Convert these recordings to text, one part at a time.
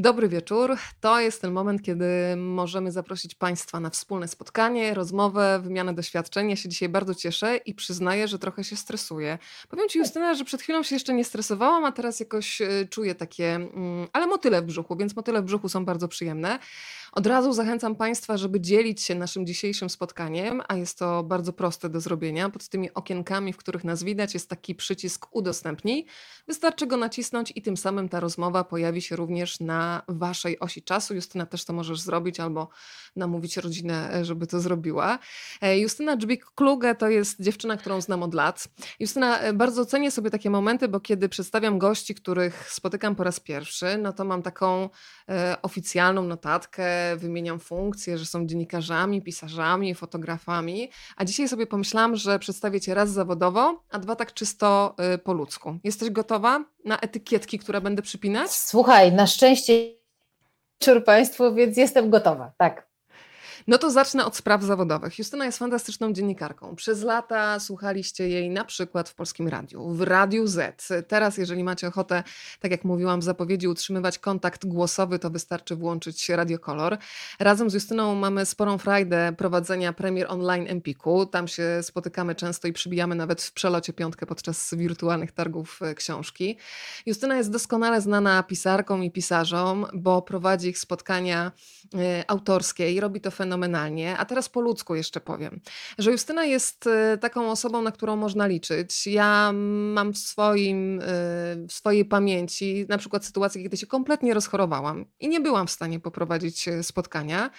Dobry wieczór. To jest ten moment, kiedy możemy zaprosić Państwa na wspólne spotkanie, rozmowę, wymianę doświadczeń. Ja się dzisiaj bardzo cieszę i przyznaję, że trochę się stresuję. Powiem Ci, Justyna, że przed chwilą się jeszcze nie stresowałam, a teraz jakoś e, czuję takie, mm, ale motyle w brzuchu, więc motyle w brzuchu są bardzo przyjemne. Od razu zachęcam Państwa, żeby dzielić się naszym dzisiejszym spotkaniem, a jest to bardzo proste do zrobienia. Pod tymi okienkami, w których nas widać, jest taki przycisk udostępnij. Wystarczy go nacisnąć i tym samym ta rozmowa pojawi się również na Waszej osi czasu. Justyna też to możesz zrobić albo namówić rodzinę, żeby to zrobiła. E, Justyna Dżbik-Kluge to jest dziewczyna, którą znam od lat. Justyna, e, bardzo cenię sobie takie momenty, bo kiedy przedstawiam gości, których spotykam po raz pierwszy, no to mam taką e, oficjalną notatkę, wymieniam funkcje, że są dziennikarzami, pisarzami, fotografami, a dzisiaj sobie pomyślałam, że przedstawię Cię raz zawodowo, a dwa tak czysto y, po ludzku. Jesteś gotowa na etykietki, które będę przypinać? Słuchaj, na szczęście wieczór Państwu, więc jestem gotowa, tak. No to zacznę od spraw zawodowych. Justyna jest fantastyczną dziennikarką. Przez lata słuchaliście jej na przykład w Polskim Radiu, w Radiu Z. Teraz, jeżeli macie ochotę, tak jak mówiłam w zapowiedzi, utrzymywać kontakt głosowy, to wystarczy włączyć Radiokolor. Razem z Justyną mamy sporą frajdę prowadzenia premier online Empiku. Tam się spotykamy często i przybijamy nawet w przelocie piątkę podczas wirtualnych targów e, książki. Justyna jest doskonale znana pisarką i pisarzom, bo prowadzi ich spotkania e, autorskie i robi to fenomenalnie fenomenalnie. A teraz po ludzku jeszcze powiem, że Justyna jest e, taką osobą, na którą można liczyć. Ja mam w, swoim, e, w swojej pamięci na przykład sytuację, kiedy się kompletnie rozchorowałam i nie byłam w stanie poprowadzić e, spotkania.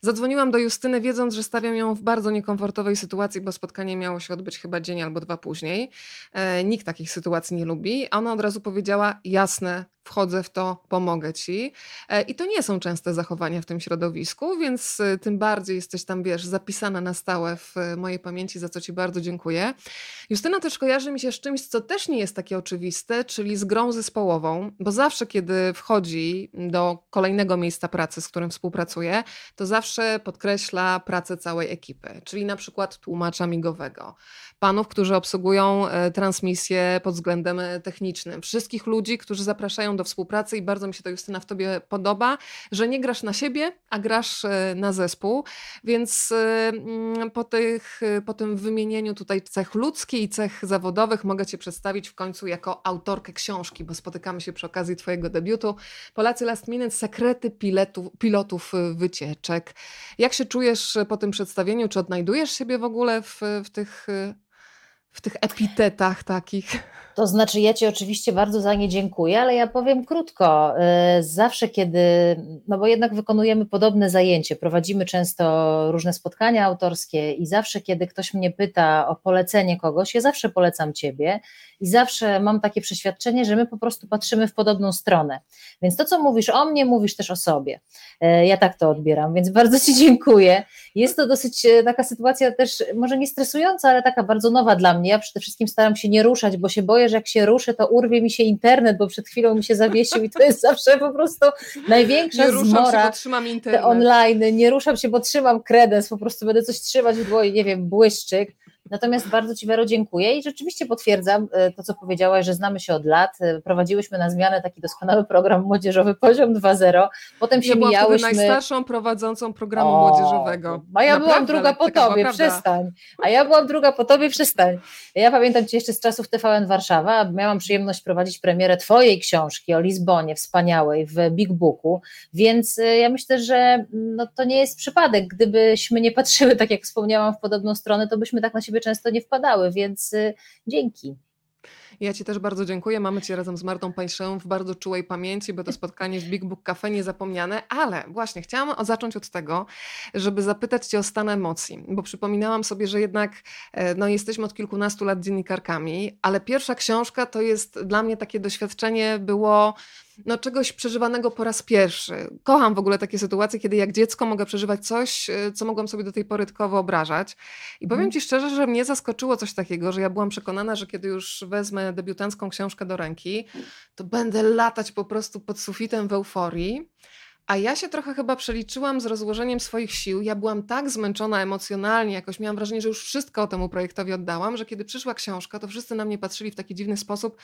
Zadzwoniłam do Justyny, wiedząc, że stawiam ją w bardzo niekomfortowej sytuacji, bo spotkanie miało się odbyć chyba dzień albo dwa później. E, nikt takich sytuacji nie lubi. A ona od razu powiedziała: Jasne, wchodzę w to, pomogę ci. E, I to nie są częste zachowania w tym środowisku, więc e, tym bardziej jesteś tam, wiesz, zapisana na stałe w e, mojej pamięci, za co ci bardzo dziękuję. Justyna też kojarzy mi się z czymś, co też nie jest takie oczywiste, czyli z grą zespołową, bo zawsze, kiedy wchodzi do kolejnego miejsca pracy, z którym współpracuje, to zawsze zawsze podkreśla pracę całej ekipy, czyli na przykład tłumacza migowego, panów, którzy obsługują e, transmisję pod względem e, technicznym, wszystkich ludzi, którzy zapraszają do współpracy i bardzo mi się to Justyna w tobie podoba, że nie grasz na siebie, a grasz e, na zespół, więc mm, po, tych, po tym wymienieniu tutaj cech ludzkich i cech zawodowych mogę cię przedstawić w końcu jako autorkę książki, bo spotykamy się przy okazji twojego debiutu. Polacy Last Minute, sekrety pilotów, wycieczek. Jak się czujesz po tym przedstawieniu? Czy odnajdujesz siebie w ogóle w, w tych w tych epitetach takich. To znaczy, ja Ci oczywiście bardzo za nie dziękuję, ale ja powiem krótko. Y, zawsze, kiedy, no bo jednak wykonujemy podobne zajęcie, prowadzimy często różne spotkania autorskie i zawsze, kiedy ktoś mnie pyta o polecenie kogoś, ja zawsze polecam Ciebie i zawsze mam takie przeświadczenie, że my po prostu patrzymy w podobną stronę. Więc to, co mówisz o mnie, mówisz też o sobie. Y, ja tak to odbieram, więc bardzo Ci dziękuję. Jest to dosyć y, taka sytuacja też, może nie stresująca, ale taka bardzo nowa dla mnie. Ja przede wszystkim staram się nie ruszać, bo się boję, że jak się ruszę, to urwie mi się internet, bo przed chwilą mi się zawiesił i to jest zawsze po prostu największa nie ruszam zmora. Się, bo trzymam internet. Te online, nie ruszam się, bo trzymam kredens, po prostu będę coś trzymać w dłoni, nie wiem, błyszczyk. Natomiast bardzo Ci, Wero, dziękuję i rzeczywiście potwierdzam e, to, co powiedziałaś, że znamy się od lat. E, prowadziłyśmy na zmianę taki doskonały program młodzieżowy Poziom 2.0. Potem się ja mijałyśmy... Ja najstarszą prowadzącą programu o, młodzieżowego. A ja Naprawdę, byłam druga po Tobie, przestań. A ja byłam druga po Tobie, przestań. Ja pamiętam Cię jeszcze z czasów TVN Warszawa. Miałam przyjemność prowadzić premierę Twojej książki o Lizbonie, wspaniałej, w Big Booku, więc e, ja myślę, że no, to nie jest przypadek. Gdybyśmy nie patrzyły, tak jak wspomniałam, w podobną stronę, to byśmy tak na siebie często nie wpadały, więc y, dzięki. Ja Ci też bardzo dziękuję. Mamy Cię razem z Martą Pańszą w bardzo czułej pamięci, bo to spotkanie w Big Book Cafe niezapomniane, ale właśnie chciałam zacząć od tego, żeby zapytać Cię o stan emocji, bo przypominałam sobie, że jednak e, no, jesteśmy od kilkunastu lat dziennikarkami, ale pierwsza książka to jest dla mnie takie doświadczenie było no, czegoś przeżywanego po raz pierwszy. Kocham w ogóle takie sytuacje, kiedy jak dziecko mogę przeżywać coś, e, co mogłam sobie do tej pory tylko wyobrażać. I powiem mhm. Ci szczerze, że mnie zaskoczyło coś takiego, że ja byłam przekonana, że kiedy już wezmę debiutancką książkę do ręki, to będę latać po prostu pod sufitem w euforii. A ja się trochę chyba przeliczyłam z rozłożeniem swoich sił. Ja byłam tak zmęczona emocjonalnie, jakoś miałam wrażenie, że już wszystko temu projektowi oddałam, że kiedy przyszła książka, to wszyscy na mnie patrzyli w taki dziwny sposób.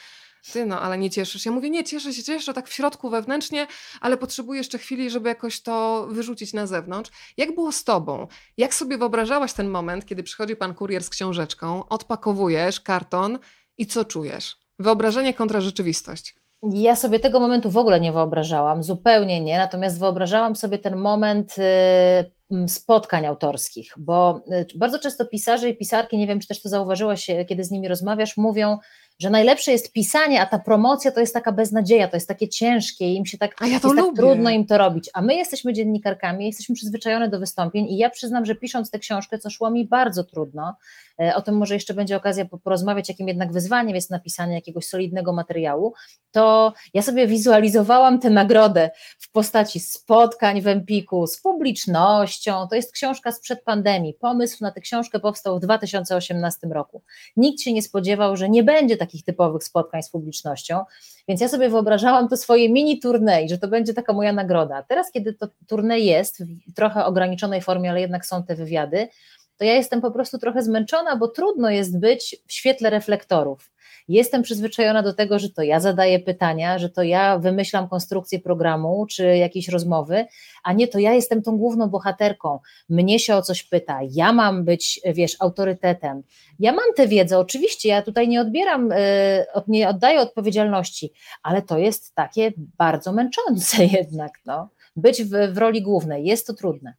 Ty no, ale nie cieszysz. Ja mówię, nie, cieszę się, cieszę tak w środku wewnętrznie, ale potrzebuję jeszcze chwili, żeby jakoś to wyrzucić na zewnątrz. Jak było z tobą? Jak sobie wyobrażałaś ten moment, kiedy przychodzi pan kurier z książeczką, odpakowujesz karton i co czujesz? Wyobrażenie kontra rzeczywistość. Ja sobie tego momentu w ogóle nie wyobrażałam, zupełnie nie, natomiast wyobrażałam sobie ten moment y, spotkań autorskich, bo y, bardzo często pisarze i pisarki, nie wiem czy też to zauważyłaś, kiedy z nimi rozmawiasz, mówią, że najlepsze jest pisanie, a ta promocja to jest taka beznadzieja, to jest takie ciężkie, im się tak, a ja to jest tak trudno im to robić. A my jesteśmy dziennikarkami, jesteśmy przyzwyczajone do wystąpień i ja przyznam, że pisząc tę książkę, co szło mi bardzo trudno, o tym może jeszcze będzie okazja porozmawiać, jakim jednak wyzwaniem jest napisanie jakiegoś solidnego materiału, to ja sobie wizualizowałam tę nagrodę w postaci spotkań w Empiku z publicznością. To jest książka sprzed pandemii. Pomysł na tę książkę powstał w 2018 roku. Nikt się nie spodziewał, że nie będzie takich typowych spotkań z publicznością, więc ja sobie wyobrażałam to swoje mini turniej, że to będzie taka moja nagroda. Teraz, kiedy to turniej jest w trochę ograniczonej formie, ale jednak są te wywiady, to ja jestem po prostu trochę zmęczona, bo trudno jest być w świetle reflektorów. Jestem przyzwyczajona do tego, że to ja zadaję pytania, że to ja wymyślam konstrukcję programu czy jakiejś rozmowy, a nie to ja jestem tą główną bohaterką. Mnie się o coś pyta, ja mam być, wiesz, autorytetem. Ja mam tę wiedzę, oczywiście, ja tutaj nie odbieram, e, nie oddaję odpowiedzialności, ale to jest takie bardzo męczące jednak, no. Być w, w roli głównej, jest to trudne.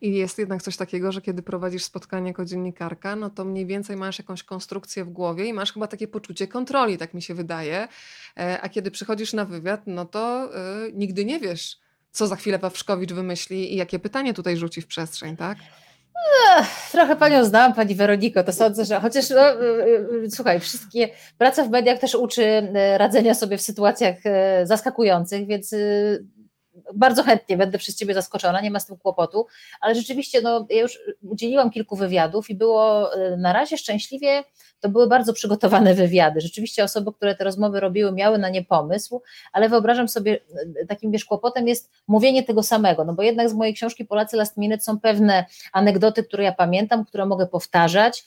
I jest jednak coś takiego, że kiedy prowadzisz spotkanie jako dziennikarka, no to mniej więcej masz jakąś konstrukcję w głowie i masz chyba takie poczucie kontroli, tak mi się wydaje. E, a kiedy przychodzisz na wywiad, no to y, nigdy nie wiesz, co za chwilę Wawrzkowicz wymyśli i jakie pytanie tutaj rzuci w przestrzeń, tak? Ech, trochę panią znam, pani Weroniko, to sądzę, że chociaż no, y, słuchaj, wszystkie praca w mediach też uczy radzenia sobie w sytuacjach zaskakujących, więc bardzo chętnie będę przez Ciebie zaskoczona, nie ma z tym kłopotu, ale rzeczywiście no, ja już udzieliłam kilku wywiadów i było e, na razie szczęśliwie, to były bardzo przygotowane wywiady. Rzeczywiście osoby, które te rozmowy robiły, miały na nie pomysł, ale wyobrażam sobie, e, takim wiesz, kłopotem jest mówienie tego samego, no bo jednak z mojej książki Polacy Last Minute są pewne anegdoty, które ja pamiętam, które mogę powtarzać,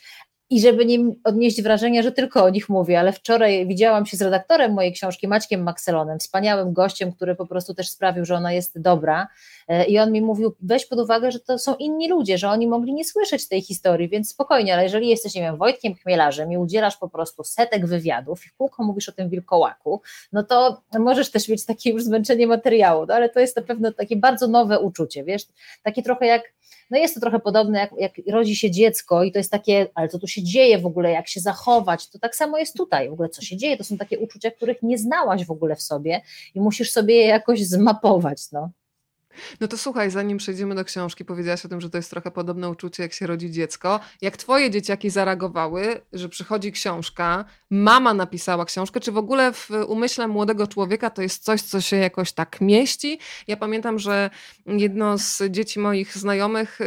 i żeby nie odnieść wrażenia, że tylko o nich mówię, ale wczoraj widziałam się z redaktorem mojej książki, Maćkiem Makselonem, wspaniałym gościem, który po prostu też sprawił, że ona jest dobra. E, i on mi mówił, weź pod uwagę, że to są inni ludzie, że oni mogli nie słyszeć tej historii, więc spokojnie, ale jeżeli jesteś, nie wiem, Wojtkiem Chmielarzem i udzielasz po prostu setek wywiadów i kółko mówisz o tym wilkołaku, no to możesz też mieć takie już zmęczenie materiału, no ale to jest na pewno takie bardzo nowe uczucie, wiesz, takie trochę jak no jest to trochę podobne, jak, jak rodzi się dziecko i to jest takie, ale co tu się dzieje w ogóle, jak się zachować, to tak samo jest tutaj, w ogóle co się dzieje, to są takie uczucia, których nie znałaś w ogóle w sobie i musisz sobie je jakoś zmapować, no. No to słuchaj, zanim przejdziemy do książki, powiedziałaś o tym, że to jest trochę podobne uczucie, jak się rodzi dziecko. Jak twoje dzieciaki zareagowały, że przychodzi książka, mama napisała książkę, czy w ogóle w umyśle młodego człowieka to jest coś, co się jakoś tak mieści? Ja pamiętam, że jedno z dzieci moich znajomych, y,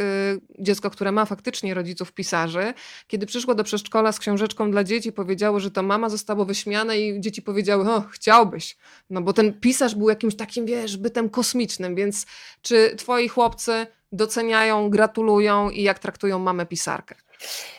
dziecko, które ma faktycznie rodziców pisarzy, kiedy przyszło do przedszkola z książeczką dla dzieci, powiedziało, że to mama zostało wyśmiane i dzieci powiedziały, o, chciałbyś. No bo ten pisarz był jakimś takim, wiesz, bytem kosmicznym, więc czy twoi chłopcy doceniają, gratulują i jak traktują mamę pisarkę?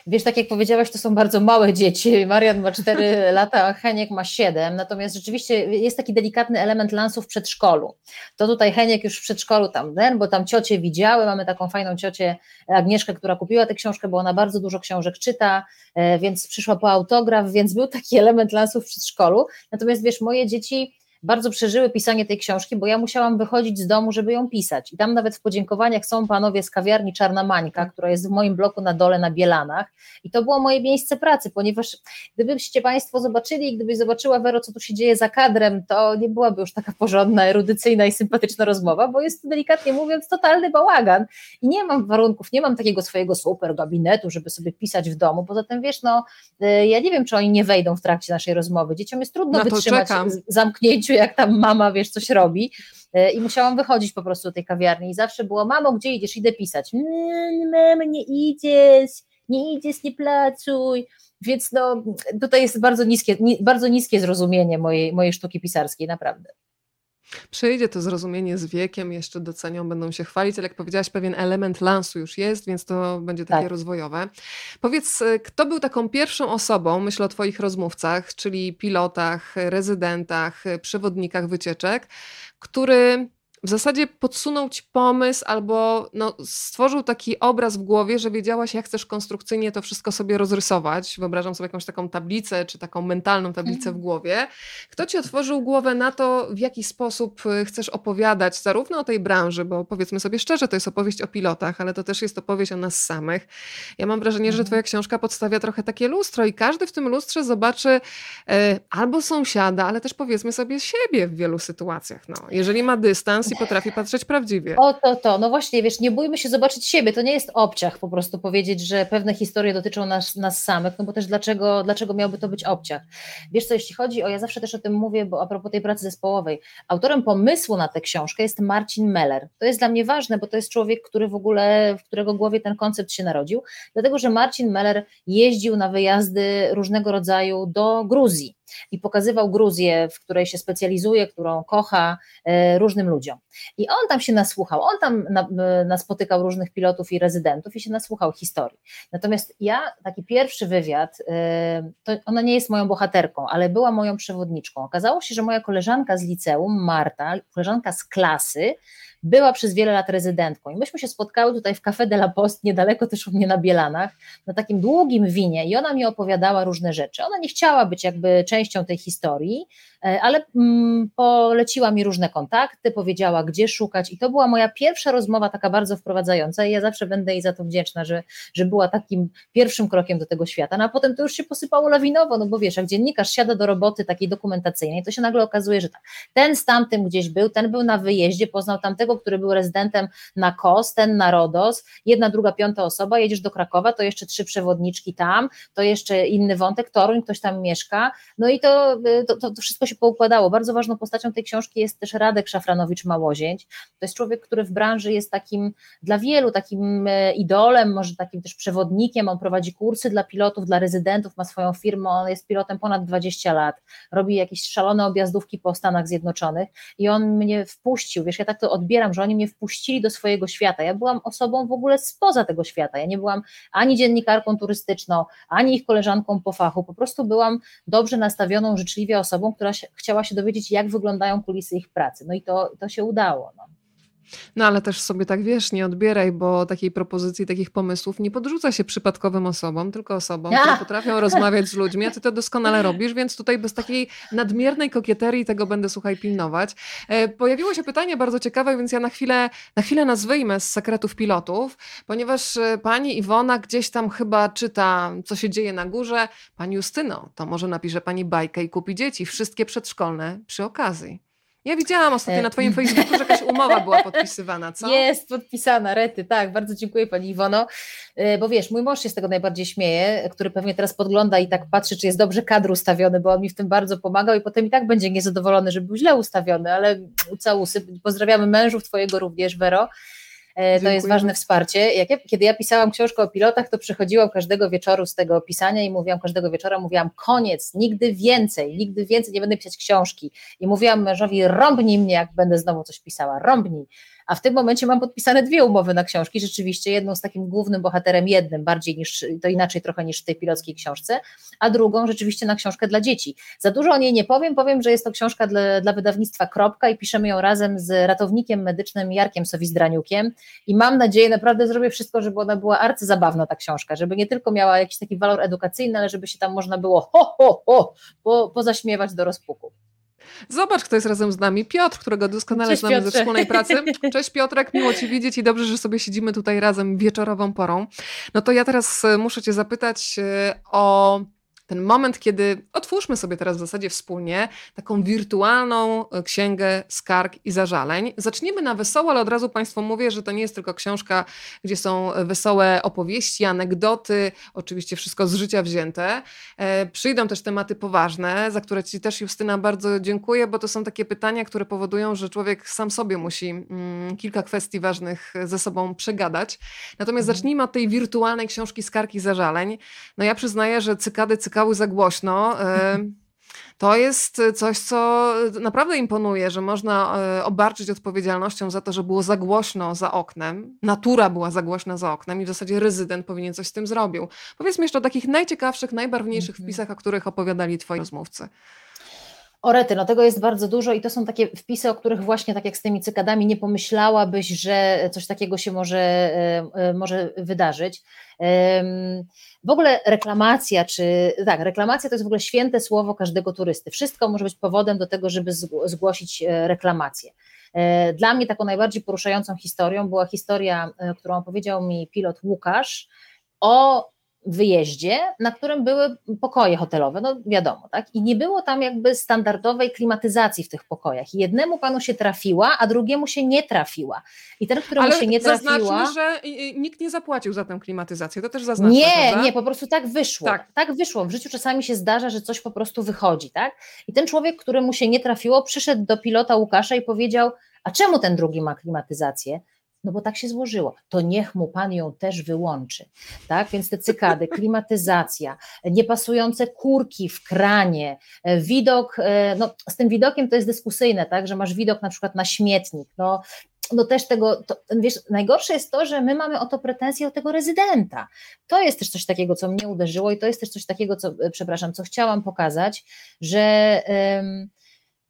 Wiesz, tak jak powiedziałaś, to są bardzo małe dzieci. Marian ma 4 lata, a Heniek ma 7. Natomiast rzeczywiście jest taki delikatny element lansów w przedszkolu. To tutaj Heniek już w przedszkolu tam ten, bo tam ciocie widziały. Mamy taką fajną ciocię Agnieszkę, która kupiła tę książkę, bo ona bardzo dużo książek czyta, e, więc przyszła po autograf, więc był taki element lansów w przedszkolu. Natomiast wiesz, moje dzieci bardzo przeżyły pisanie tej książki, bo ja musiałam wychodzić z domu, żeby ją pisać. I tam nawet w podziękowaniach są panowie z kawiarni Czarna Mańka, która jest w moim bloku na dole na Bielanach. I to było moje miejsce pracy, ponieważ gdybyście Państwo zobaczyli, gdybyś zobaczyła Wero, co tu się dzieje za kadrem, to nie byłaby już taka porządna, erudycyjna i sympatyczna rozmowa, bo jest to delikatnie mówiąc totalny bałagan. I nie mam warunków, nie mam takiego swojego super gabinetu, żeby sobie pisać w domu. Poza tym, wiesz, no, y, ja nie wiem, czy oni nie wejdą w trakcie naszej rozmowy. Dzieciom jest trudno wytrzymać zamknięciu jak tam mama, wiesz, coś robi. E, I musiałam wychodzić po prostu do tej kawiarni i zawsze było, mamo, gdzie idziesz? Idę pisać. Mm, mamo, nie idziesz, nie idziesz, nie placuj. Więc no, tutaj jest bardzo niskie, bardzo niskie zrozumienie mojej, mojej sztuki pisarskiej, naprawdę. Przyjdzie to zrozumienie z wiekiem, jeszcze docenią, będą się chwalić, ale jak powiedziałaś, pewien element lansu już jest, więc to będzie takie tak. rozwojowe. Powiedz, y, kto był taką pierwszą osobą, myślę o Twoich rozmówcach, czyli pilotach, rezydentach, przewodnikach wycieczek, który w zasadzie podsunął ci pomysł albo no, stworzył taki obraz w głowie, że wiedziałaś, jak chcesz konstrukcyjnie to wszystko sobie rozrysować. Wyobrażam sobie jakąś taką tablicę, czy taką mentalną tablicę w mhm. głowie. Kto ci otworzył głowę na to, w jaki sposób y, chcesz opowiadać zarówno o tej branży, bo powiedzmy sobie szczerze, to jest opowieść o pilotach, ale to też jest opowieść o nas samych. Ja mam wrażenie, że mhm. twoja książka podstawia trochę takie lustro i każdy w tym lustrze zobaczy e, albo sąsiada, ale też powiedzmy sobie siebie w wielu sytuacjach. No, jeżeli ma dystans, i potrafi patrzeć prawdziwie. O to, to. No właśnie, wiesz, nie bójmy się zobaczyć siebie. To nie jest obciach po prostu powiedzieć, że pewne historie dotyczą nas, nas samych, no bo też dlaczego, dlaczego miałby to być obciach? Wiesz co, jeśli chodzi o, ja zawsze też o tym mówię, bo a propos tej pracy zespołowej, autorem pomysłu na tę książkę jest Marcin Meller. To jest dla mnie ważne, bo to jest człowiek, który w ogóle, w którego głowie ten koncept się narodził, dlatego, że Marcin Meller jeździł na wyjazdy różnego rodzaju do Gruzji i pokazywał Gruzję, w której się specjalizuje, którą kocha e, różnym ludziom. I on tam się nasłuchał, on tam e, naspotykał różnych pilotów i rezydentów i się nasłuchał historii. Natomiast ja, taki pierwszy wywiad, e, to ona nie jest moją bohaterką, ale była moją przewodniczką. Okazało się, że moja koleżanka z liceum, Marta, koleżanka z klasy, była przez wiele lat rezydentką. I myśmy się spotkały tutaj w Café de la Poste, niedaleko też u mnie na Bielanach, na takim długim winie. I ona mi opowiadała różne rzeczy. Ona nie chciała być jakby częścią tej historii, e, ale mm, poleciła mi różne kontakty, powiedziała gdzie szukać. I to była moja pierwsza rozmowa taka bardzo wprowadzająca. I ja zawsze będę jej za to wdzięczna, że, że była takim pierwszym krokiem do tego świata, no a potem to już się posypało lawinowo, no bo wiesz, jak dziennikarz siada do roboty takiej dokumentacyjnej, to się nagle okazuje, że tak, ten z tamtym gdzieś był, ten był na wyjeździe, poznał tamtego tego, który był rezydentem na KOS, ten na RODOS, jedna, druga, piąta osoba, jedziesz do Krakowa, to jeszcze trzy przewodniczki tam, to jeszcze inny wątek, Toruń, ktoś tam mieszka, no i to, to, to wszystko się poukładało. Bardzo ważną postacią tej książki jest też Radek Szafranowicz-Małozięć, to jest człowiek, który w branży jest takim, dla wielu takim e, idolem, może takim też przewodnikiem, on prowadzi kursy dla pilotów, dla rezydentów, ma swoją firmę, on jest pilotem ponad 20 lat, robi jakieś szalone objazdówki po Stanach Zjednoczonych. I on mnie wpuścił, wiesz, ja tak to odbieram że oni mnie wpuścili do swojego świata. Ja byłam osobą w ogóle spoza tego świata. Ja nie byłam ani dziennikarką turystyczną, ani ich koleżanką po fachu. Po prostu byłam dobrze nastawioną, życzliwie osobą, która się, chciała się dowiedzieć, jak wyglądają kulisy ich pracy. No i to, to się udało. No. No ale też sobie tak wiesz, nie odbieraj, bo takiej propozycji, takich pomysłów nie podrzuca się przypadkowym osobom, tylko osobom, ja. które potrafią rozmawiać z ludźmi, a ty to doskonale robisz, więc tutaj bez takiej nadmiernej kokieterii tego będę, słuchaj, pilnować. E, pojawiło się pytanie bardzo ciekawe, więc ja na chwilę, na chwilę nas wyjmę z sekretów pilotów, ponieważ e, pani Iwona gdzieś tam chyba czyta, co się dzieje na górze. Pani Justyno, to może napisze pani bajkę i kupi dzieci, wszystkie przedszkolne przy okazji. Ja widziałam ostatnio na Twoim Facebooku, że jakaś umowa była podpisywana, co? Jest podpisana, Rety, tak. Bardzo dziękuję Pani Iwono, e, bo wiesz, mój mąż się z tego najbardziej śmieje, który pewnie teraz podgląda i tak patrzy, czy jest dobrze kadr ustawiony, bo on mi w tym bardzo pomagał i potem i tak będzie niezadowolony, że był źle ustawiony, ale całusy. Pozdrawiamy mężów Twojego również, Wero. E, to jest ważne wsparcie. Ja, kiedy ja pisałam książkę o pilotach, to przychodziłam każdego wieczoru z tego pisania i mówiłam każdego wieczora, mówiłam koniec, nigdy więcej, nigdy więcej nie będę pisać książki. I mówiłam mężowi, rąbnij mnie, jak będę znowu coś pisała, rąbnij a w tym momencie mam podpisane dwie umowy na książki, rzeczywiście jedną z takim głównym bohaterem, jednym bardziej niż, to inaczej trochę niż w tej pilotskiej książce, a drugą rzeczywiście na książkę dla dzieci. Za dużo o niej nie powiem, powiem, że jest to książka dla, dla wydawnictwa Kropka i piszemy ją razem z ratownikiem medycznym Jarkiem Sowizdraniukiem i mam nadzieję, naprawdę zrobię wszystko, żeby ona była arcyzabawna ta książka, żeby nie tylko miała jakiś taki walor edukacyjny, ale żeby się tam można było ho, ho, ho, po, pozaśmiewać do rozpuku. Zobacz, kto jest razem z nami. Piotr, którego doskonale Cześć, znamy Piotrze. ze wspólnej pracy. Cześć Piotrek, miło Cię widzieć i dobrze, że sobie siedzimy tutaj razem wieczorową porą. No to ja teraz e, muszę Cię zapytać e, o ten moment, kiedy otwórzmy sobie teraz w zasadzie wspólnie taką wirtualną e, księgę skarg i zażaleń. Zaczniemy na wesoło, ale od razu Państwu mówię, że to nie jest tylko książka, gdzie są wesołe opowieści, anegdoty, oczywiście wszystko z życia wzięte. E, przyjdą też tematy poważne, za które Ci też Justyna bardzo dziękuję, bo to są takie pytania, które powodują, że człowiek sam sobie musi mm, kilka kwestii ważnych ze sobą przegadać. Natomiast mhm. zacznijmy od tej wirtualnej książki skarg i zażaleń. No ja przyznaję, że cykady, cykady za głośno. To jest coś, co naprawdę imponuje, że można e, obarczyć odpowiedzialnością za to, że było za głośno za oknem, natura była za głośna za oknem i w zasadzie rezydent powinien coś z tym zrobił. Powiedz mi jeszcze o takich najciekawszych, najbarwniejszych -hmm. wpisach, o których opowiadali twoi rozmówcy. Orety, no tego jest bardzo dużo i to są takie wpisy, o których właśnie tak jak z tymi cykadami nie pomyślałabyś, że coś takiego się może, e, e, może wydarzyć. W ogóle reklamacja, czy tak, reklamacja to jest w ogóle święte słowo każdego turysty. Wszystko może być powodem do tego, żeby zgłosić e, reklamację. Dla mnie taką najbardziej poruszającą historią była historia, którą opowiedział mi pilot Łukasz o wyjeździe, na którym były pokoje hotelowe, no wiadomo, tak? I nie było tam jakby standardowej klimatyzacji w tych pokojach. Jednemu panu się trafiła, a drugiemu się nie trafiła. I ten, któremu Ale się nie trafiła. Zaznaczmy, że nikt nie zapłacił za tę klimatyzację. To też zaznaczmy. Nie, prawda? nie, po prostu tak wyszło. Tak. tak wyszło. W życiu czasami się zdarza, że coś po prostu wychodzi, tak? I ten człowiek, któremu się nie trafiło, przyszedł do pilota Łukasza i powiedział: A czemu ten drugi ma klimatyzację? No bo tak się złożyło. To niech mu pan ją też wyłączy. Tak? Więc te cykady, klimatyzacja, niepasujące kurki w kranie, e, widok, e, no z tym widokiem to jest dyskusyjne, tak, że masz widok na przykład na śmietnik. No, no też tego, to, wiesz, najgorsze jest to, że my mamy o to pretensje od tego rezydenta. To jest też coś takiego, co mnie uderzyło i to jest też coś takiego, co, e, przepraszam, co chciałam pokazać, że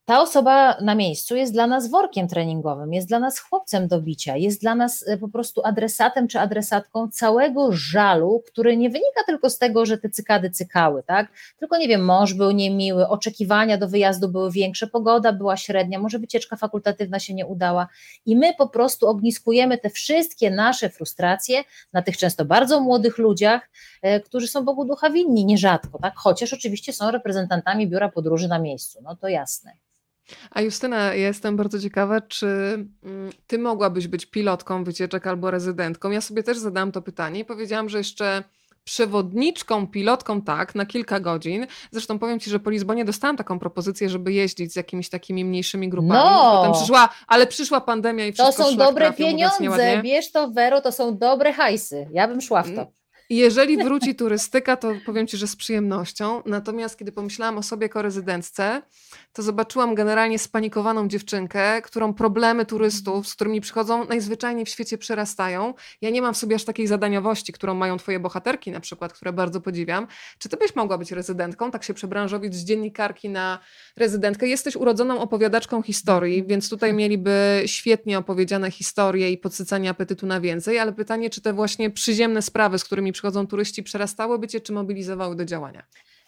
ta osoba na miejscu jest dla nas workiem treningowym, jest dla nas chłopcem do bicia, jest dla nas e, po prostu adresatem czy adresatką całego żalu, który nie wynika tylko z tego, że te cykady cykały, tak? Tylko nie wiem, mąż był niemiły, oczekiwania do wyjazdu były większe, pogoda była średnia, może wycieczka fakultatywna się nie udała i my po prostu ogniskujemy te wszystkie nasze frustracje na tych często bardzo młodych ludziach, e, którzy są Bogu ducha winni nierzadko, tak? Chociaż oczywiście są reprezentantami biura podróży na miejscu, no to jasne. A Justyna, ja jestem bardzo ciekawa, czy mm, ty mogłabyś być pilotką wycieczek albo rezydentką? Ja sobie też zadałam to pytanie i powiedziałam, że jeszcze przewodniczką, pilotką tak, na kilka godzin. Zresztą powiem ci, że po Lizbonie dostałam taką propozycję, żeby jeździć z jakimiś takimi mniejszymi grupami. No. Potem przyszła, ale przyszła pandemia i wszystko To są dobre pieniądze, wiesz to Wero, to są dobre hajsy. Ja bym szła w to. Jeżeli wróci turystyka, to powiem Ci, że z przyjemnością. Natomiast kiedy pomyślałam o sobie jako rezydentce, to zobaczyłam generalnie spanikowaną dziewczynkę, którą problemy turystów, z którymi przychodzą, najzwyczajniej w świecie przerastają. Ja nie mam w sobie aż takiej zadaniowości, którą mają Twoje bohaterki na przykład, które bardzo podziwiam. Czy Ty byś mogła być rezydentką, tak się przebranżowić z dziennikarki na rezydentkę? Jesteś urodzoną opowiadaczką historii, więc tutaj mieliby świetnie opowiedziane historie i podsycanie apetytu na więcej, ale pytanie, czy te właśnie przyziemne sprawy, z którymi przychodzą turyści, przerastałyby cię, czy mobilizowały do działania?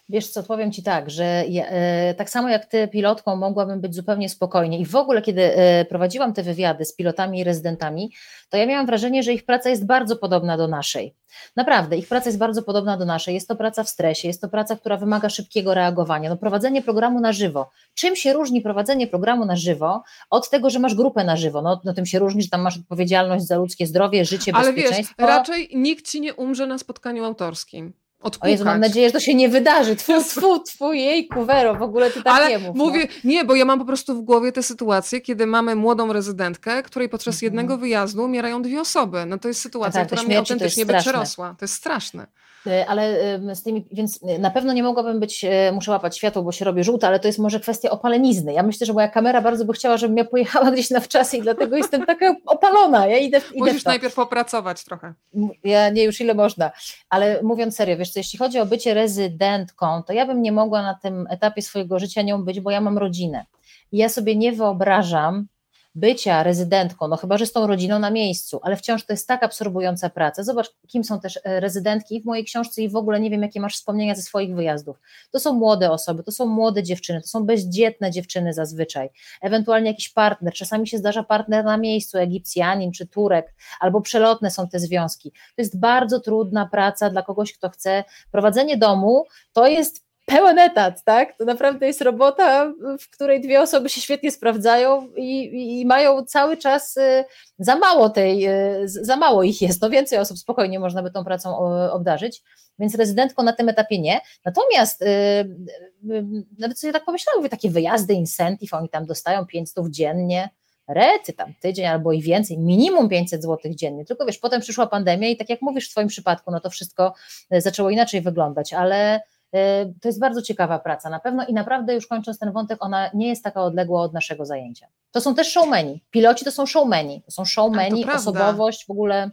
Wiesz co, powiem Ci tak, że ja, e, tak samo jak Ty pilotką mogłabym być zupełnie spokojnie i w ogóle kiedy e, prowadziłam te wywiady z pilotami i rezydentami, to ja miałam wrażenie, że ich praca jest bardzo podobna do naszej. Naprawdę, ich praca jest bardzo podobna do naszej. Jest to praca w stresie, jest to praca, która wymaga szybkiego reagowania. No, prowadzenie programu na żywo. Czym się różni prowadzenie programu na żywo od tego, że masz grupę na żywo? No, no tym się różni, że tam masz odpowiedzialność za ludzkie zdrowie, życie, Ale bezpieczeństwo. Ale wiesz, raczej nikt ci nie umrze na spotkaniu autorskim odpukać. O Jezu, mam nadzieję, że to się nie wydarzy. Tfu, tfu, tfu, jej kuwero, w ogóle ty tak Ale nie mów. Mówię, no. nie, bo ja mam po prostu w głowie tę sytuację, kiedy mamy młodą rezydentkę, której podczas mhm. jednego wyjazdu umierają dwie osoby. No to jest sytuacja, tak, która mnie autentycznie by przerosła. To jest straszne. E, ale z tymi, więc na pewno nie mogłabym być, e, muszę łapać światło, bo się robi żółte, ale to jest może kwestia opalenizny. Ja myślę, że moja kamera bardzo by chciała, żebym ja pojechała gdzieś na wczasy i dlatego jestem taka opalona. Ja idę, idę Musisz najpierw popracować trochę. Ja nie już ile można, ale mówiąc serio, wiesz co, jeśli chodzi o bycie rezydentką, to ja bym nie mogła na tym etapie swojego życia nią być, bo ja mam rodzinę. I ja sobie nie wyobrażam, bycia rezydentką, no chyba, że z tą rodziną na miejscu, ale wciąż to jest tak absorbująca praca. Zobacz, kim są też e, rezydentki w mojej książce i w ogóle nie wiem, jakie masz wspomnienia ze swoich wyjazdów. To są młode osoby, to są młode dziewczyny, to są bezdzietne dziewczyny zazwyczaj, ewentualnie jakiś partner, czasami się zdarza partner na miejscu, Egipcjanin czy Turek, albo przelotne są te związki. To jest bardzo trudna praca dla kogoś, kto chce. Prowadzenie domu to jest pełen etat, tak? To naprawdę jest robota, w której dwie osoby się świetnie sprawdzają i, i mają cały czas y, za mało tej, y, za mało ich jest, no więcej osób spokojnie można by tą pracą obdarzyć, więc rezydentką na tym etapie nie. Natomiast y, nawet sobie tak pomyślałam, mówię, takie wyjazdy, incentive, oni tam dostają 500 dziennie, rety tam tydzień albo i więcej, minimum 500 zł dziennie, tylko wiesz, potem przyszła pandemia i tak jak mówisz w Twoim przypadku, no to wszystko zaczęło inaczej wyglądać, ale to jest bardzo ciekawa praca na pewno i naprawdę już kończąc ten wątek, ona nie jest taka odległa od naszego zajęcia. To są też showmeni. Piloci to są showmeni. To są showmeni, osobowość w ogóle.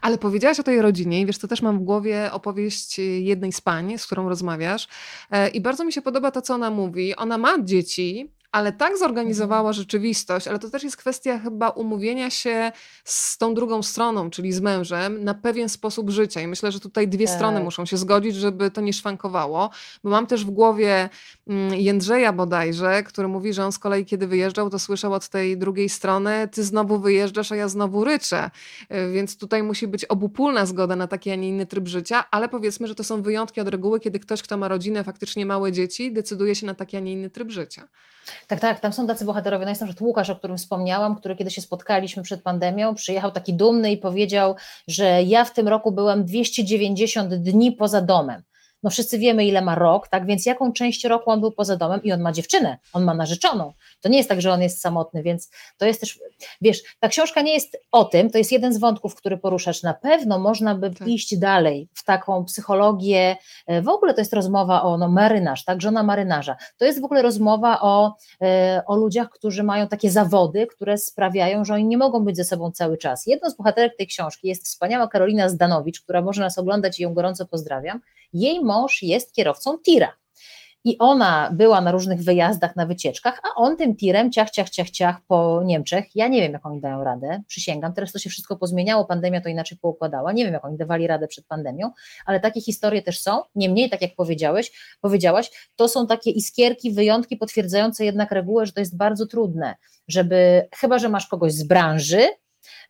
Ale powiedziałaś o tej rodzinie i wiesz, to też mam w głowie opowieść jednej z pań, z którą rozmawiasz e, i bardzo mi się podoba to, co ona mówi. Ona ma dzieci, ale tak zorganizowała mhm. rzeczywistość, ale to też jest kwestia chyba umówienia się z tą drugą stroną, czyli z mężem, na pewien sposób życia. I myślę, że tutaj dwie tak. strony muszą się zgodzić, żeby to nie szwankowało, bo mam też w głowie mm, Jędrzeja bodajże, który mówi, że on z kolei kiedy wyjeżdżał, to słyszał od tej drugiej strony, ty znowu wyjeżdżasz, a ja znowu ryczę. Y, więc tutaj musi być obopólna zgoda na taki, a nie inny tryb życia, ale powiedzmy, że to są wyjątki od reguły, kiedy ktoś, kto ma rodzinę, faktycznie małe dzieci, decyduje się na taki, a nie inny tryb życia. Tak, tak, tam są tacy bohaterowie. No jest na przykład Łukasz, o którym wspomniałam, który kiedy się spotkaliśmy przed pandemią, przyjechał taki dumny i powiedział, że ja w tym roku byłem 290 dni poza domem no wszyscy wiemy, ile ma rok, tak więc jaką część roku on był poza domem i on ma dziewczynę, on ma narzeczoną. To nie jest tak, że on jest samotny, więc to jest też, wiesz, ta książka nie jest o tym, to jest jeden z wątków, który poruszasz. Na pewno można by tak. iść dalej w taką psychologię, e, w ogóle to jest rozmowa o no, marynarz, tak, żona marynarza. To jest w ogóle rozmowa o, e, o ludziach, którzy mają takie zawody, które sprawiają, że oni nie mogą być ze sobą cały czas. Jedną z bohaterek tej książki jest wspaniała Karolina Zdanowicz, która może nas oglądać i ją gorąco pozdrawiam. Jej mąż jest kierowcą tira. I ona była na różnych wyjazdach, na wycieczkach, a on tym tirem ciach, ciach, ciach, ciach po Niemczech. Ja nie wiem, jak oni dają radę, przysięgam. Teraz to się wszystko pozmieniało, pandemia to inaczej poukładała. Nie wiem, jak oni dawali radę przed pandemią, ale takie historie też są. Niemniej, tak jak powiedziałeś, powiedziałaś, to są takie iskierki, wyjątki potwierdzające jednak regułę, że to jest bardzo trudne, żeby, chyba że masz kogoś z branży,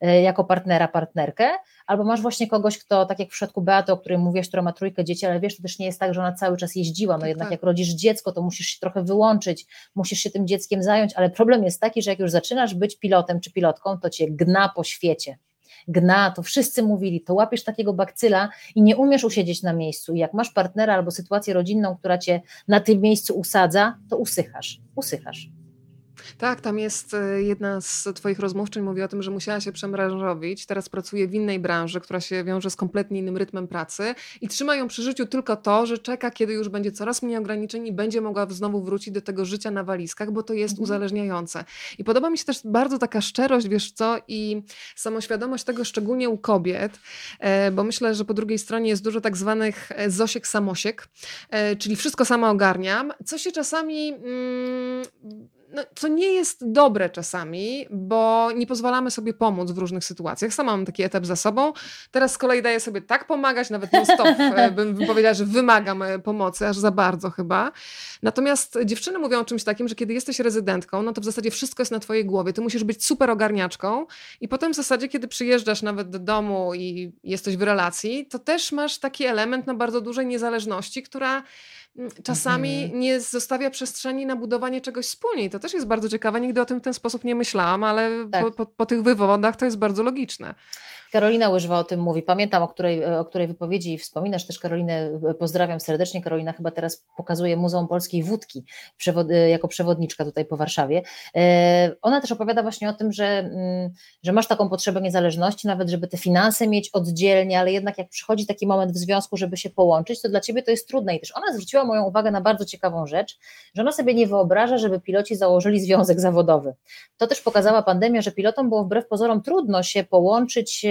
jako partnera, partnerkę, albo masz właśnie kogoś, kto, tak jak w przypadku Beaty, o której mówiłaś, która ma trójkę dzieci, ale wiesz, to też nie jest tak, że ona cały czas jeździła, no tak, jednak tak. jak rodzisz dziecko, to musisz się trochę wyłączyć, musisz się tym dzieckiem zająć, ale problem jest taki, że jak już zaczynasz być pilotem czy pilotką, to cię gna po świecie gna, to wszyscy mówili, to łapiesz takiego bakcyla i nie umiesz usiedzieć na miejscu. I jak masz partnera albo sytuację rodzinną, która cię na tym miejscu usadza, to usychasz, usychasz. Tak, tam jest e, jedna z twoich rozmówczyń mówi o tym, że musiała się przemranżowić. Teraz pracuje w innej branży, która się wiąże z kompletnie innym rytmem pracy i trzyma ją przy życiu tylko to, że czeka, kiedy już będzie coraz mniej ograniczeń i będzie mogła znowu wrócić do tego życia na walizkach, bo to jest mhm. uzależniające. I podoba mi się też bardzo taka szczerość, wiesz co, i samoświadomość tego szczególnie u kobiet, e, bo myślę, że po drugiej stronie jest dużo tak zwanych e, zosiek samosiek, czyli wszystko sama ogarniam, co się czasami mm, no, co nie jest dobre czasami, bo nie pozwalamy sobie pomóc w różnych sytuacjach. Sama mam taki etap za sobą. Teraz z kolei daję sobie tak pomagać, nawet non stop e, bym powiedziała, że wymagam e, pomocy, aż za bardzo chyba. Natomiast dziewczyny mówią o czymś takim, że kiedy jesteś rezydentką, no to w zasadzie wszystko jest na twojej głowie. Ty musisz być super ogarniaczką i potem w zasadzie, kiedy przyjeżdżasz nawet do domu i jesteś w relacji, to też masz taki element na bardzo dużej niezależności, która czasami mhm. nie zostawia przestrzeni na budowanie czegoś wspólnie. I to też jest bardzo ciekawe. Nigdy o tym w ten sposób nie myślałam, ale tak. po, po, po tych wywodach to jest bardzo logiczne. Karolina Łyżwa o tym mówi. Pamiętam, o której, o której wypowiedzi wspominasz też Karolinę, pozdrawiam serdecznie. Karolina chyba teraz pokazuje Muzeum Polskiej Wódki przewod, jako przewodniczka tutaj po Warszawie. E, ona też opowiada właśnie o tym, że, mm, że masz taką potrzebę niezależności, nawet żeby te finanse mieć oddzielnie, ale jednak jak przychodzi taki moment w związku, żeby się połączyć, to dla ciebie to jest trudne. I też ona zwróciła moją uwagę na bardzo ciekawą rzecz, że ona sobie nie wyobraża, żeby piloci założyli związek zawodowy. To też pokazała pandemia, że pilotom było wbrew pozorom trudno się połączyć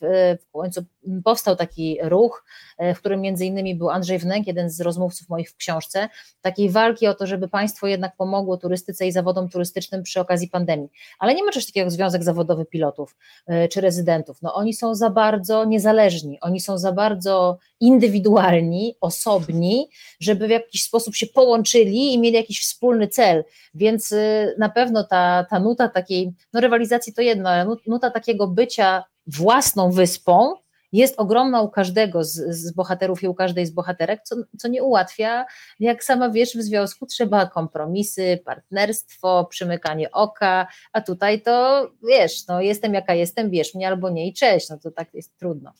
w, końcu powstał taki ruch, e, w którym między innymi był Andrzej Wnęk, jeden z rozmówców moich w książce, takiej walki o to, żeby państwo jednak pomogło turystyce i zawodom turystycznym przy okazji pandemii. Ale nie ma czegoś takiego jak Związek Zawodowy Pilotów e, czy rezydentów. No, oni są za bardzo niezależni, oni są za bardzo indywidualni, osobni, żeby w jakiś sposób się połączyli i mieli jakiś wspólny cel. Więc e, na pewno ta, ta nuta takiej, no rywalizacji to jedno, ale nuta takiego bycia własną wyspą jest ogromna u każdego z, z, bohaterów i u każdej z bohaterek, co, co nie ułatwia, jak sama wiesz, w związku trzeba kompromisy, partnerstwo, przymykanie oka, a tutaj to wiesz, no jestem jaka jestem, bierz mnie albo nie i cześć, no to tak jest trudno.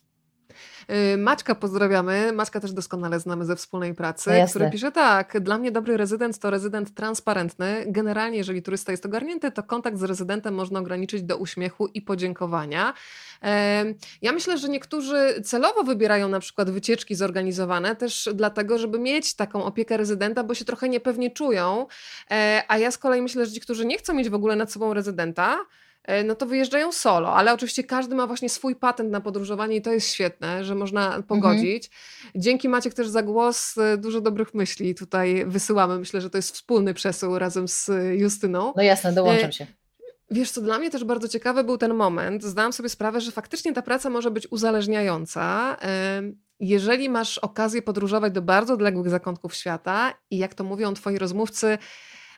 Y, Maćka pozdrawiamy. Maćka też doskonale znamy ze wspólnej pracy, no który pisze tak. Dla mnie dobry rezydent to rezydent transparentny. Generalnie, jeżeli turysta jest ogarnięty, to kontakt z rezydentem można ograniczyć do uśmiechu i podziękowania. Ja myślę, że niektórzy celowo wybierają na przykład wycieczki zorganizowane też dlatego, żeby mieć taką opiekę rezydenta, bo się trochę niepewnie czują. E, a ja z kolei myślę, że ci, którzy nie chcą mieć w ogóle nad sobą rezydenta, no to wyjeżdżają solo, ale oczywiście każdy ma właśnie swój patent na podróżowanie i to jest świetne, że można mhm. pogodzić. Mhm. Dzięki Maciek też za głos, e, dużo dobrych myśli tutaj wysyłamy. Myślę, że to jest wspólny przesył razem z Justyną. No jasne, dołączam e, się. Wiesz, co dla mnie też bardzo ciekawy był ten moment. Zdałam sobie sprawę, że faktycznie ta praca może być uzależniająca. Jeżeli masz okazję podróżować do bardzo odległych zakątków świata i jak to mówią twoi rozmówcy,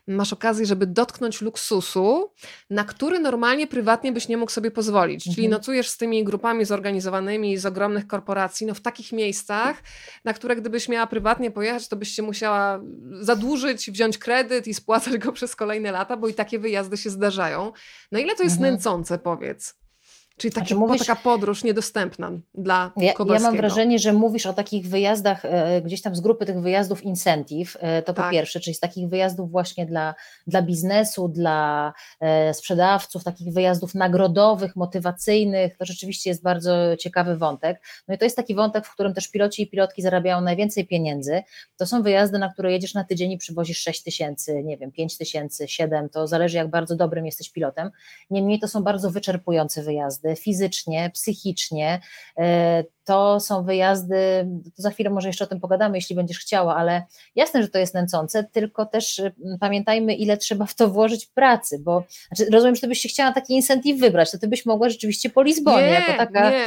masz okazję, żeby dotknąć luksusu, na który normalnie prywatnie byś nie mógł sobie pozwolić. Mhm. Czyli nocujesz z tymi grupami zorganizowanymi z ogromnych korporacji, no w takich miejscach, na które gdybyś miała prywatnie pojechać, to byś się musiała zadłużyć, wziąć kredyt i spłacać go przez kolejne lata, bo i takie wyjazdy się zdarzają. No ile to jest mhm. nęcące, powiedz? Czyli taki, mówisz, taka podróż niedostępna dla ja, Ja mam wrażenie, że mówisz o takich wyjazdach, e, gdzieś tam z grupy tych wyjazdów incentive, e, to tak. po pierwsze, czyli z takich wyjazdów właśnie dla, dla biznesu, dla e, sprzedawców, takich wyjazdów nagrodowych, motywacyjnych, to rzeczywiście jest bardzo ciekawy wątek. No i to jest taki wątek, w którym też piloci i pilotki zarabiają najwięcej pieniędzy. To są wyjazdy, na które jedziesz na tydzień i przywozisz 6 tysięcy, nie wiem, 5 tysięcy, 7, to zależy jak bardzo dobrym jesteś pilotem. Niemniej to są bardzo wyczerpujące wyjazdy wyjazdy fizycznie, psychicznie. E, to są wyjazdy, to za chwilę może jeszcze o tym pogadamy, jeśli będziesz chciała, ale jasne, że to jest nęcące, tylko też mm, pamiętajmy, ile trzeba w to włożyć pracy, bo znaczy, rozumiem, że ty byś się chciała taki incentyw wybrać, to ty byś mogła rzeczywiście po Lizbonie, nie, jako taka, nie,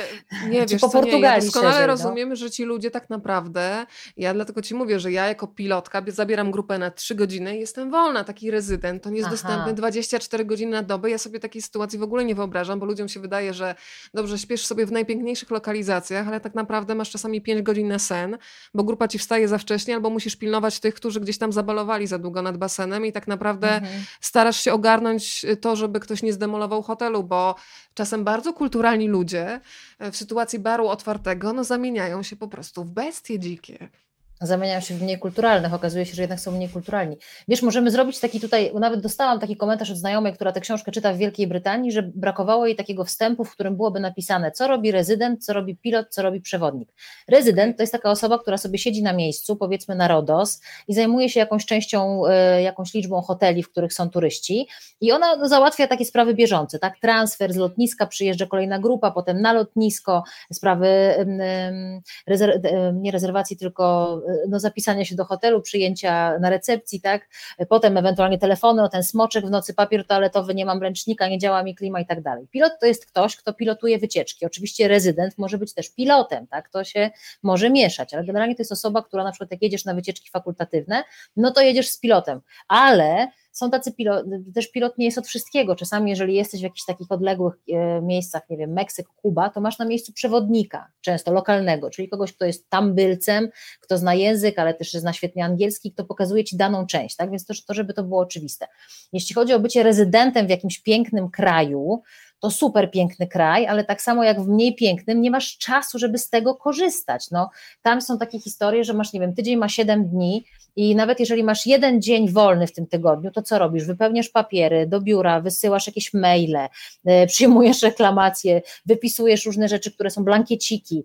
nie, wiesz, po Portugalii. Nie. Ja doskonale szerzej, no. rozumiem, no. że ci ludzie tak naprawdę, ja dlatego ci mówię, że ja jako pilotka zabieram grupę na trzy godziny i jestem wolna, taki rezydent, to nie jest Aha. dostępny 24 godziny na dobę, ja sobie takiej sytuacji w ogóle nie wyobrażam, bo ludziom się wydaje, że dobrze, śpiesz sobie w najpiękniejszych lokalizacjach, ale tak naprawdę masz czasami 5 godzin na sen, bo grupa ci wstaje za wcześnie, albo musisz pilnować tych, którzy gdzieś tam zabalowali za długo nad basenem i tak naprawdę mhm. starasz się ogarnąć to, żeby ktoś nie zdemolował hotelu, bo czasem bardzo kulturalni ludzie e, w sytuacji baru otwartego no, zamieniają się po prostu w bestie dzikie zamieniają się w mniej kulturalnych, okazuje się, że jednak są mniej kulturalni. Wiesz, możemy zrobić taki tutaj, nawet dostałam taki komentarz od znajomej, która tę książkę czyta w Wielkiej Brytanii, że brakowało jej takiego wstępu, w którym byłoby napisane, co robi rezydent, co robi pilot, co robi przewodnik. Rezydent to jest taka osoba, która sobie siedzi na miejscu, powiedzmy na RODOS i zajmuje się jakąś częścią, e, jakąś liczbą hoteli, w których są turyści i ona załatwia takie sprawy bieżące, tak, transfer z lotniska, przyjeżdża kolejna grupa, potem na lotnisko, sprawy rezerw, nie rezerwacji, tylko no, zapisania się do hotelu, przyjęcia na recepcji, tak, potem ewentualnie telefony, o ten smoczek w nocy, papier toaletowy, nie mam ręcznika, nie działa mi klima i tak dalej. Pilot to jest ktoś, kto pilotuje wycieczki. Oczywiście rezydent może być też pilotem, tak, to się może mieszać, ale generalnie to jest osoba, która na przykład jak jedziesz na wycieczki fakultatywne, no to jedziesz z pilotem, ale są tacy pilot, też pilot nie jest od wszystkiego. Czasami, jeżeli jesteś w jakichś takich odległych e, miejscach, nie wiem, Meksyk, Kuba, to masz na miejscu przewodnika, często lokalnego, czyli kogoś, kto jest tam bylcem, kto zna język, ale też zna świetnie angielski, kto pokazuje ci daną część, tak? Więc to, to żeby to było oczywiste. Jeśli chodzi o bycie rezydentem w jakimś pięknym kraju, to super piękny kraj, ale tak samo jak w mniej pięknym, nie masz czasu, żeby z tego korzystać. No, tam są takie historie, że masz, nie wiem, tydzień ma 7 dni, i nawet jeżeli masz jeden dzień wolny w tym tygodniu, to co robisz? Wypełniasz papiery do biura, wysyłasz jakieś maile, e, przyjmujesz reklamacje, wypisujesz różne rzeczy, które są blankieciki,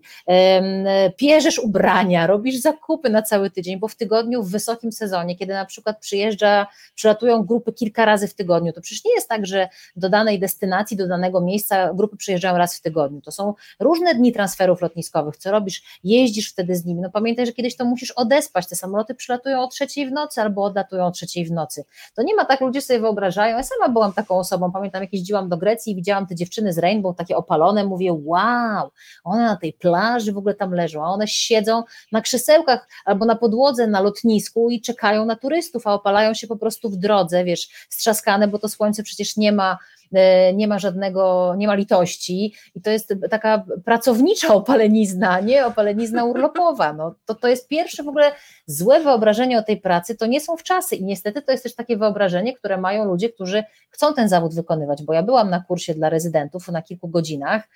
pierzesz ubrania, robisz zakupy na cały tydzień, bo w tygodniu w wysokim sezonie, kiedy na przykład przyjeżdża, przylatują grupy kilka razy w tygodniu, to przecież nie jest tak, że do danej destynacji, do danego miejsca grupy przyjeżdżają raz w tygodniu. To są różne dni transferów lotniskowych. Co robisz? Jeździsz wtedy z nimi. No pamiętaj, że kiedyś to musisz odespać. Te samoloty przylatują o trzeciej w nocy albo odlatują o trzeciej w nocy. To nie ma tak, ludzie sobie wyobrażają. Ja sama byłam taką osobą, pamiętam, jak jeździłam do Grecji i widziałam te dziewczyny z Rainbow, takie opalone, mówię, wow, one na tej plaży w ogóle tam leżą, a one siedzą na krzesełkach albo na podłodze na lotnisku i czekają na turystów, a opalają się po prostu w drodze, wiesz, strzaskane, bo to słońce przecież nie ma E, nie ma żadnego, nie ma litości. I to jest taka pracownicza opalenizna, nie? Opalenizna urlopowa. No, to, to jest pierwsze w ogóle złe wyobrażenie o tej pracy, to nie są wczasy i niestety to jest też takie wyobrażenie, które mają ludzie, którzy chcą ten zawód wykonywać, bo ja byłam na kursie dla rezydentów na kilku godzinach.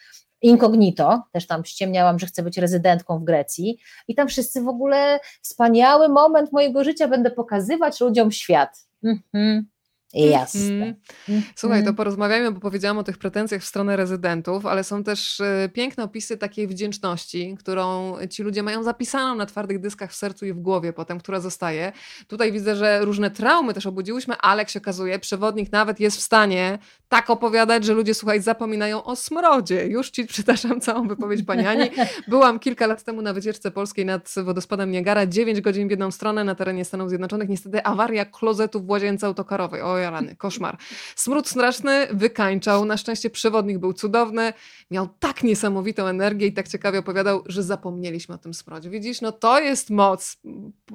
Incognito, też tam ściemniałam, że chcę być rezydentką w Grecji. I tam wszyscy w ogóle wspaniały moment mojego życia będę pokazywać ludziom świat. Mhm. Jasne. Mm. Słuchaj, to porozmawiajmy, bo powiedziałam o tych pretensjach w stronę rezydentów, ale są też e, piękne opisy takiej wdzięczności, którą ci ludzie mają zapisaną na twardych dyskach w sercu i w głowie potem, która zostaje. Tutaj widzę, że różne traumy też obudziłyśmy, ale jak się okazuje, przewodnik nawet jest w stanie tak opowiadać, że ludzie, słuchaj, zapominają o smrodzie. Już ci przytaczam całą wypowiedź pani Ani. Byłam kilka lat temu na wycieczce polskiej nad wodospadem Niagara, 9 godzin w jedną stronę na terenie Stanów Zjednoczonych. Niestety awaria klozetu w łazience autokarowej. O rany, koszmar. Smród straszny wykańczał. Na szczęście przewodnik był cudowny. Miał tak niesamowitą energię i tak ciekawie opowiadał, że zapomnieliśmy o tym smrodzie. Widzisz, no to jest moc.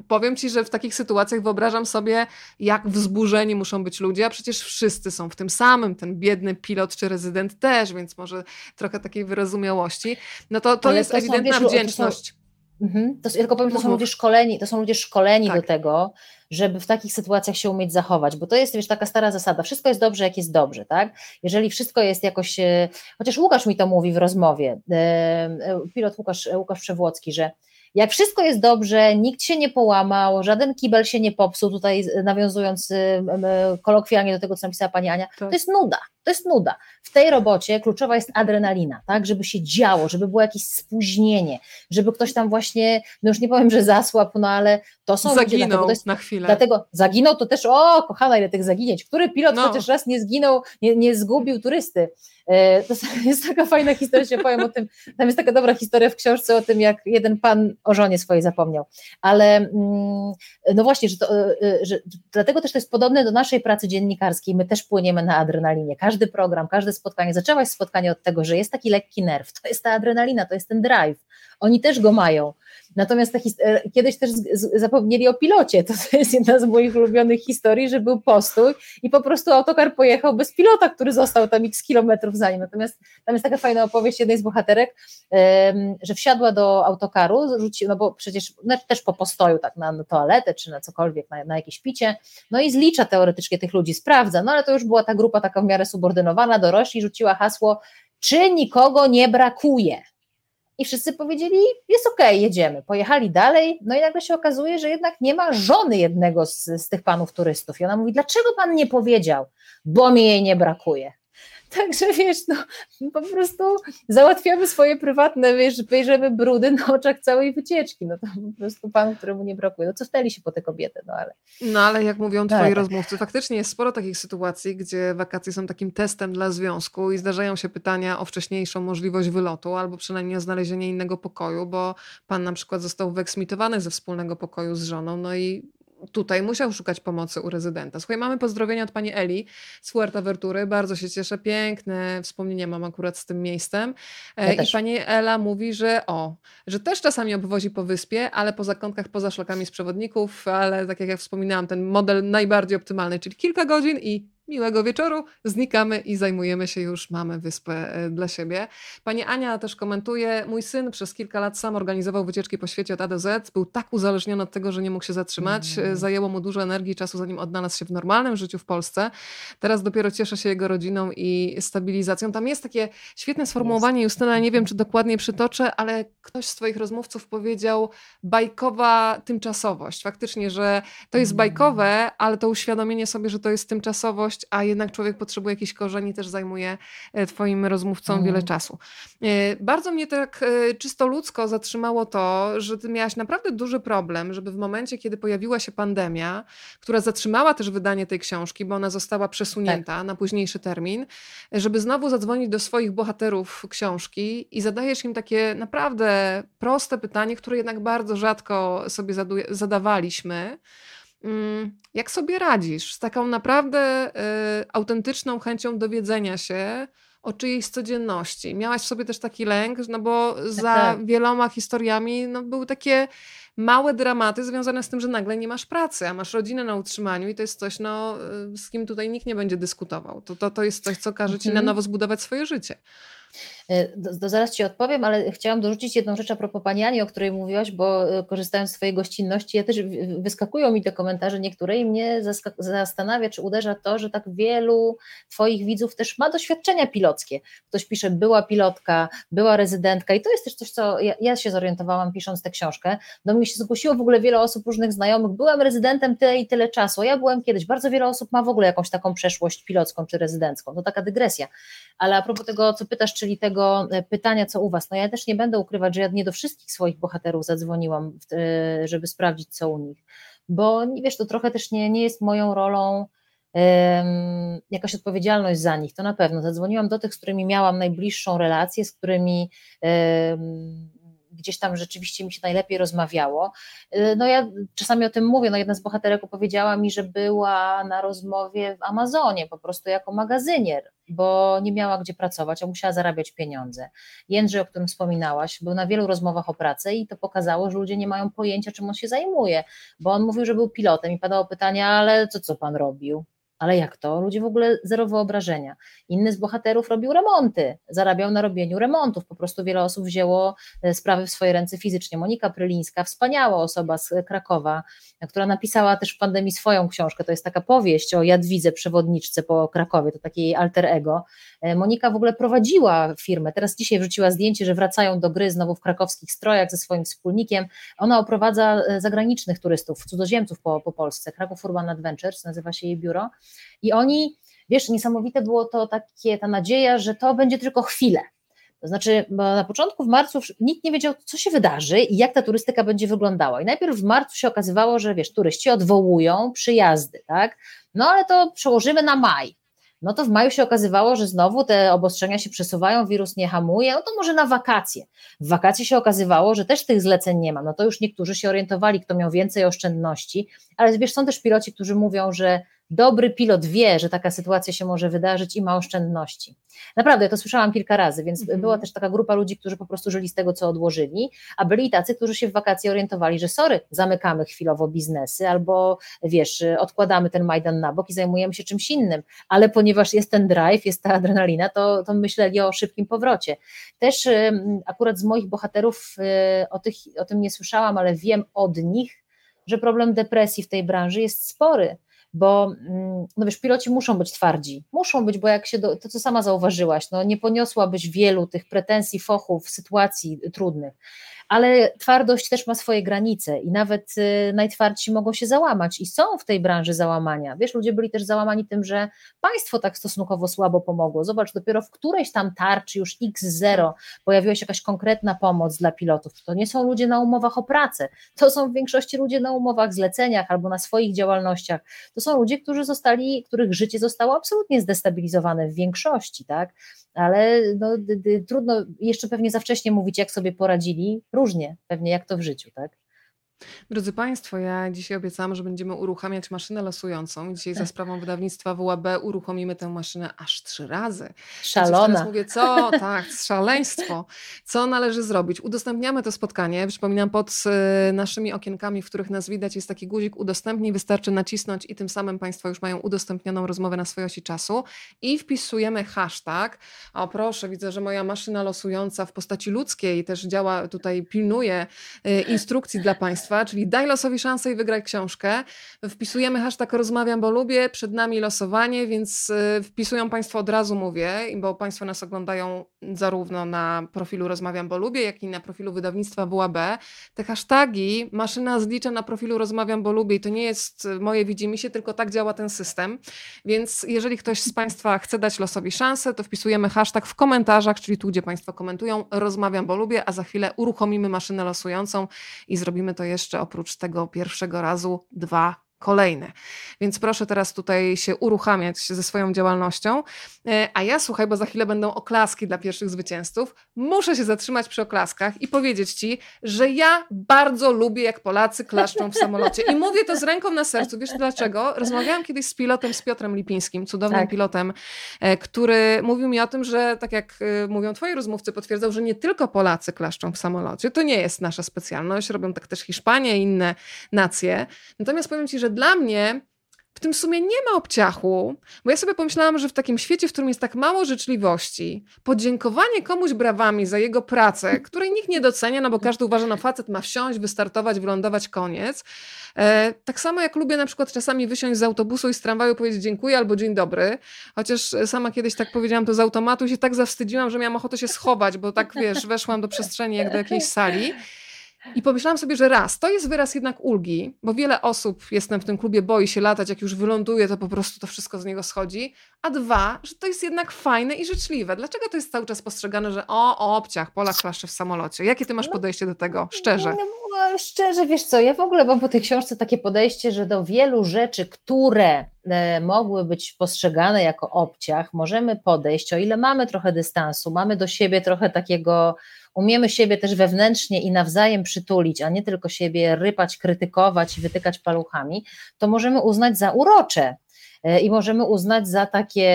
Powiem ci, że w takich sytuacjach wyobrażam sobie, jak wzburzeni muszą być ludzie, a przecież wszyscy są w tym samym ten biedny pilot czy rezydent też, więc może trochę takiej wyrozumiałości. No to, to jest to ewidentna są, wdzięczność. Mhm. To, ja tylko powiem, to są ludzie szkoleni, to są ludzie szkoleni tak. do tego, żeby w takich sytuacjach się umieć zachować, bo to jest wiesz, taka stara zasada, wszystko jest dobrze, jak jest dobrze, tak? Jeżeli wszystko jest jakoś, e, chociaż Łukasz mi to mówi w rozmowie, e, e, pilot Łukasz, Łukasz Przewłocki, że jak wszystko jest dobrze, nikt się nie połamał, żaden kibel się nie popsuł, tutaj nawiązując kolokwialnie do tego, co napisała pani Ania, tak. to jest nuda. To jest nuda. W tej robocie kluczowa jest adrenalina, tak, żeby się działo, żeby było jakieś spóźnienie, żeby ktoś tam właśnie, no już nie powiem, że zasłabł, no ale to są zaginął ludzie, dlatego jest, na chwilę. Dlatego zaginął to też, o kochana, ile tych zaginięć. Który pilot no. chociaż raz nie zginął, nie, nie zgubił turysty. E, to jest taka fajna historia, się powiem o tym, tam jest taka dobra historia w książce o tym, jak jeden pan o żonie swojej zapomniał. Ale mm, no właśnie, że, to, e, e, że dlatego też to jest podobne do naszej pracy dziennikarskiej, my też płyniemy na adrenalinie. Każdy program, każde spotkanie, zaczęłaś spotkanie od tego, że jest taki lekki nerw, to jest ta adrenalina, to jest ten drive. Oni też go mają. Natomiast e, kiedyś też zapomnieli o pilocie. To, jest jedna z moich ulubionych historii, że był postój i po prostu autokar pojechał bez pilota, który został tam x kilometrów za nim. Natomiast tam jest taka fajna opowieść jednej z bohaterek, że wsiadła do autokaru, rzuci, no bo przecież no też po postoju, tak na, na toaletę czy na cokolwiek, na, na jakieś picie, no i zlicza teoretycznie tych ludzi, sprawdza, no ale to już była ta grupa taka w miarę subordynowana, dorośli, rzuciła hasło, czy nikogo nie brakuje i wszyscy powiedzieli, jest okej, okay, jedziemy. Pojechali dalej, no i nagle się okazuje, że jednak nie ma żony jednego z, z tych panów turystów. I ona mówi, dlaczego pan nie powiedział? Bo mi jej nie brakuje. Także wiesz, no po prostu załatwiamy swoje prywatne, wiesz, bierzemy brudy na oczach całej wycieczki. No to po prostu pan, któremu nie brakuje. No cofnęli się po te kobiety, no ale. No ale jak mówią twoi tak. rozmówcy, faktycznie jest sporo takich sytuacji, gdzie wakacje są takim testem dla związku i zdarzają się pytania o wcześniejszą możliwość wylotu albo przynajmniej o znalezienie innego pokoju, bo pan na przykład został wyeksmitowany ze wspólnego pokoju z żoną, no i tutaj musiał szukać pomocy u rezydenta. Słuchaj, mamy pozdrowienia od pani Eli z Fuerteventury. Bardzo się cieszę. Piękne wspomnienia mam akurat z tym miejscem. E, ja I pani Ela mówi, że o, że też czasami obwozi po wyspie, ale po zakątkach, poza szlakami z przewodników, ale tak jak ja wspominałam, ten model najbardziej optymalny, czyli kilka godzin i miłego wieczoru, znikamy i zajmujemy się już, mamy wyspę e, dla siebie. Pani Ania też komentuje, mój syn przez kilka lat sam organizował wycieczki po świecie od A do Z, był tak uzależniony od tego, że nie mógł się zatrzymać, mm. zajęło mu dużo energii i czasu, zanim odnalazł się w normalnym życiu w Polsce. Teraz dopiero cieszę się jego rodziną i stabilizacją. Tam jest takie świetne sformułowanie, Justyna, nie wiem, czy dokładnie przytoczę, ale ktoś z twoich rozmówców powiedział bajkowa tymczasowość. Faktycznie, że to jest mm. bajkowe, ale to uświadomienie sobie, że to jest tymczasowość, a jednak człowiek potrzebuje jakichś korzeni, też zajmuje e, Twoim rozmówcom mm. wiele czasu. E, bardzo mnie tak e, czysto ludzko zatrzymało to, że Ty miałaś naprawdę duży problem, żeby w momencie, kiedy pojawiła się pandemia, która zatrzymała też wydanie tej książki, bo ona została przesunięta tak. na późniejszy termin, żeby znowu zadzwonić do swoich bohaterów książki i zadajesz im takie naprawdę proste pytanie, które jednak bardzo rzadko sobie zadawaliśmy. Mm, jak sobie radzisz z taką naprawdę y, autentyczną chęcią dowiedzenia się o czyjejś codzienności? Miałaś w sobie też taki lęk, no bo tak, za tak. wieloma historiami no, były takie małe dramaty związane z tym, że nagle nie masz pracy, a masz rodzinę na utrzymaniu i to jest coś, no, y, z kim tutaj nikt nie będzie dyskutował. To, to, to jest coś, co każe ci na mhm. nowo zbudować swoje życie. To, zaraz Ci odpowiem, ale chciałam dorzucić jedną rzecz a propos Pani Ani, o której mówiłaś, bo e, korzystając z Twojej gościnności, ja też wyskakują mi te komentarze niektóre i mnie zastanawia, czy uderza to, że tak wielu Twoich widzów też ma doświadczenia pilockie. Ktoś pisze, była pilotka, była rezydentka i to jest też coś, co ja, ja się zorientowałam pisząc tę książkę. Do mnie się zgłosiło w ogóle wiele osób, różnych znajomych, byłem rezydentem tyle i tyle czasu, ja byłem kiedyś, bardzo wiele osób ma w ogóle jakąś taką przeszłość pilocką czy rezydencką, to taka dygresja. Ale a propos tego, co pytasz, czyli tego e, pytania, co u Was, no ja też nie będę ukrywać, że ja nie do wszystkich swoich bohaterów zadzwoniłam, e, żeby sprawdzić, co u nich, bo wiesz, to trochę też nie, nie jest moją rolą jakaś odpowiedzialność za nich, to na pewno. Zadzwoniłam do tych, z którymi miałam najbliższą relację, z którymi gdzieś tam rzeczywiście mi się najlepiej rozmawiało. Y, no ja czasami o tym mówię, no jedna z bohaterek opowiedziała mi, że była na rozmowie w Amazonie po prostu jako magazynier, bo nie miała gdzie pracować, a musiała zarabiać pieniądze. Jędrzej, o którym wspominałaś, był na wielu rozmowach o pracę i to pokazało, że ludzie nie mają pojęcia, czym on się zajmuje, bo on mówił, że był pilotem i padało pytanie, ale co, co pan robił? Ale jak to? Ludzie w ogóle zero wyobrażenia. Inny z bohaterów robił remonty, zarabiał na robieniu remontów. Po prostu wiele osób wzięło e, sprawy w swoje ręce fizycznie. Monika Prylińska, wspaniała osoba z Krakowa, która napisała też w pandemii swoją książkę. To jest taka powieść o Jadwidze, przewodniczce po Krakowie, to takie alter ego. E, Monika w ogóle prowadziła firmę. Teraz dzisiaj wrzuciła zdjęcie, że wracają do gry znowu w krakowskich strojach ze swoim wspólnikiem. Ona oprowadza e, zagranicznych turystów, cudzoziemców po, po Polsce. Kraków Urban Adventures nazywa się jej biuro. I oni, wiesz, niesamowite było to takie, ta nadzieja, że to będzie tylko chwilę. To znaczy, na początku w marcu nikt nie wiedział, co się wydarzy i jak ta turystyka będzie wyglądała. I najpierw w marcu się okazywało, że wiesz, turyści odwołują przyjazdy, tak? No ale to przełożymy na maj no to w maju się okazywało, że znowu te obostrzenia się przesuwają, wirus nie hamuje, no to może na wakacje. W wakacje się okazywało, że też tych zleceń nie ma, no to już niektórzy się orientowali, kto miał więcej oszczędności, ale wiesz, są też piloci, którzy mówią, że dobry pilot wie, że taka sytuacja się może wydarzyć i ma oszczędności. Naprawdę, ja to słyszałam kilka razy, więc -hmm. była też taka grupa ludzi, którzy po prostu żyli z tego, co odłożyli, a byli tacy, którzy się w wakacje orientowali, że sorry, zamykamy chwilowo biznesy albo wiesz, odkładamy ten Majdan na bok i zajmujemy się czymś innym, ale ponieważ jest ten drive, jest ta adrenalina, to, to myśleli o szybkim powrocie. Też akurat z moich bohaterów y, o, tych, o tym nie słyszałam, ale wiem od nich, że problem depresji w tej branży jest spory bo mm, no wiesz, piloci muszą być twardzi, muszą być, bo jak się, do, to co sama zauważyłaś, no nie poniosłabyś wielu tych pretensji, fochów, sytuacji trudnych, ale twardość też ma swoje granice i nawet y, najtwardsi mogą się załamać i są w tej branży załamania. Wiesz, ludzie byli też załamani tym, że państwo tak stosunkowo słabo pomogło. Zobacz, dopiero w którejś tam tarczy już X0 pojawiła się jakaś konkretna pomoc dla pilotów. To nie są ludzie na umowach o pracę, to są w większości ludzie na umowach, zleceniach albo na swoich działalnościach. To są ludzie, którzy zostali, których życie zostało absolutnie zdestabilizowane w większości, tak? Ale no, trudno jeszcze pewnie za wcześnie mówić, jak sobie poradzili różnie, pewnie jak to w życiu, tak? Drodzy Państwo, ja dzisiaj obiecałam, że będziemy uruchamiać maszynę losującą. Dzisiaj za sprawą wydawnictwa WAB uruchomimy tę maszynę aż trzy razy. Szalona. Teraz mówię, co, tak, szaleństwo. Co należy zrobić? Udostępniamy to spotkanie. Przypominam, pod y, naszymi okienkami, w których nas widać, jest taki guzik udostępnij. Wystarczy nacisnąć i tym samym Państwo już mają udostępnioną rozmowę na swojej osi czasu. I wpisujemy hashtag. O proszę, widzę, że moja maszyna losująca w postaci ludzkiej też działa, tutaj pilnuje y, instrukcji dla Państwa Państwa, czyli daj losowi szansę i wygraj książkę. Wpisujemy hashtag rozmawiam, bo lubię, przed nami losowanie, więc y, wpisują Państwo od razu mówię, bo Państwo nas oglądają zarówno na profilu rozmawiam, bo lubię, jak i na profilu wydawnictwa WAB. Te hasztagi maszyna zlicza na profilu rozmawiam, bo lubię i to nie jest moje widzimy się, tylko tak działa ten system. Więc jeżeli ktoś z Państwa chce dać losowi szansę, to wpisujemy hashtag w komentarzach, czyli tu, gdzie Państwo komentują, rozmawiam, bo lubię, a za chwilę uruchomimy maszynę losującą i zrobimy to jeszcze jeszcze oprócz tego pierwszego razu dwa kolejne. Więc proszę teraz tutaj się uruchamiać ze swoją działalnością. E, a ja słuchaj, bo za chwilę będą oklaski dla pierwszych zwycięzców. Muszę się zatrzymać przy oklaskach i powiedzieć ci, że ja bardzo lubię, jak Polacy klaszczą w samolocie. I mówię to z ręką na sercu. Wiesz dlaczego? Rozmawiałam kiedyś z pilotem, z Piotrem Lipińskim, cudownym tak. pilotem, e, który mówił mi o tym, że tak jak e, mówią twoi rozmówcy, potwierdzał, że nie tylko Polacy klaszczą w samolocie. To nie jest nasza specjalność. Robią tak też Hiszpania i inne nacje. Natomiast powiem ci, że dla mnie w tym sumie nie ma obciachu, bo ja sobie pomyślałam, że w takim świecie, w którym jest tak mało życzliwości, podziękowanie komuś brawami za jego pracę, której nikt nie docenia, no bo każdy uważa, no facet ma wsiąść, wystartować, wylądować, koniec. E, tak samo jak lubię na przykład czasami wysiąść z autobusu i z tramwaju powiedzieć dziękuję albo dzień dobry, chociaż sama kiedyś tak powiedziałam to z automatu i się tak zawstydziłam, że miałam ochotę się schować, bo tak wiesz, weszłam do przestrzeni jak do jakiejś sali. I pomyślałam sobie, że raz, to jest wyraz jednak ulgi, bo wiele osób, jestem w tym klubie, boi się latać, jak już wyląduje, to po prostu to wszystko z niego schodzi. A dwa, że to jest jednak fajne i życzliwe. Dlaczego to jest cały czas postrzegane, że o, o obciach, Polak klaszcze w samolocie? Jakie ty masz no, podejście do tego, szczerze? No, no, szczerze, wiesz co, ja w ogóle mam po tej książce takie podejście, że do wielu rzeczy, które mogły być postrzegane jako obciach, możemy podejść, o ile mamy trochę dystansu, mamy do siebie trochę takiego umiemy siebie też wewnętrznie i nawzajem przytulić, a nie tylko siebie rypać, krytykować i wytykać paluchami, to możemy uznać za urocze e, i możemy uznać za takie,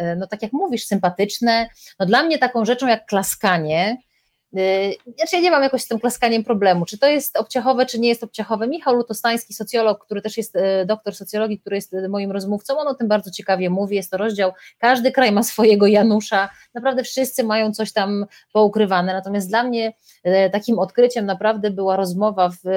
e, no tak jak mówisz, sympatyczne. No dla mnie taką rzeczą jak klaskanie, znaczy ja nie mam jakoś z tym klaskaniem problemu, czy to jest obciachowe, czy nie jest obciachowe. Michał Lutostański, socjolog, który też jest y, doktor socjologii, który jest y, moim rozmówcą, on o tym bardzo ciekawie mówi, jest to rozdział, każdy kraj ma swojego Janusza, naprawdę wszyscy mają coś tam poukrywane, natomiast dla mnie takim odkryciem naprawdę była rozmowa w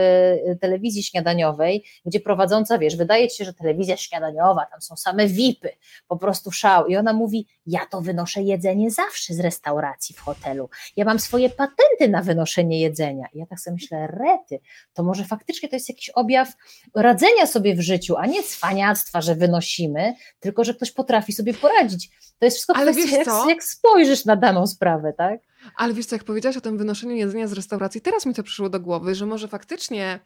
telewizji śniadaniowej, gdzie prowadząca, wiesz, wydaje ci się, że telewizja śniadaniowa, tam są same VIPy, po prostu szał. I ona mówi, ja to wynoszę jedzenie zawsze z restauracji w hotelu, ja mam swoje patenty na wynoszenie jedzenia. I ja tak sobie myślę, rety, to może faktycznie to jest jakiś objaw radzenia sobie w życiu, a nie cwaniactwa, że wynosimy, tylko że ktoś potrafi sobie poradzić. To jest wszystko Ale kwestia, jak, jak spojrzysz na daną sprawę, tak? Ale wiesz co, jak powiedziałaś o tym wynoszeniu jedzenia z restauracji, teraz mi to przyszło do głowy, że może faktycznie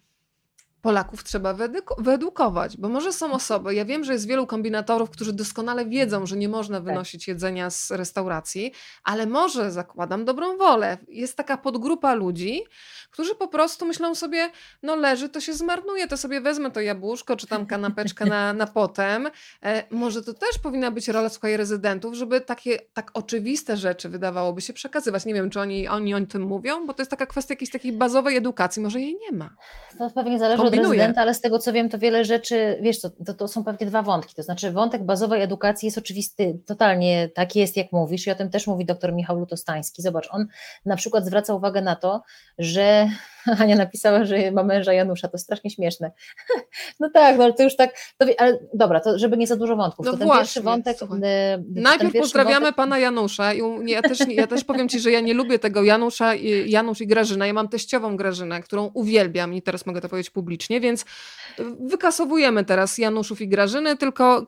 Polaków trzeba wyedukować, bo może są osoby, ja wiem, że jest wielu kombinatorów, którzy doskonale wiedzą, że nie można tak. wynosić jedzenia z restauracji, ale może zakładam dobrą wolę. Jest taka podgrupa ludzi, którzy po prostu myślą sobie, no leży, to się zmarnuje, to sobie wezmę to jabłuszko, czy tam kanapeczkę na, na potem. E, może to też powinna być rola słuchaj rezydentów, żeby takie tak oczywiste rzeczy wydawałoby się przekazywać. Nie wiem, czy oni, oni o tym mówią, bo to jest taka kwestia jakiejś takiej bazowej edukacji, może jej nie ma. To pewnie zależy od rezydenta, ale z tego co wiem, to wiele rzeczy, wiesz co, to, to są pewnie dwa wątki, to znaczy wątek bazowej edukacji jest oczywisty, totalnie taki jest, jak mówisz. I o tym też mówi dr Michał Lutostański. Zobacz, on na przykład zwraca uwagę na to, że Ania napisała, że ma męża Janusza, to strasznie śmieszne. No tak, no ale to już tak, to, ale dobra, to żeby nie za dużo wątków, no to ten właśnie, pierwszy wątek... E, Najpierw pierwszy pozdrawiamy wątek... pana Janusza i ja też, ja też powiem Ci, że ja nie lubię tego Janusza, Janusz i Grażyna, ja mam teściową Grażynę, którą uwielbiam i teraz mogę to powiedzieć publicznie, więc wykasowujemy teraz Januszów i Grażyny, tylko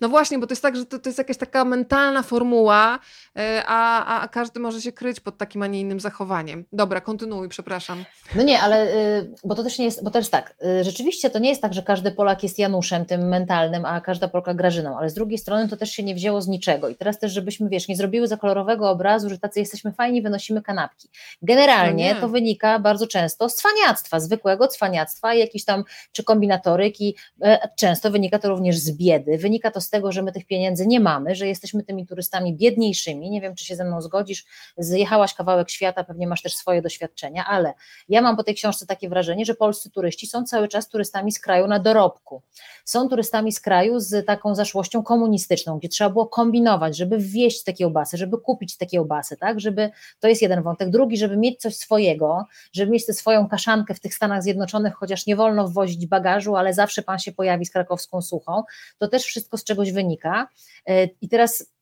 no właśnie, bo to jest tak, że to, to jest jakaś taka mentalna formuła, e, a, a, każdy może się kryć pod takim, a nie innym zachowaniem. Dobra, kontynuuj, przepraszam. No nie, ale y, bo to też nie jest, bo też tak, y, rzeczywiście to nie jest tak, że każdy Polak jest Januszem tym mentalnym, a każda Polka Grażyną, ale z drugiej strony to też się nie wzięło z niczego i teraz też, żebyśmy, wiesz, nie zrobiły za kolorowego obrazu, że tacy jesteśmy fajni, wynosimy kanapki. Generalnie no to wynika bardzo często z cwaniactwa, zwykłego cwaniactwa i jakiś tam, czy kombinatoryki, e, często wynika to również z biedy, wynika to z tego, że my tych pieniędzy nie mamy, że jesteśmy tymi turystami biedniejszymi. Nie wiem, czy się ze mną zgodzisz, zjechałaś kawałek świata, pewnie masz też swoje doświadczenia, ale ja mam po tej książce takie wrażenie, że polscy turyści są cały czas turystami z kraju na dorobku. Są turystami z kraju z taką zaszłością komunistyczną, gdzie trzeba było kombinować, żeby wwieźć te kiełbasy, żeby kupić te kiełbasy, tak, żeby, to jest jeden wątek. Drugi, żeby mieć coś swojego, żeby mieć tę swoją kaszankę w tych Stanach Zjednoczonych, chociaż nie wolno wwozić bagażu, ale zawsze pan się pojawi z krakowską suchą, to też wszystko z czego czegoś wynika. E, I teraz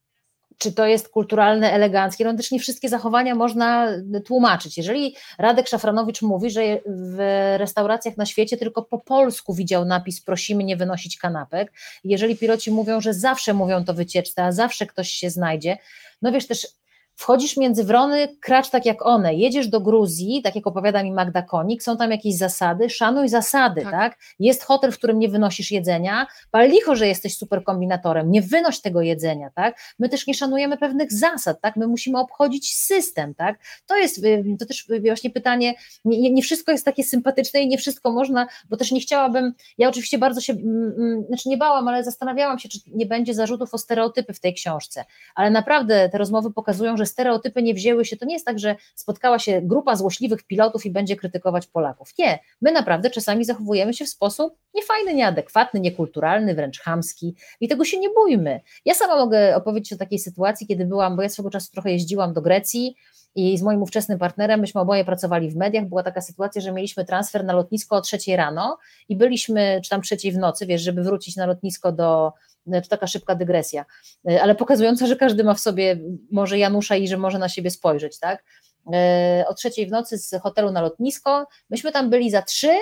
czy to jest kulturalne, eleganckie, no też nie wszystkie zachowania można tłumaczyć. Jeżeli Radek Szafranowicz mówi, że w restauracjach na świecie tylko po polsku widział napis prosimy nie wynosić kanapek, jeżeli piloci mówią, że zawsze mówią to wycieczce, a zawsze ktoś się znajdzie, no wiesz też Wchodzisz między wrony, kracz tak jak one. Jedziesz do Gruzji, tak jak opowiada mi Magda Konik, są tam jakieś zasady, szanuj zasady, tak? tak? Jest hotel, w którym nie wynosisz jedzenia, pal licho, że jesteś super kombinatorem, nie wynoś tego jedzenia, tak? My też nie szanujemy pewnych zasad, tak? My musimy obchodzić system, tak? To jest y, to też właśnie pytanie, nie, nie wszystko jest takie sympatyczne i nie wszystko można, bo też nie chciałabym, ja oczywiście bardzo się, mm, mm, znaczy nie bałam, ale zastanawiałam się, czy nie będzie zarzutów o stereotypy w tej książce, ale naprawdę te rozmowy pokazują, że stereotypy nie wzięły się, to nie jest tak, że spotkała się grupa złośliwych pilotów i będzie krytykować Polaków. Nie, my naprawdę czasami zachowujemy się w sposób niefajny, nieadekwatny, niekulturalny, wręcz chamski i tego się nie bójmy. Ja sama mogę opowiedzieć o takiej sytuacji, kiedy byłam, bo ja swego czasu trochę jeździłam do Grecji, i z moim ówczesnym partnerem, myśmy oboje pracowali w mediach, była taka sytuacja, że mieliśmy transfer na lotnisko o trzeciej rano i byliśmy, czy tam trzeciej w nocy, wiesz, żeby wrócić na lotnisko do, to taka szybka dygresja, e, ale pokazująca, że każdy ma w sobie może Janusza i że może na siebie spojrzeć, tak? E, o trzeciej w nocy z hotelu na lotnisko, myśmy tam byli za trzy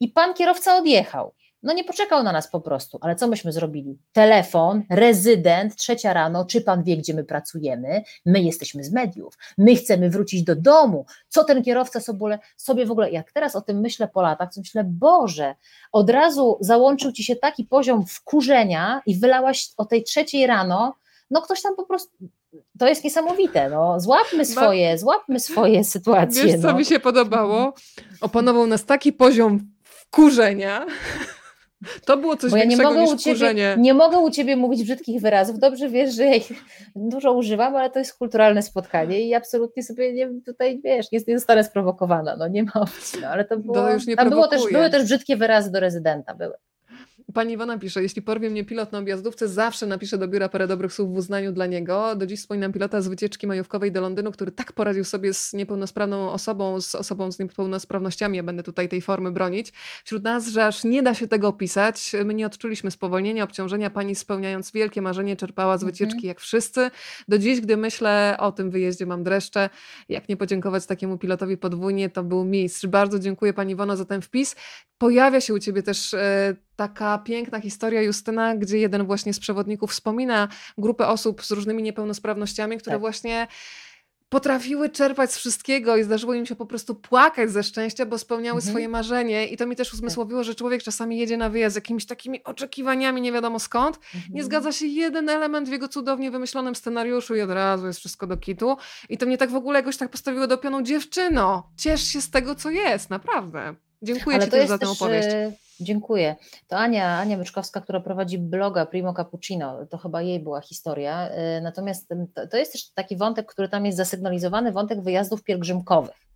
i pan kierowca odjechał. No nie poczekał na nas po prostu, ale co myśmy zrobili? Telefon, rezydent, trzecia rano, czy pan wie, gdzie my pracujemy? My jesteśmy z mediów, my chcemy wrócić do domu. Co ten kierowca sobie, sobie w ogóle, jak teraz o tym myślę po latach, to myślę, Boże, od razu załączył ci się taki poziom wkurzenia i wylałaś o tej trzeciej rano, no ktoś tam po prostu, to jest niesamowite, no, złapmy swoje, złapmy swoje sytuacje. Wiesz, co no. mi się podobało? Opanował nas taki poziom wkurzenia, to było coś Bo ja nie mogę niż ciebie, Nie mogę u Ciebie mówić brzydkich wyrazów. Dobrze wiesz, że ja ich dużo używam, ale to jest kulturalne spotkanie i absolutnie sobie nie, tutaj, wiesz, nie, nie zostanę sprowokowana. No nie ma opcji. No, ale to było, to już nie tam było też, były też brzydkie wyrazy do rezydenta. Były. Pani Iwona pisze, jeśli porwie mnie pilot na objazdówce, zawsze napiszę do biura parę dobrych słów w uznaniu dla niego. Do dziś wspominam pilota z wycieczki majówkowej do Londynu, który tak poradził sobie z niepełnosprawną osobą, z osobą z niepełnosprawnościami. Ja będę tutaj tej formy bronić. Wśród nas, że aż nie da się tego opisać. My nie odczuliśmy spowolnienia, obciążenia. Pani spełniając wielkie marzenie czerpała z mhm. wycieczki jak wszyscy. Do dziś, gdy myślę o tym wyjeździe, mam dreszcze. Jak nie podziękować takiemu pilotowi podwójnie, to był mistrz. Bardzo dziękuję Pani Iwono za ten wpis. Pojawia się u Ciebie też e, taka piękna historia Justyna, gdzie jeden właśnie z przewodników wspomina grupę osób z różnymi niepełnosprawnościami, które tak. właśnie potrafiły czerpać z wszystkiego i zdarzyło im się po prostu płakać ze szczęścia, bo spełniały mhm. swoje marzenie. I to mi też tak. uzmysłowiło, że człowiek czasami jedzie na wyjazd z jakimiś takimi oczekiwaniami, nie wiadomo skąd. Mhm. Nie zgadza się jeden element w jego cudownie wymyślonym scenariuszu i od razu jest wszystko do kitu. I to mnie tak w ogóle jakoś tak postawiło do pionu dziewczyno. Ciesz się z tego, co jest, naprawdę. Dziękuję Ale Ci też za tę opowieść. E, dziękuję. To Ania, Ania Myczkowska, która prowadzi bloga Primo Cappuccino, to chyba jej była historia. E, natomiast to, to jest też taki wątek, który tam jest zasygnalizowany, wątek wyjazdów pielgrzymkowych.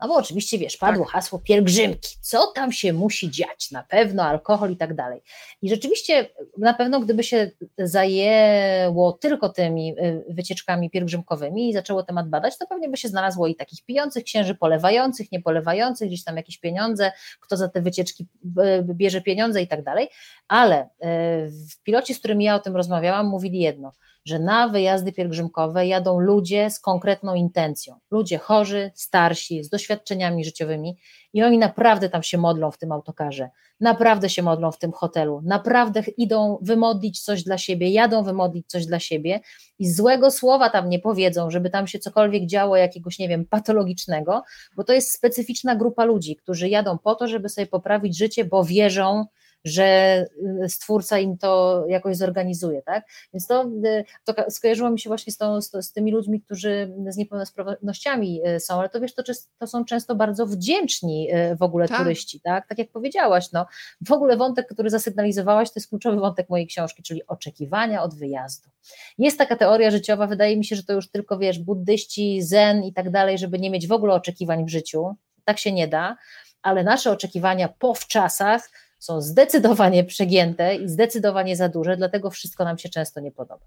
No bo oczywiście, wiesz, padło tak. hasło pielgrzymki. Co tam się musi dziać? Na pewno alkohol i tak dalej. I rzeczywiście na pewno, gdyby się zajęło tylko tymi y, wycieczkami pielgrzymkowymi i zaczęło temat badać, to pewnie by się znalazło i takich pijących księży, polewających, niepolewających, gdzieś tam jakieś pieniądze, kto za te wycieczki y, bierze pieniądze i tak dalej. Ale y, w pilocie, z którym ja o tym rozmawiałam, mówili jedno – że na wyjazdy pielgrzymkowe jadą ludzie z konkretną intencją. Ludzie chorzy, starsi, z doświadczeniami życiowymi i oni naprawdę tam się modlą w tym autokarze, naprawdę się modlą w tym hotelu, naprawdę idą wymodlić coś dla siebie, jadą wymodlić coś dla siebie i złego słowa tam nie powiedzą, żeby tam się cokolwiek działo jakiegoś, nie wiem, patologicznego, bo to jest specyficzna grupa ludzi, którzy jadą po to, żeby sobie poprawić życie, bo wierzą, że y, stwórca im to jakoś zorganizuje, tak? Więc to, y, to skojarzyło mi się właśnie z, tą, z, z tymi ludźmi, którzy z niepełnosprawnościami y, są, ale to wiesz, to, to są często bardzo wdzięczni w ogóle tak. turyści, tak? Tak jak powiedziałaś, no, w ogóle wątek, który zasygnalizowałaś, to jest kluczowy wątek mojej książki, czyli oczekiwania od wyjazdu. Jest taka teoria życiowa, wydaje mi się, że to już tylko, wiesz, buddyści, zen i tak dalej, żeby nie mieć w ogóle oczekiwań w życiu, tak się nie da, ale nasze oczekiwania po wczasach są zdecydowanie przegięte i zdecydowanie za duże, dlatego wszystko nam się często nie podoba.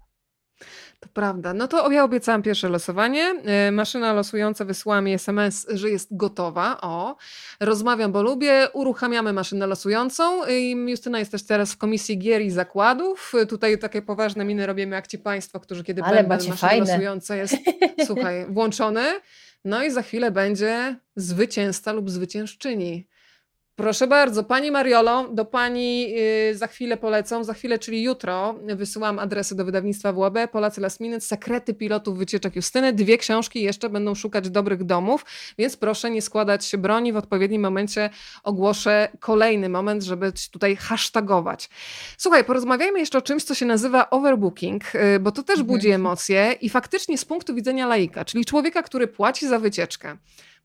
To prawda. No to ja obiecałam pierwsze losowanie. E, maszyna losująca wysłała mi SMS, że jest gotowa. O, rozmawiam, bo lubię. Uruchamiamy maszynę losującą. I Justyna jest też teraz w komisji gier i zakładów. Tutaj takie poważne miny robimy jak ci państwo, którzy kiedy Ale będą maszyna fajne. losująca jest, słuchaj, włączony. No i za chwilę będzie zwycięzca lub zwyciężczyni Proszę bardzo, Pani Mariolo, do Pani yy, za chwilę polecą, za chwilę, czyli jutro wysyłam adresy do wydawnictwa WAB, Polacy Last Minute, Sekrety pilotów wycieczek Justyny. Dwie książki jeszcze będą szukać dobrych domów, więc proszę nie składać się broni. W odpowiednim momencie ogłoszę kolejny moment, żeby tutaj hashtagować. Słuchaj, porozmawiajmy jeszcze o czymś, co się nazywa overbooking, yy, bo to też budzi mhm. emocje i faktycznie z punktu widzenia laika, czyli człowieka, który płaci za wycieczkę,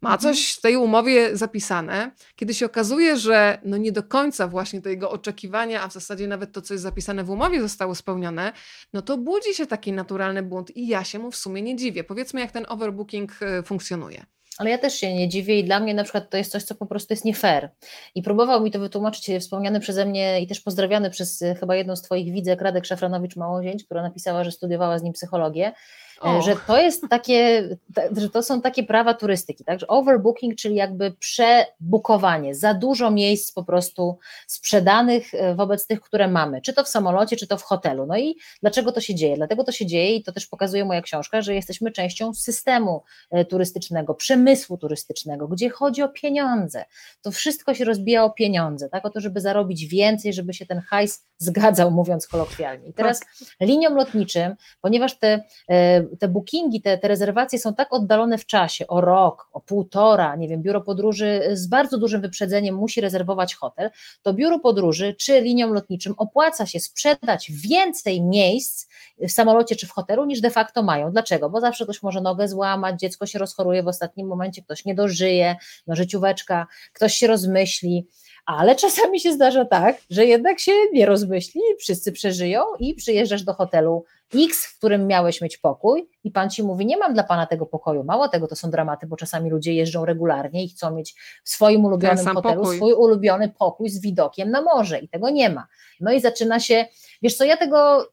ma mhm. coś w tej umowie zapisane, kiedy się okazuje, że no nie do końca właśnie to jego oczekiwania, a w zasadzie nawet to, co jest zapisane w umowie zostało spełnione, no to budzi się taki naturalny błąd i ja się mu w sumie nie dziwię. Powiedzmy, jak ten overbooking e, funkcjonuje. Ale ja też się nie dziwię i dla mnie na przykład to jest coś, co po prostu jest nie fair. I próbował mi to wytłumaczyć wspomniany przeze mnie i też pozdrawiany przez e, chyba jedną z Twoich widzek, Radek Szafranowicz-Małozięć, która napisała, że studiowała z nim psychologię, E, że to jest takie, że to są takie prawa turystyki, tak? Że overbooking, czyli jakby przebukowanie, za dużo miejsc po prostu sprzedanych e, wobec tych, które mamy, czy to w samolocie, czy to w hotelu. No i dlaczego to się dzieje? Dlatego to się dzieje i to też pokazuje moja książka, że jesteśmy częścią systemu e, turystycznego, przemysłu turystycznego, gdzie chodzi o pieniądze. To wszystko się rozbija o pieniądze, tak? O to, żeby zarobić więcej, żeby się ten hajs zgadzał, mówiąc kolokwialnie. I teraz tak. liniom lotniczym, ponieważ te te bookingi, te, te rezerwacje są tak oddalone w czasie, o rok, o półtora, nie wiem, biuro podróży z bardzo dużym wyprzedzeniem musi rezerwować hotel, to biuro podróży czy liniom lotniczym opłaca się sprzedać więcej miejsc w samolocie czy w hotelu niż de facto mają. Dlaczego? Bo zawsze ktoś może nogę złamać, dziecko się rozchoruje w ostatnim momencie, ktoś nie dożyje, no życióweczka, ktoś się rozmyśli ale czasami się zdarza tak, że jednak się nie rozmyśli, wszyscy przeżyją i przyjeżdżasz do hotelu X, w którym miałeś mieć pokój i pan ci mówi, nie mam dla pana tego pokoju. Mało tego, to są dramaty, bo czasami ludzie jeżdżą regularnie i chcą mieć w swoim ulubionym hotelu pokój. swój ulubiony pokój z widokiem na morze i tego nie ma. No i zaczyna się, wiesz co, ja tego